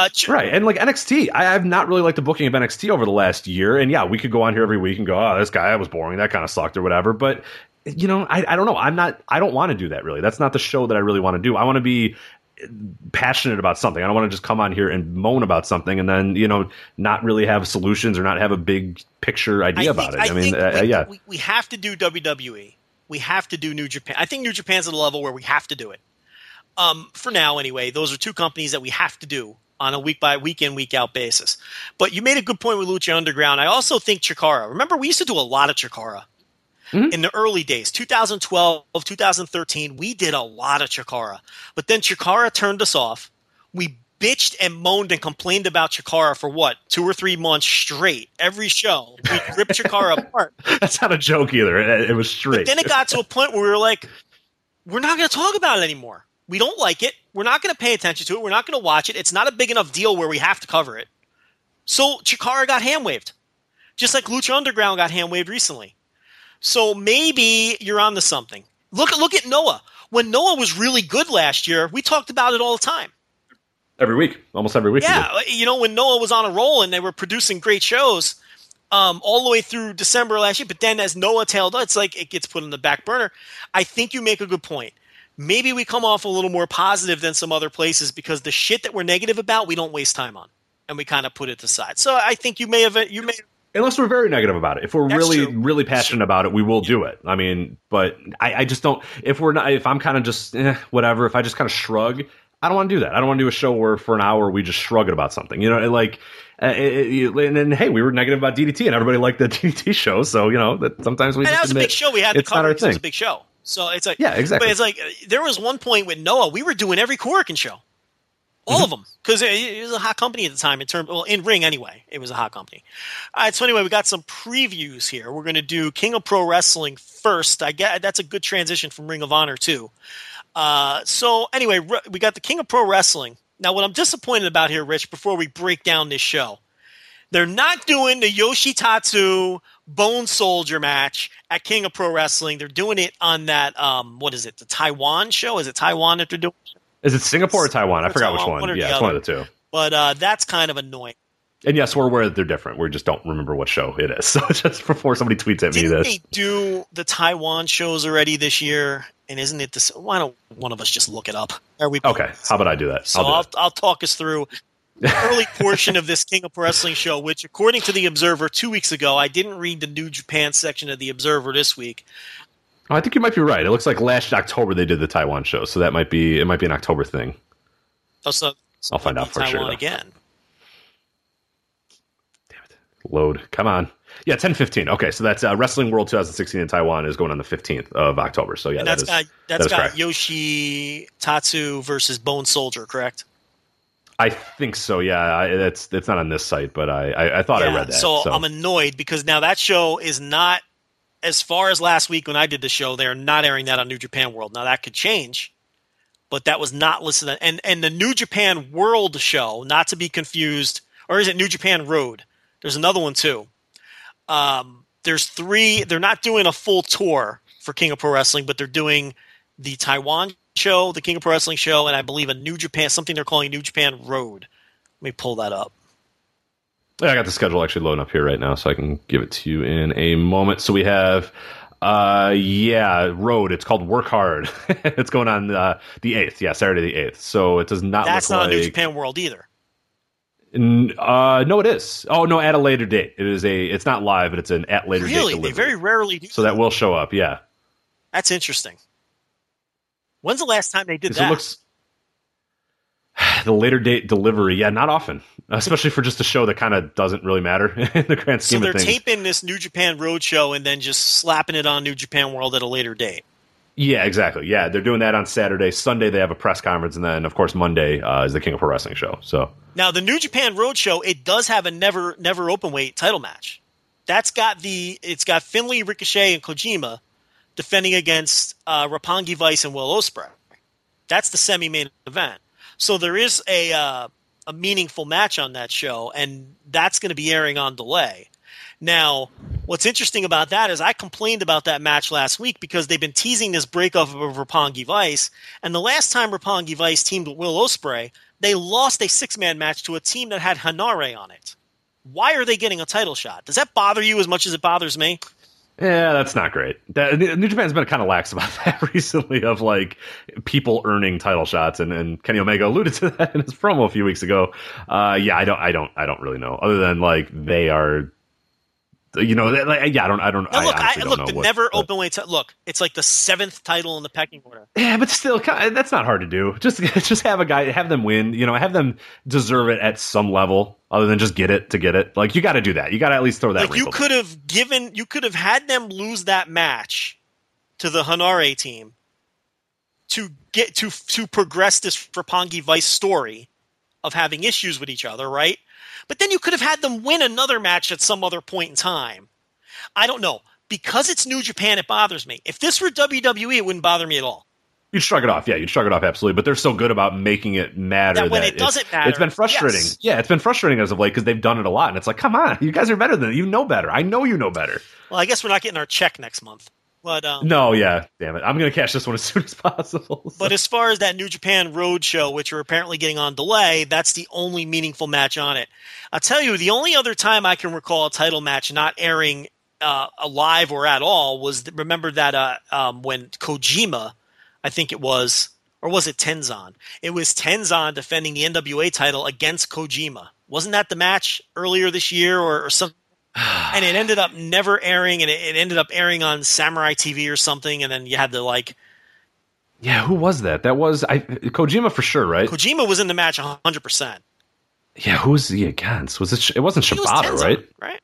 Uh, right, and like NXT, I have not really liked the booking of NXT over the last year. And yeah, we could go on here every week and go, "Oh, this guy was boring. That kind of sucked," or whatever. But you know, I, I don't know. I'm not. I don't want to do that. Really, that's not the show that I really want to do. I want to be passionate about something. I don't want to just come on here and moan about something and then you know not really have solutions or not have a big picture idea I about it. I, I mean, uh, we, yeah, we, we have to do WWE. We have to do New Japan. I think New Japan's at a level where we have to do it. Um, for now, anyway, those are two companies that we have to do on a week by week in week out basis. But you made a good point with Lucha Underground. I also think Chikara. Remember, we used to do a lot of Chikara mm-hmm. in the early days, 2012, 2013. We did a lot of Chikara, but then Chikara turned us off. We bitched and moaned and complained about Chikara for what two or three months straight. Every show, we ripped Chikara apart. That's not a joke either. It, it was straight. But then it got to a point where we were like, we're not going to talk about it anymore. We don't like it. We're not going to pay attention to it. We're not going to watch it. It's not a big enough deal where we have to cover it. So Chikara got hand waved, just like Lucha Underground got hand waved recently. So maybe you're on to something. Look, look at Noah. When Noah was really good last year, we talked about it all the time. Every week, almost every week. Yeah, you know when Noah was on a roll and they were producing great shows, um, all the way through December last year. But then as Noah tailed, it's like it gets put on the back burner. I think you make a good point maybe we come off a little more positive than some other places because the shit that we're negative about, we don't waste time on, and we kind of put it aside. So I think you may have you may Unless we're very negative about it. If we're That's really, true. really passionate about it, we will do it. I mean, but I, I just don't. If we're not, if I'm kind of just eh, whatever. If I just kind of shrug, I don't want to do that. I don't want to do a show where for an hour we just shrug it about something. You know, like, uh, it, it, and then hey, we were negative about DDT, and everybody liked the DDT show. So you know that sometimes we and that was a big show. We had not cover it was a big show. So it's like Yeah, exactly. But it's like there was one point with Noah, we were doing every Korakuen show, all Mm-hmm. of them, because it, it was a hot company at the time. In terms, well, in ring anyway, it was a hot company. All right, so anyway, we got some previews here. We're going to do King of Pro Wrestling first. I get that's a good transition from Ring of Honor too. Uh, so anyway, we got the King of Pro Wrestling. Now, what I'm disappointed about here, Rich, before we break down this show, they're not doing the Yoshitatsu Bone Soldier match at King of Pro Wrestling. They're doing it on that um, what is it? The Taiwan show? Is it Taiwan that they're doing? Is it Singapore or Taiwan? I Or forgot which one. one yeah, it's one of the two. But uh, that's kind of annoying. And yes, we're aware that they're different. We just don't remember what show it is. So just before somebody tweets at me Didn't this, they do the Taiwan shows already this year? And isn't it this? Why don't one of us just look it up? Are we okay, how about I do that? So I'll do I'll. I'll talk us through early portion of this King of Wrestling show, which, according to the Observer two weeks ago, I didn't read the New Japan section of the Observer this week. Oh, I think you might be right. It looks like last October they did the Taiwan show, so that might be it. Might be an October thing. Oh, so, I'll find out for Taiwan sure, though. again. Load, come on. Yeah, ten fifteen. Okay, so that's uh, Wrestling World 2016 in Taiwan is going on the 15th of October. So yeah, and that that's got that that's is got correct. Yoshi Tatsu versus Bone Soldier, correct? I think so. Yeah, I, that's it's not on this site, but I I, I thought I read that. So, So, I'm annoyed because now that show is not as far as last week when I did the show. They're not airing that on New Japan World. Now that could change, but that was not listed. And and the New Japan World show, not to be confused, or is it New Japan Road? There's another one too. Um, there's three. They're not doing a full tour for King of Pro Wrestling, but they're doing the Taiwan show, the King of Pro Wrestling show, and I believe a New Japan something they're calling New Japan Road. Let me pull that up. yeah, I got the schedule actually loading up here right now, so I can give it to you in a moment. So we have. Uh yeah, road. It's called Work Hard. it's going on uh, the eighth. Yeah, Saturday the eighth. So it does not That's look not like New Japan World either. Uh, no, it is. Oh no, at a later date. It is a. It's not live, but it's an at later Really, date Really, they very rarely do. so that will show up. Yeah, That's interesting. When's the last time they did that? it looks the later date delivery. Yeah, not often, especially for just a show that kind of doesn't really matter in the grand scheme so they're of things. taping this New Japan Road show and then just slapping it on New Japan World at a later date. yeah, exactly. Yeah, they're doing that on Saturday. Sunday they have a press conference, and then of course Monday uh, is the King of Pro Wrestling show. So Now the New Japan Road show it does have a never never open weight title match. That's got the it's got Finlay, Ricochet, and Kojima defending against uh, Roppongi Vice and Will Ospreay. That's the semi main event. So there is a uh, a meaningful match on that show, and that's going to be airing on delay. Now, what's interesting about that is I complained about that match last week because they've been teasing this breakup of Roppongi Vice, and the last time Roppongi Vice teamed with Will Ospreay, they lost a six man match to a team that had Hanare on it. Why are they getting a title shot? Does that bother you as much as it bothers me? Yeah, that's not great. That, New Japan's been kind of lax about that recently, of like people earning title shots, and, and Kenny Omega alluded to that in his promo a few weeks ago. Uh, yeah, I don't, I don't, I don't really know. Other than like they are. You know, like, yeah, I don't, I don't. Now, I look, I, look, what- never open weight. T- look, it's like the seventh title in the pecking order. Yeah, but still, that's not hard to do. Just just have a guy, have them win. You know, have them deserve it at some level, other than just get it to get it. Like you got to do that. You got to at least throw that. Like you could have given, you could have had them lose that match to the Hanare team to get to to progress this Roppongi Vice story of having issues with each other, right? But then you could have had them win another match at some other point in time. I don't know. Because it's New Japan, it bothers me. If this were WWE, it wouldn't bother me at all. You'd shrug it off. Yeah, you'd shrug it off absolutely. But they're so good about making it matter That when it doesn't matter, it's been frustrating. yes. Yeah, it's been frustrating as of late because they've done it a lot, and it's like, come on, you guys are better than you know better. I know you know better. Well, I guess we're not getting our check next month. But um, No, yeah, damn it, I'm gonna catch this one as soon as possible. But as far as that New Japan Road show, which are apparently getting on delay, that's the only meaningful match on it. I'll tell you, the only other time I can recall a title match not airing uh, alive or at all was remember that uh, um, when Kojima I think it was, or was it Tenzan? It was Tenzan defending the NWA title against Kojima. Wasn't that the match earlier this year or, or something? and it ended up never airing, and it, it ended up airing on Samurai TV or something. And then you had to like Yeah, who was that? That was I Kojima for sure, right? Kojima was in the match 100. percent yeah, who was he against? Was it? It wasn't It was Shibata, Tenzan, right? Right.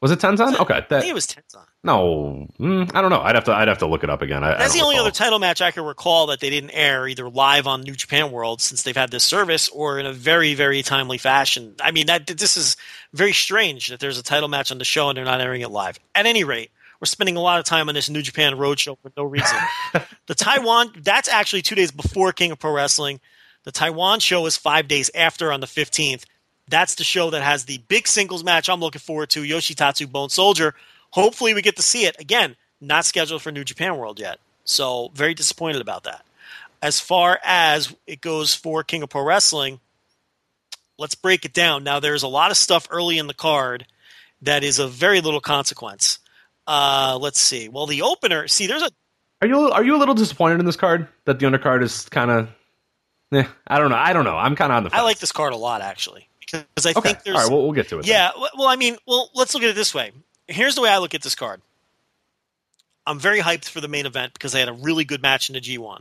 Was it Tenzan? Okay, I that think it was Tenzan. No, mm, I don't know. I'd have to. I'd have to look it up again. I, I That's don't the only recall. other title match I can recall that they didn't air either live on New Japan World since they've had this service or in a very, very timely fashion. I mean, that this is very strange that there's a title match on the show and they're not airing it live. At any rate, we're spending a lot of time on this New Japan Roadshow for no reason. the Taiwan, that's actually two days before King of Pro Wrestling. The Taiwan show is five days after on the 15th. That's the show that has the big singles match I'm looking forward to Yoshitatsu Bone Soldier. Hopefully, we get to see it. Again, not scheduled for New Japan World yet. So, very disappointed about that. As far as it goes for King of Pro Wrestling, let's break it down. Now, there's a lot of stuff early in the card that is of very little consequence. Uh, let's see. Well, the opener, see, there's a Are you are you a little disappointed in this card that the undercard is kind of? Eh, I don't know. I don't know. I'm kind of on the. I like this card a lot, actually, because I Okay. think there's. All right. We'll, we'll get to it. Yeah, w- well, I mean, well, let's look at it this way. Here's the way I look at this card. I'm very hyped for the main event because they had a really good match in the G1.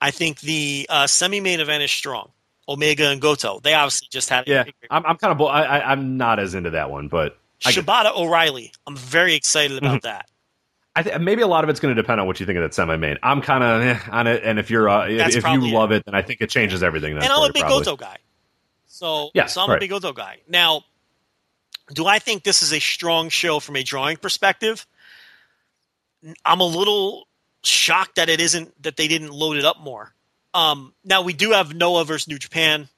I think the uh, semi-main event is strong. Omega and Goto. They obviously just had Yeah. I'm. I'm kind of. I, I, I'm not as into that one, but I Shibata O'Reilly. I'm very excited about that. I th- maybe a lot of it's going to depend on what you think of that semi-main. I'm kind of eh, on it, and if you're uh, if, if you love it, then I think it changes everything. Then and I'm a big probably. Goto guy. So, Yeah, so I'm a right. big Goto guy. Now, do I think this is a strong show from a drawing perspective? I'm a little shocked that it isn't that they didn't load it up more. Um, now we do have Noah versus New Japan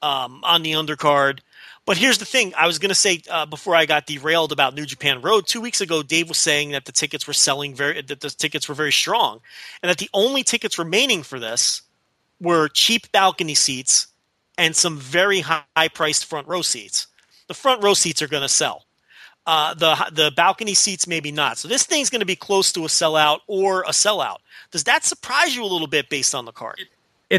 um, on the undercard, but here's the thing: I was going to say uh, before I got derailed about New Japan Road two weeks ago. Dave was saying that the tickets were selling very that the tickets were very strong, and that the only tickets remaining for this were cheap balcony seats and some very high priced front row seats. The front row seats are going to sell. Uh, the the balcony seats maybe not. So this thing's going to be close to a sellout or a sellout. Does that surprise you a little bit based on the card? It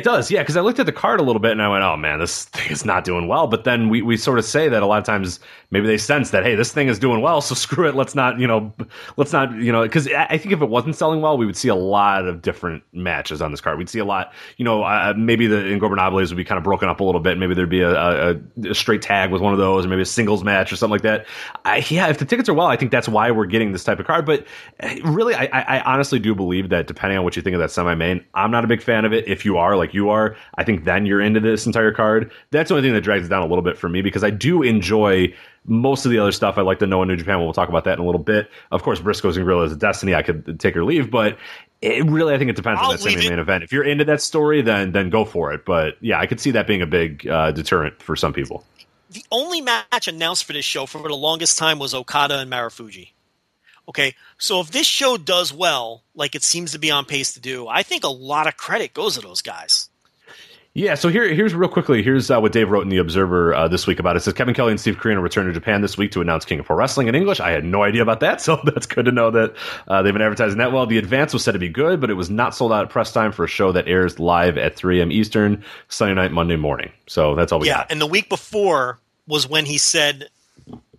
does, yeah. Because I looked at the card a little bit and I went, "Oh man, this thing is not doing well." But then we, we sort of say that a lot of times maybe they sense that hey, this thing is doing well, so screw it. Let's not you know, let's not you know, because I think if it wasn't selling well, we would see a lot of different matches on this card. We'd see a lot, you know, uh, maybe the Ingobernables would be kind of broken up a little bit. Maybe there'd be a, a, a straight tag with one of those, or maybe a singles match or something like that. I, yeah, if the tickets are well, I think that's why we're getting this type of card. But uh, really, I, I, I honestly do believe that depending on what you think of that semi main, I'm not a big fan of it. If you are like you are, I think then you're into this entire card. That's the only thing that drags it down a little bit for me because I do enjoy most of the other stuff. I like to know in New Japan. We'll talk about that in a little bit. Of course, Briscoes and Guerrillas of Destiny. I could take or leave, but it really, I think it depends I'll on that semi main event. If you're into that story, then then go for it. But yeah, I could see that being a big uh, deterrent for some people. the only match announced for this show for the longest time was Okada and Marufuji. Okay, so if this show does well, like it seems to be on pace to do, I think a lot of credit goes to those guys. Yeah, so here, here's real quickly. Here's uh, what Dave wrote in the Observer uh, this week about it. it. Says Kevin Kelly and Steve Corino return to Japan this week to announce King of Pro Wrestling in English. I had no idea about that, so that's good to know that uh, they've been advertising that well. The advance was said to be good, but it was not sold out at press time for a show that airs live at 3 a.m. Eastern Sunday night, Monday morning. So that's all we yeah, got. and the week before was when he said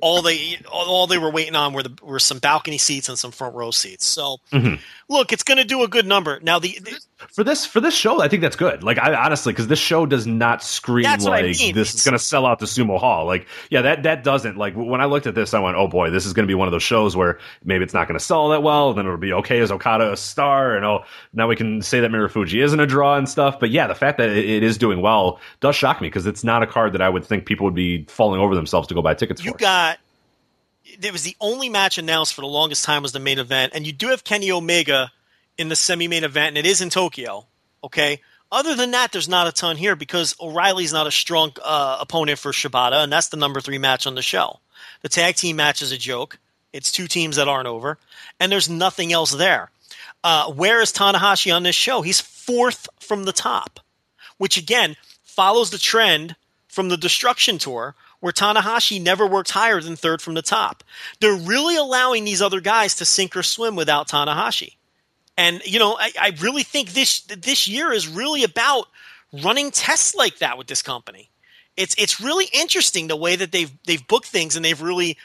all they all, they were waiting on were the were some balcony seats and some front row seats. So Mm-hmm. look, it's going to do a good number. Now the, the For this for this show, I think that's good. Like I honestly, because this show does not scream That's what I like mean. this is going to sell out the Sumo Hall. Like yeah, that that doesn't. Like when I looked at this, I went, oh boy, this is going to be one of those shows where maybe it's not going to sell that well. Then it'll be okay as Okada a star, and oh now we can say that Marufuji isn't a draw and stuff. But yeah, the fact that it, it is doing well does shock me because it's not a card that I would think people would be falling over themselves to go buy tickets you for. got there was the only match announced for the longest time was the main event, and you do have Kenny Omega in the semi-main event, and it is in Tokyo. Okay. Other than that, there's not a ton here because O'Reilly's not a strong uh, opponent for Shibata, and that's the number three match on the show. The tag team match is a joke. It's two teams that aren't over, and there's nothing else there. Uh, where is Tanahashi on this show? He's fourth from the top, which again follows the trend from the Destruction Tour, where Tanahashi never worked higher than third from the top. They're really allowing these other guys to sink or swim without Tanahashi. And you know, I, I really think this this year is really about running tests like that with this company. It's it's really interesting the way that they've they've booked things and they've really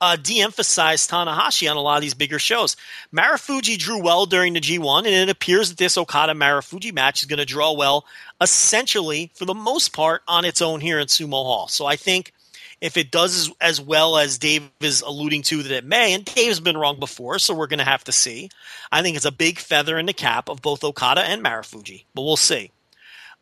uh, de-emphasized Tanahashi on a lot of these bigger shows. Marufuji drew well during the G1, and it appears that this Okada Marufuji match is going to draw well, essentially for the most part on its own here in Sumo Hall. So I think if it does as, well as Dave is alluding to that it may, and Dave's been wrong before, so we're going to have to see. I think it's a big feather in the cap of both Okada and Marufuji, but we'll see.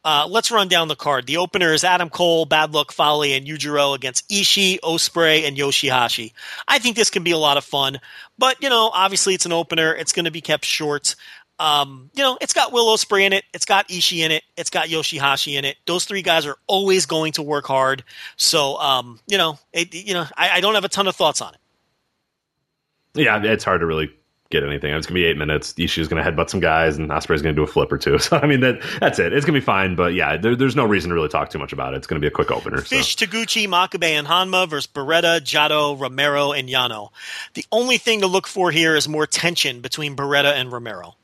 Uh, let's run down the card. The opener is Adam Cole, Bad Luck Fale, and Yujiro against Ishii, Ospreay, and Yoshihashi. I think this can be a lot of fun, but you know, obviously it's an opener. It's going to be kept short. Um, you know, it's got Will Ospreay in it, it's got Ishii in it, it's got Yoshihashi in it. Those three guys are always going to work hard. So, um, you know, it, you know, I, I don't have a ton of thoughts on it. Yeah, it's hard to really get anything. It's gonna be eight minutes. Ishii's gonna headbutt some guys, and Ospreay's gonna do a flip or two. So I mean, that that's it. It's gonna be fine. But yeah, there, there's no reason to really talk too much about it. It's gonna be a quick opener. Fish, so. Taguchi, Makabe, and Honma versus Beretta, Jado, Romero, and Yano. The only thing to look for here is more tension between Beretta and Romero.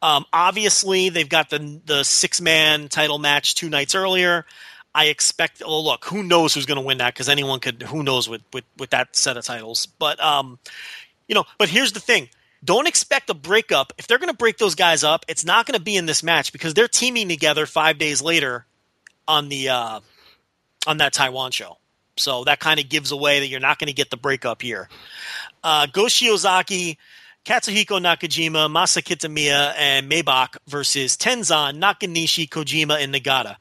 Um, obviously, they've got the the six man title match two nights earlier. I expect. Oh, look, who knows who's going to win that? Because anyone could. Who knows with, with with that set of titles? But um, you know. But here's the thing: don't expect a breakup. If they're going to break those guys up, it's not going to be in this match because they're teaming together five days later on the uh, on that Taiwan show. So that kind of gives away that you're not going to get the breakup here. Uh, Go Shiozaki, Katsuhiko Nakajima, Masa Kitamiya, and Maybach versus Tenzan, Nakanishi, Kojima, and Nagata.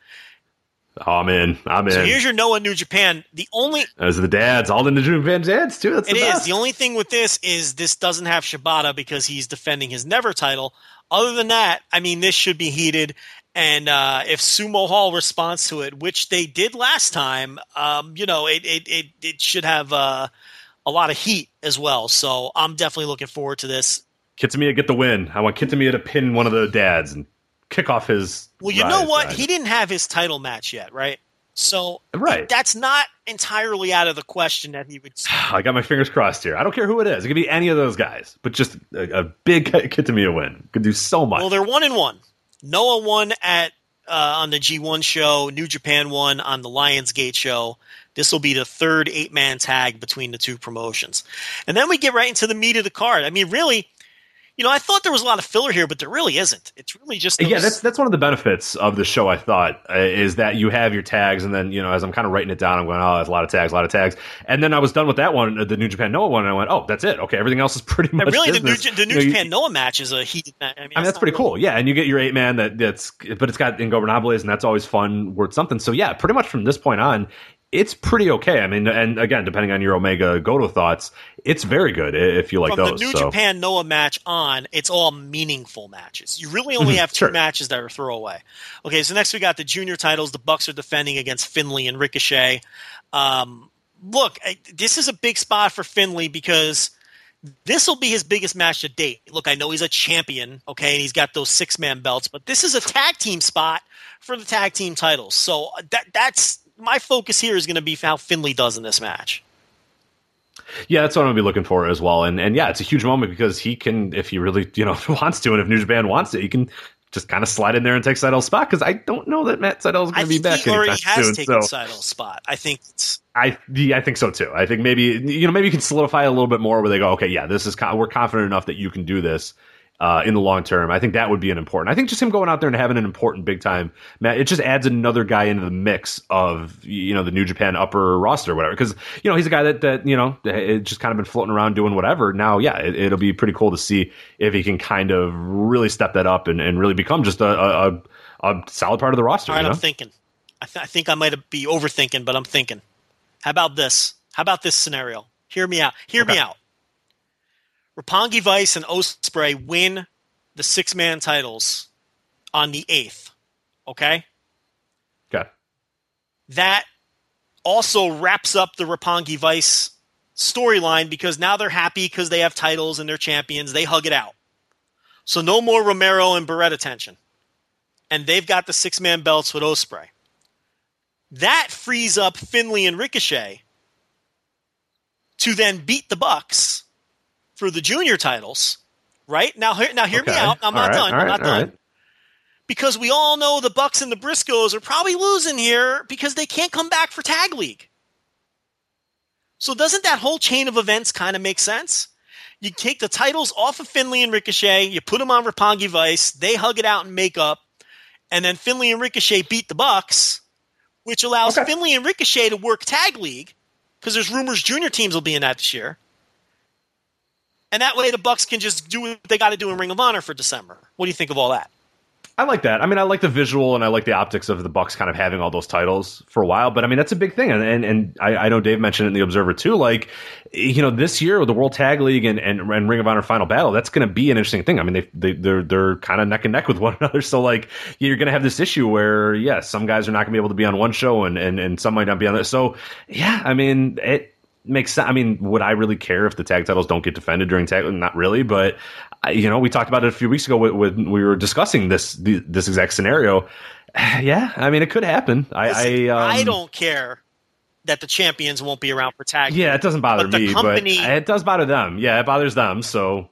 Oh, I'm in. I'm in. So here's your Noah New Japan. The only those are the dads, all the New Japan dads too. That's it the is. The only thing with this is this doesn't have Shibata because he's defending his Never title. Other than that, I mean, this should be heated. And uh, if Sumo Hall responds to it, which they did last time, um, you know, it it it, it should have uh, a lot of heat as well. So I'm definitely looking forward to this. Kitamiya get the win. I want Kitamiya to pin one of the dads and kick off his. Well, you know what? He didn't have his title match yet, right? So right. that's not entirely out of the question that he would. I got my fingers crossed here. I don't care who it is. It could be any of those guys, but just a, a big Kitamiya win could do so much. Well, they're one and one. Noah won at uh, on the G1 show. New Japan won on the Lionsgate show. This will be the third eight man tag between the two promotions, and then we get right into the meat of the card. I mean, really you know, I thought there was a lot of filler here, but there really isn't. It's really just those... yeah. That's that's one of the benefits of the show. I thought uh, is that you have your tags, and then you know, as I'm kind of writing it down, I'm going, oh, there's a lot of tags, a lot of tags, and then I was done with that one, the New Japan Noah one, and I went, oh, that's it. Okay, everything else is pretty much. And really, business. the New, the New you know, Japan you, Noah match is a heated. match. I mean, I mean that's pretty really... cool. Yeah, and you get your eight man that that's, but it's got Ingobernables, and that's always fun, worth something. So yeah, pretty much from this point on, it's pretty okay. I mean, and again, depending on your Omega Goto thoughts, it's very good if you like From those. the New so. Japan Noah match on, it's all meaningful matches. You really only have two sure. matches that are throwaway. Okay, so next we got the junior titles. The Bucks are defending against Finlay and Ricochet. Um, look, this is a big spot for Finlay because this will be his biggest match to date. Look, I know he's a champion, okay, and he's got those six man belts, but this is a tag team spot for the tag team titles. So that that's my focus here is going to be how Finlay does in this match. Yeah, that's what I'm gonna be looking for as well. And and yeah, it's a huge moment because he can, if he really you know wants to, and if New Japan wants it, he can just kind of slide in there and take Sydal's spot because I don't know that Matt Sydal is going to be back he already has soon. taken so Sydal's spot. I think it's. I yeah, I think so too. I think maybe you know maybe you can solidify a little bit more where they go, okay, yeah, this is we're confident enough that you can do this. Uh, in the long term, I think that would be an important. I think just him going out there and having an important big time match, it just adds another guy into the mix of you know the New Japan upper roster or whatever. Because you know he's a guy that that you know it just kind of been floating around doing whatever. Now, yeah, it, will be pretty cool to see if he can kind of really step that up and, and really become just a, a, a solid part of the roster. All right, you know? I'm thinking. I, th- I think I might be overthinking, but I'm thinking. How about this? How about this scenario? Hear me out. Hear Okay. me out. Roppongi Vice and Ospreay win the six man titles on the eighth. Okay? Okay. That also wraps up the Roppongi Vice storyline because now they're happy because they have titles and they're champions. They hug it out. So no more Romero and Beretta tension. And they've got the six man belts with Ospreay. That frees up Finlay and Ricochet to then beat the Bucks for the junior titles right? Now, hear- now hear me out. I'm All not right, done. all I'm not done. right. Because we all know the Bucks and the Briscoes are probably losing here because they can't come back for tag league. So doesn't that whole chain of events kind of make sense? You take the titles off of Finlay and Ricochet, you put them on Roppongi Vice, they hug it out and make up, and then Finlay and Ricochet beat the Bucks, which allows Okay. Finlay and Ricochet to work tag league because there's rumors junior teams will be in that this year. And that way the Bucks can just do what they got to do in Ring of Honor for December. What do you think of all that? I like that. I mean, I like the visual and I like the optics of the Bucks kind of having all those titles for a while. But I mean, that's a big thing, and and, and I, I know Dave mentioned it in the Observer too. Like, you know, this year with the World Tag League and, and, and Ring of Honor Final Battle, that's going to be an interesting thing. I mean, they they they're they're kind of neck and neck with one another. So like, you're going to have this issue where yes, some guys are not going to be able to be on one show, and and and some might not be on that. So yeah, I mean it makes sense. I mean, would I really care if the tag titles don't get defended during tag? Not really, but you know, we talked about it a few weeks ago when we were discussing this this exact scenario. Yeah, I mean, it could happen. I Listen, I, um, I don't care that the champions won't be around for tag. Yeah, it doesn't bother But me, company- but it does bother them. Yeah, it bothers them. So.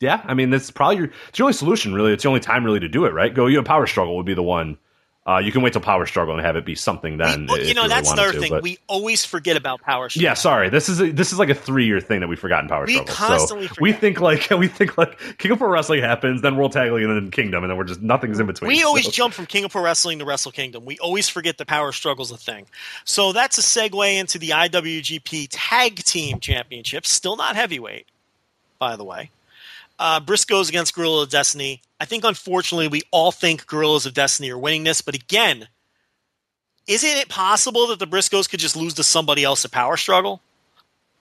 Yeah, I mean that's probably your it's your only solution. Really, it's the only time really to do it. Right? Go. You know, Power Struggle would be the one. Uh, you can wait till Power Struggle and have it be something then. Well, you know, really that's wanted another to, thing. but- We always forget about Power Struggle. Yeah, sorry. This is a, this is like a three year thing that we forgot in Power struggle. We Struggle. constantly so we think like we think like King of Pro Wrestling happens, then World Tag League, and then Kingdom, and then we're just nothing's in between. We always So- jump from King of Pro Wrestling to Wrestle Kingdom. We always forget the Power Struggle's a thing. So that's a segue into the IWGP Tag Team Championship. Still not heavyweight, by the way. Uh, Briscoes against Guerrilla Destiny. I think, unfortunately, we all think Guerrillas of Destiny are winning this. But again, isn't it possible that the Briscoes could just lose to somebody else at Power Struggle?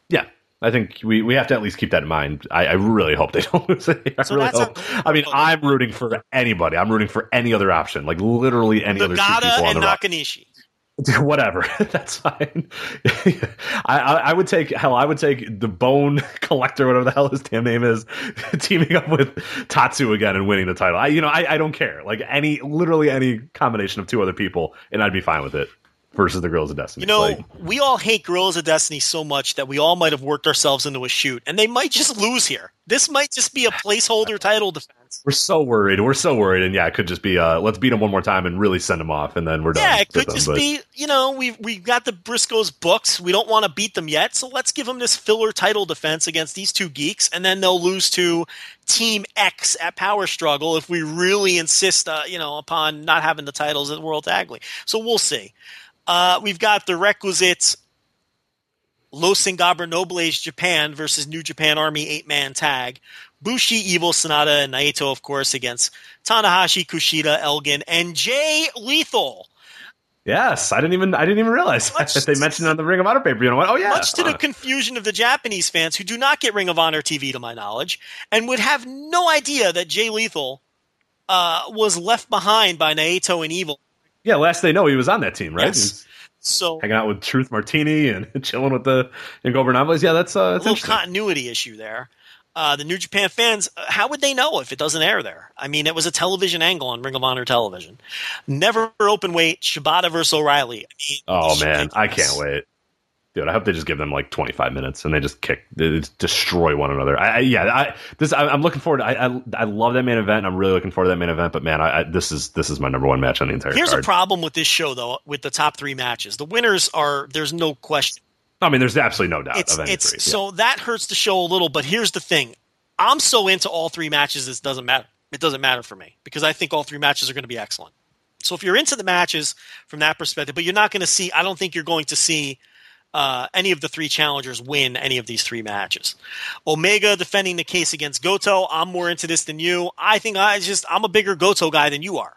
Yeah, I think we, we have to at least keep that in mind. I, I really hope they don't lose it. I So really hope. I mean, I'm rooting for anybody. I'm rooting for any other option, like literally any other two people on and the roster. Nakanishi. whatever. That's fine. I, I i would take hell i would take the bone collector whatever the hell his damn name is teaming up with tatsu again and winning the title. I you know i, I don't care. Like any literally any combination of two other people and i'd be fine with it versus the girls of destiny You know, Like, we all hate Girls of Destiny so much that we all might have worked ourselves into a shoot, and they might just lose here. This might just be a placeholder title defense. we're so worried we're so worried and yeah it could just be uh let's beat them one more time and really send them off and then we're done Yeah, it could them, just but- be, you know, we've, we've got the Briscoes books. We don't want to beat them yet, so let's give them this filler title defense against these two geeks, and then they'll lose to Team X at Power Struggle if we really insist, uh, you know, upon not having the titles at World Tag League. So we'll see. Uh, we've got the requisite Los Ingobernables Japan versus New Japan Army eight man tag. Bushi, Evil, Sanada, and Naito, of course, against Tanahashi, Kushida, Elgin, and Jay Lethal. yes i didn't even i didn't even realize Much- that they mentioned it on the ring of honor paper you know what oh yeah Much to the confusion of the Japanese fans who do not get Ring of Honor TV, to my knowledge, and would have no idea that Jay Lethal uh, was left behind by Naito and Evil. Yeah last they know he was on that team right Yes. So hanging out with Truth Martini and chilling with the Ingobernables. Yeah, that's uh, a little continuity issue there. Uh, the New Japan fans, uh, how would they know if it doesn't air there? I mean, it was a television angle on Ring of Honor television. Never open weight, Shibata versus O'Reilly. I mean, oh man, I can't wait, dude. I hope they just give them like 25 minutes and they just kick, they just destroy one another. I, I yeah, I this I, I'm looking forward. To, I, I I love that main event. I'm really looking forward to that main event. But man, I, I this is this is my number one match on the entire Here's card. a problem with this show, though, with the top three matches. The winners are, there's no question. I mean, there's absolutely no doubt It's, of any it's three. so that hurts the show a little, but here's the thing. I'm so into all three matches, it doesn't matter. It doesn't matter for me because I think all three matches are going to be excellent. So if you're into the matches from that perspective, but you're not going to see, I don't think you're going to see uh, any of the three challengers win any of these three matches. Omega defending the case against Goto. I'm more into this than you. I think I just I'm a bigger Goto guy than you are.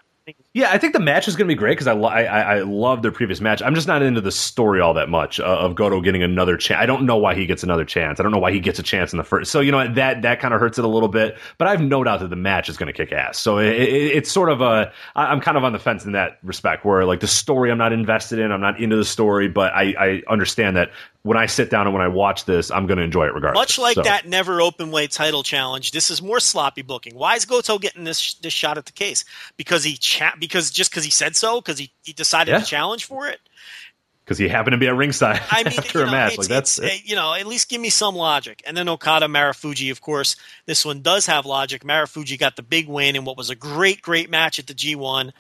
Yeah, I think the match is going to be great because I, lo- I I love their previous match. I'm just not into the story all that much uh, of Goto getting another chance. I don't know why he gets another chance. I don't know why he gets a chance in the first. So you know that that kind of hurts it a little bit. But I have no doubt that the match is going to kick ass. So it, it, it's sort of a I- I'm kind of on the fence in that respect where like the story I'm not invested in. I'm not into the story, but I I understand that when I sit down and when I watch this, I'm going to enjoy it regardless. Much like So- that never open weight title challenge, this is more sloppy booking. Why is Goto getting this this shot at the case? Because he cha- because just because he said so, because he, he decided Yeah. to challenge for it. because he happened to be at ringside I mean, after you a match. Like that's it's, uh, you know, at least give me some logic. And then Okada Marufuji, of course, this one does have logic. Marufuji got the big win in what was a great, great match at the G1,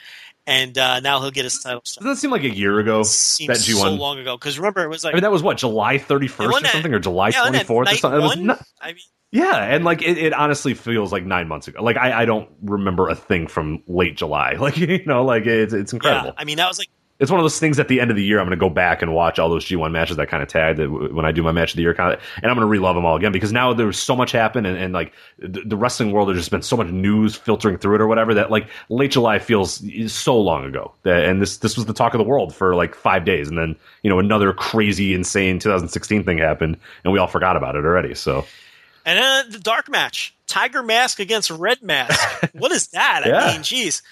and uh, now he'll get his title. shot. doesn't that seem like a year ago Seems that G so long ago because remember it was like I mean, that was what July 31st or something, or July yeah, wasn't twenty it fourth or night something. It was not- I mean, yeah, and like it, it honestly feels like nine months ago. Like I, I don't remember a thing from late July. Like you know, like it's it's incredible. yeah, I mean that was like it's one of those things at the end of the year I'm going to go back and watch all those G1 matches that kind of tagged when I do my match of the year kind of, and I'm going to relive them all again because now there's so much happened and, and like the, the wrestling world there's just been so much news filtering through it or whatever that like late July feels so long ago that, and this this was the talk of the world for like five days and then you know another crazy insane 2016 thing happened and we all forgot about it already so and then the dark match, Tiger Mask against Red Mask. what is that? I Yeah. mean, geez.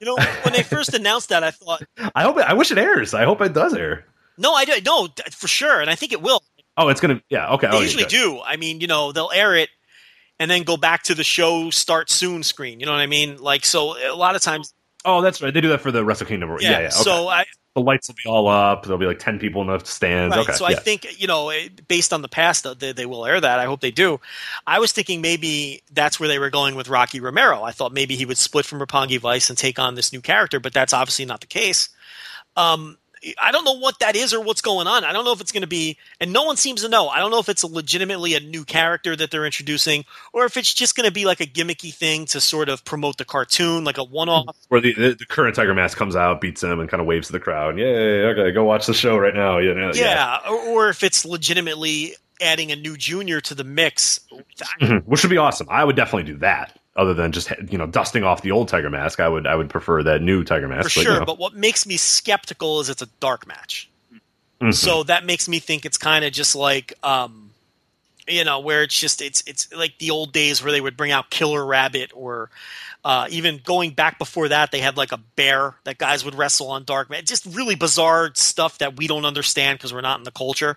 You know, when they first announced that, I thought, I hope it, I wish it airs I hope it does air no, I don't, no, for sure, and I think it will. oh it's gonna yeah okay oh, They oh, usually do. I mean, you know, they'll air it and then go back to the show start soon screen. You know what I mean? Like, so a lot of times, oh that's right they do that for the Wrestle Kingdom yeah. yeah yeah, okay. So I, the lights will be all up there'll be like 10 people in the stands right. okay so I think you know, based on the past, they, they will air that. I hope they do. I was thinking maybe that's where they were going with Rocky Romero. I thought maybe he would split from Roppongi Vice and take on this new character, but that's obviously not the case. Um, I don't know what that is or what's going on. I don't know if it's going to be, and no one seems to know. I don't know if it's legitimately a new character that they're introducing, or if it's just going to be like a gimmicky thing to sort of promote the cartoon, like a one-off. where the, the the current Tiger Mask comes out, beats him, and kind of waves to the crowd. Yay! Okay, go watch the show right now. You know, Yeah, Or, or if it's legitimately adding a new junior to the mix. Mhm. which would be awesome. I would definitely do that. Other than just you know dusting off the old Tiger Mask, I would I would prefer that new Tiger Mask. for but, sure. you know. But what makes me skeptical is it's a dark match. Mhm. So that makes me think it's kind of just like, um, you know, where it's just it's it's like the old days where they would bring out Killer Rabbit, or uh, even going back before that, they had like a bear that guys would wrestle on dark match. Just really bizarre stuff that we don't understand because we're not in the culture.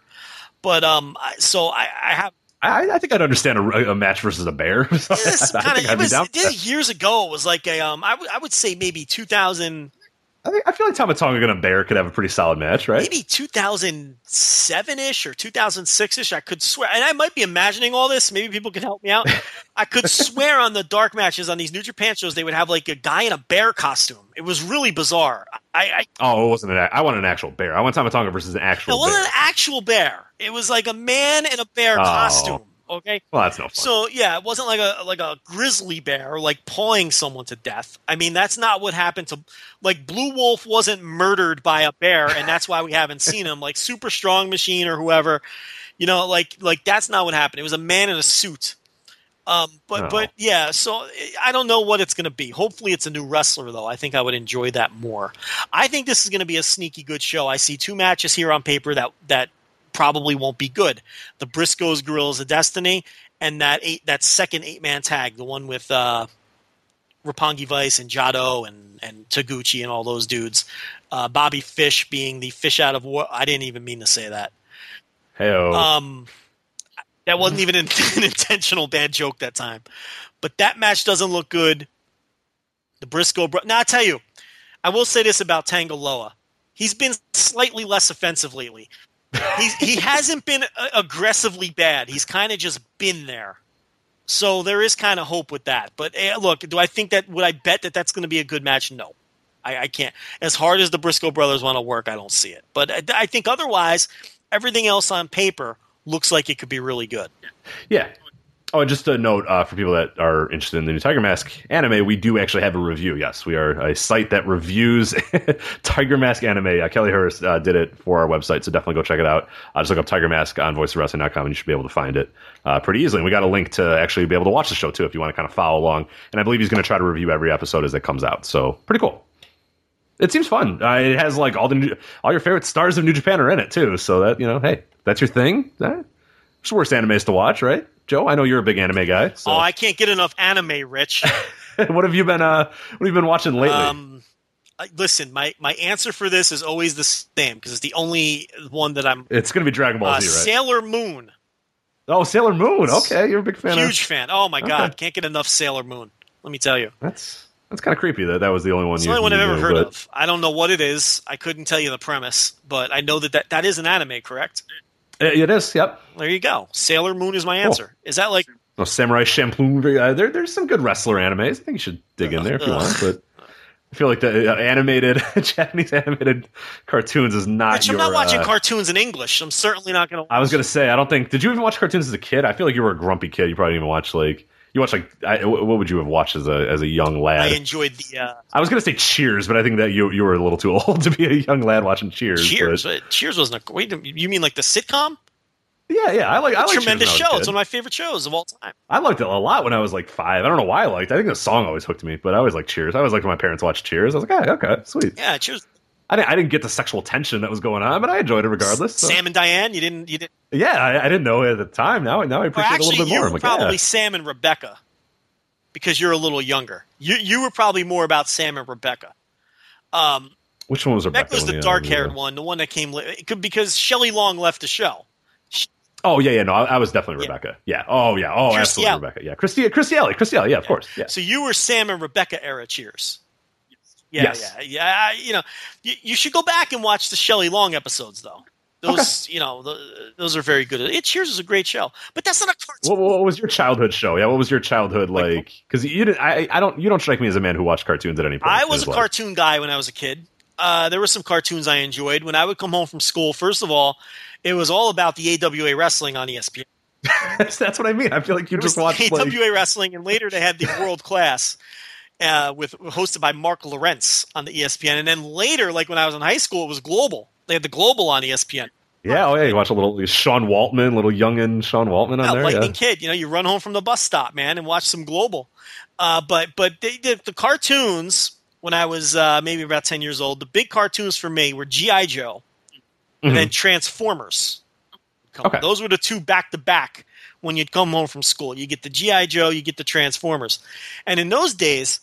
But um, I- so I, I have I, I think I'd understand a, a match versus a bear. I kind think of I'd it be was years ago. It was like a um, I would I would say maybe two thousand. I, think, I feel like Tama Tonga and a bear could have a pretty solid match, right? maybe 2007 ish or 2006 ish. I could swear, and I might be imagining all this. Maybe people can help me out. I could swear on the dark matches on these New Japan shows, they would have like a guy in a bear costume. It was really bizarre. I, I Oh, it wasn't an. I want an actual bear. I want Tama Tonga versus an it actual wasn't bear. an actual bear. It was like a man in a bear Oh. costume. Okay. Well, that's no fun. So yeah, it wasn't like a like a grizzly bear like pawing someone to death. I mean, that's not what happened to like Blue Wolf wasn't murdered by a bear, and that's why we haven't seen him. Like Super Strong Machine or whoever, you know, like like that's not what happened. It was a man in a suit. Um, but Oh. but yeah, so I don't know what it's going to be. Hopefully, it's a new wrestler though. I think I would enjoy that more. I think this is going to be a sneaky good show. I see two matches here on paper that that probably won't be good. The Briscoes Guerrillas of Destiny and that eight that second eight man tag, the one with uh Roppongi Vice and Jado and and Taguchi and all those dudes. Uh, Bobby Fish being the fish out of war. I didn't even mean to say that. Hey, Um, that wasn't even an, an intentional bad joke that time. But that match doesn't look good. The Briscoe bro- Now I tell you, I will say this about Tanga Loa. He's been slightly less offensive lately. He's, he hasn't been uh, aggressively bad. He's kind of just been there. So there is kind of hope with that. But eh, look, do I think that would I bet that that's going to be a good match? No, I, I can't. As hard as the Briscoe brothers want to work, I don't see it. But I, I think otherwise, everything else on paper looks like it could be really good. Yeah. Oh, and just a note uh, for people that are interested in the new Tiger Mask anime, we do actually have a review. Yes, we are a site that reviews Tiger Mask anime. Uh, Kelly Hurst uh, did it for our website, so definitely go check it out. Uh, just look up Tiger Mask on voiceofwrestling.com and you should be able to find it uh, pretty easily. And we got a link to actually be able to watch the show too if you want to kind of follow along. And I believe he's going to try to review every episode as it comes out. So pretty cool. It seems fun. Uh, it has like all the new, all your favorite stars of New Japan are in it too. So that you know, hey, that's your thing. Eh, It's worst animes to watch, right? Joe, I know you're a big anime guy. So Oh, I can't get enough anime, Rich. what have you been uh what have you been watching lately? Um, listen, my, my answer for this is always the same because it's the only one that I'm. it's gonna be Dragon Ball Uh, Z, right? Sailor Moon, oh, Sailor Moon. Okay, you're a big fan huge of fan. Oh my god, Okay. can't get enough Sailor Moon. Let me tell you. that's That's kind of creepy that that was the only one. It's you, the only one I've ever knew, heard but- of. I don't know what it is. I couldn't tell you the premise, but I know that that, that is an anime, correct? Uh, It is. Yep. There you go. Sailor Moon is my answer. Is that like No, Samurai Champloo. Uh, there, there's some good wrestler animes. I think you should dig in there if you want. But I feel like the uh, animated Japanese animated cartoons is not. Rich, I'm your, not watching uh, cartoons in English. I'm certainly not going to. I was gonna say I don't think. Did you even watch cartoons as a kid? I feel like you were a grumpy kid. You probably didn't even watch like you watched like I, what would you have watched as a as a young lad? I enjoyed the uh, I was gonna say Cheers, but I think that you you were a little too old to be a young lad watching Cheers. Cheers. but- but Cheers wasn't a. Wait, you mean like the sitcom? yeah, yeah, I like. I like Tremendous show. It's one of my favorite shows of all time. I liked it a lot when I was like five. I don't know why I liked. it. I think the song always hooked me, but I always liked Cheers. I always liked when my parents watched Cheers. I was like, ah, okay, sweet. Yeah, Cheers. I didn't, I didn't get the sexual tension that was going on, but I enjoyed it regardless. so- Sam and Diane. You didn't. You didn't. yeah, I, I didn't know it at the time. Now, now I appreciate it a little bit you more. were I'm like, probably yeah. Sam and Rebecca because you're a little younger. You you were probably more about Sam and Rebecca. Um, Which one was Rebecca? Rebecca was the uh, dark let me, uh, haired one, the one that came it could- because Shelley Long left the show. Oh yeah, yeah. No, I, I was definitely Rebecca. Yeah. Oh yeah. Oh, Christy absolutely. Rebecca. Yeah. Christy. Kirstie Alley. Yeah, of course. Yeah. So you were Sam and Rebecca era Cheers. Yeah, Yes. yeah, yeah. You know, you, you should go back and watch the Shelley Long episodes, though. Those, you know, the, those are very good. It Cheers is a great show, but that's not a cartoon. What, what was your childhood show? Yeah. What was your childhood like? Because you didn't. I, I don't. You don't strike me as a man who watched cartoons at any point. I was a life. cartoon guy when I was a kid. Uh, there were some cartoons I enjoyed. When I would come home from school, first of all, it was all about the AWA wrestling on ESPN. that's, that's what I mean. I feel like you There just watched AWA like. wrestling, and later they had the World Class, uh, with hosted by Marc Lowrance on the ESPN. And then later, like when I was in high school, it was Global. They had the Global on ESPN. Yeah. Oh yeah. You watch a little Sean Waltman, little youngin Sean Waltman on Yeah, there. Lightning Yeah. Kid. You know, you run home from the bus stop, man, and watch some Global. Uh, but but they, the, the cartoons when I was uh, maybe about ten years old, the big cartoons for me were GI Joe and then Transformers. Mm-hmm. Okay. Those were the two back to back when you'd come home from school. You get the GI Joe, you get the Transformers, and in those days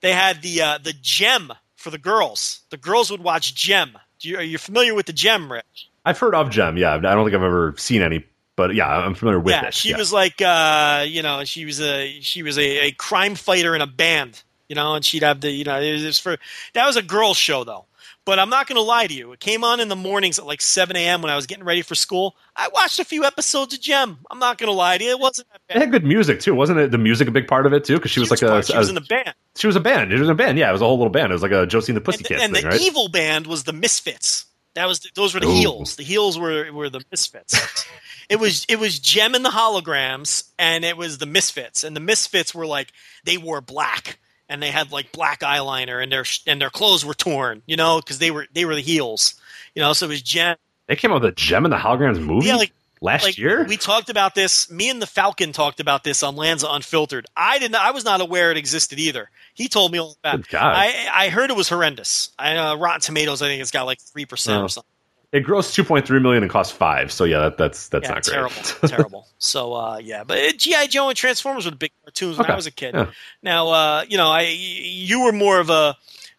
they had the uh, the Jem for the girls. The girls would watch Jem. Do you, are you familiar with the Jem, Rich? I've heard of Jem. Yeah. I don't think I've ever seen any, but yeah, I'm familiar with yeah, it. she yeah. was like, uh, you know, she was a she was a, a crime fighter in a band, you know, and she'd have the, you know, it was for that was a girls' show though. But I'm not going to lie to you. It came on in the mornings at like 7 a.m. when I was getting ready for school. I watched a few episodes of Jem. I'm not going to lie to you. It wasn't that bad. It had good music too, wasn't it? The music a big part of it too, because she was like a, she was a- in the band. she was a band. It was a band. Yeah, it was a whole little band. It was like a Josie and the And, Pussycats the, and thing, the right? evil band was the Misfits. That was the, those were the Ooh. heels. The heels were were the Misfits. it was it was Jem and the Holograms, and it was the Misfits. And the Misfits were like they wore black, and they had like black eyeliner, and their and their clothes were torn, you know, because they were they were the heels, you know. So it was Jem. They came out with a Jem and the Holograms movie Yeah, like last like year. we talked about this. Me and the Falcon talked about this on Lanza Unfiltered. I didn't. I was not aware it existed either. He told me all about. it. I I heard it was horrendous. I uh, Rotten Tomatoes. I think it's got like three percent Oh. or something. It grossed two point three million and cost five. So yeah, that, that's that's yeah, not great. terrible, terrible. So uh, yeah, but uh, GI Joe and Transformers were the big cartoons when Okay. I was a kid. Yeah. Now uh, you know, I you were more of a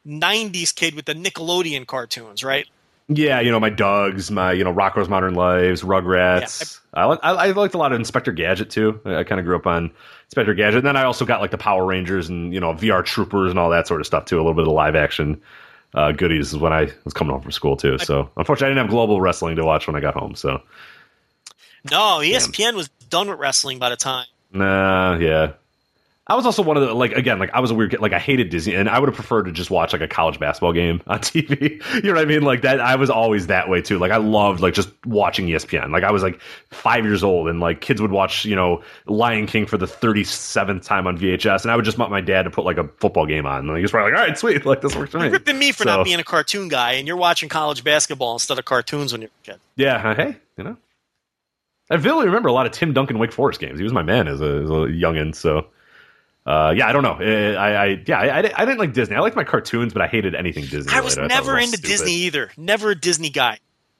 '90s kid with the Nickelodeon cartoons, right? Yeah, you know my Dougs, my you know Rocko's Modern Lives, Rugrats. I, li- I, I liked a lot of Inspector Gadget too. I, I kind of grew up on Inspector Gadget. And then I also got like the Power Rangers and you know VR Troopers and all that sort of stuff too. A little bit of live action uh, goodies when I was coming home from school too. So unfortunately, I didn't have global wrestling to watch when I got home. So No, ESPN was done with wrestling by the time. Nah, yeah. I was also one of the like again like I was a weird kid like I hated Disney and I would have preferred to just watch like a college basketball game on TV. you know what I mean? Like that I was always that way too. Like I loved like just watching ESPN. Like I was like 5 years old and like kids would watch, you know, Lion King for the 37th time on VHS and I would just want my dad to put like a football game on. And he was probably like, "All right, sweet. Like this works for me." You're ripping me for So, not being a cartoon guy, and you're watching college basketball instead of cartoons when you're a kid. Yeah, uh, hey, you know. I vividly remember a lot of Tim Duncan Wake Forest games. He was my man as a, as a youngin, so uh, yeah, I don't know. Uh, I, I yeah, I, I, didn't, like Disney. I liked my cartoons, but I hated anything Disney. I was related. thought it never all into stupid. Disney either. Never a Disney guy.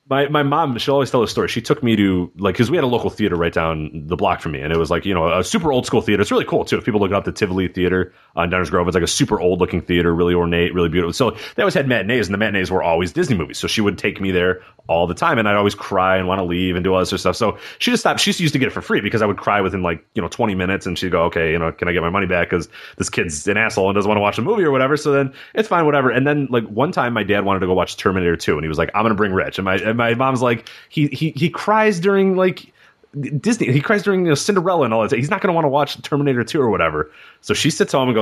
My my mom she'll always tell a story. She took me to like because we had a local theater right down the block from me and it was like you know a super old school theater. It's really cool too if people look up the tivoli theater on downers grove. It's like a super old looking theater really ornate really beautiful. So they always had matinees and the matinees were always disney movies so she would take me there all the time and i'd always cry and want to leave and do all this other stuff. So she just stopped she used to get it for free because i would cry within like you know 20 minutes and she'd go okay you know can i get my money back? Because this kid's an asshole and doesn't want to watch a movie or whatever. So then it's fine whatever. And then like one time my dad wanted to go watch terminator 2 and he was like i'm gonna bring rich. And my, and my mom's like he he he cries during like Disney. He cries during you know, Cinderella and all that. He's not going to want to watch Terminator 2 or whatever. So she sits home and goes,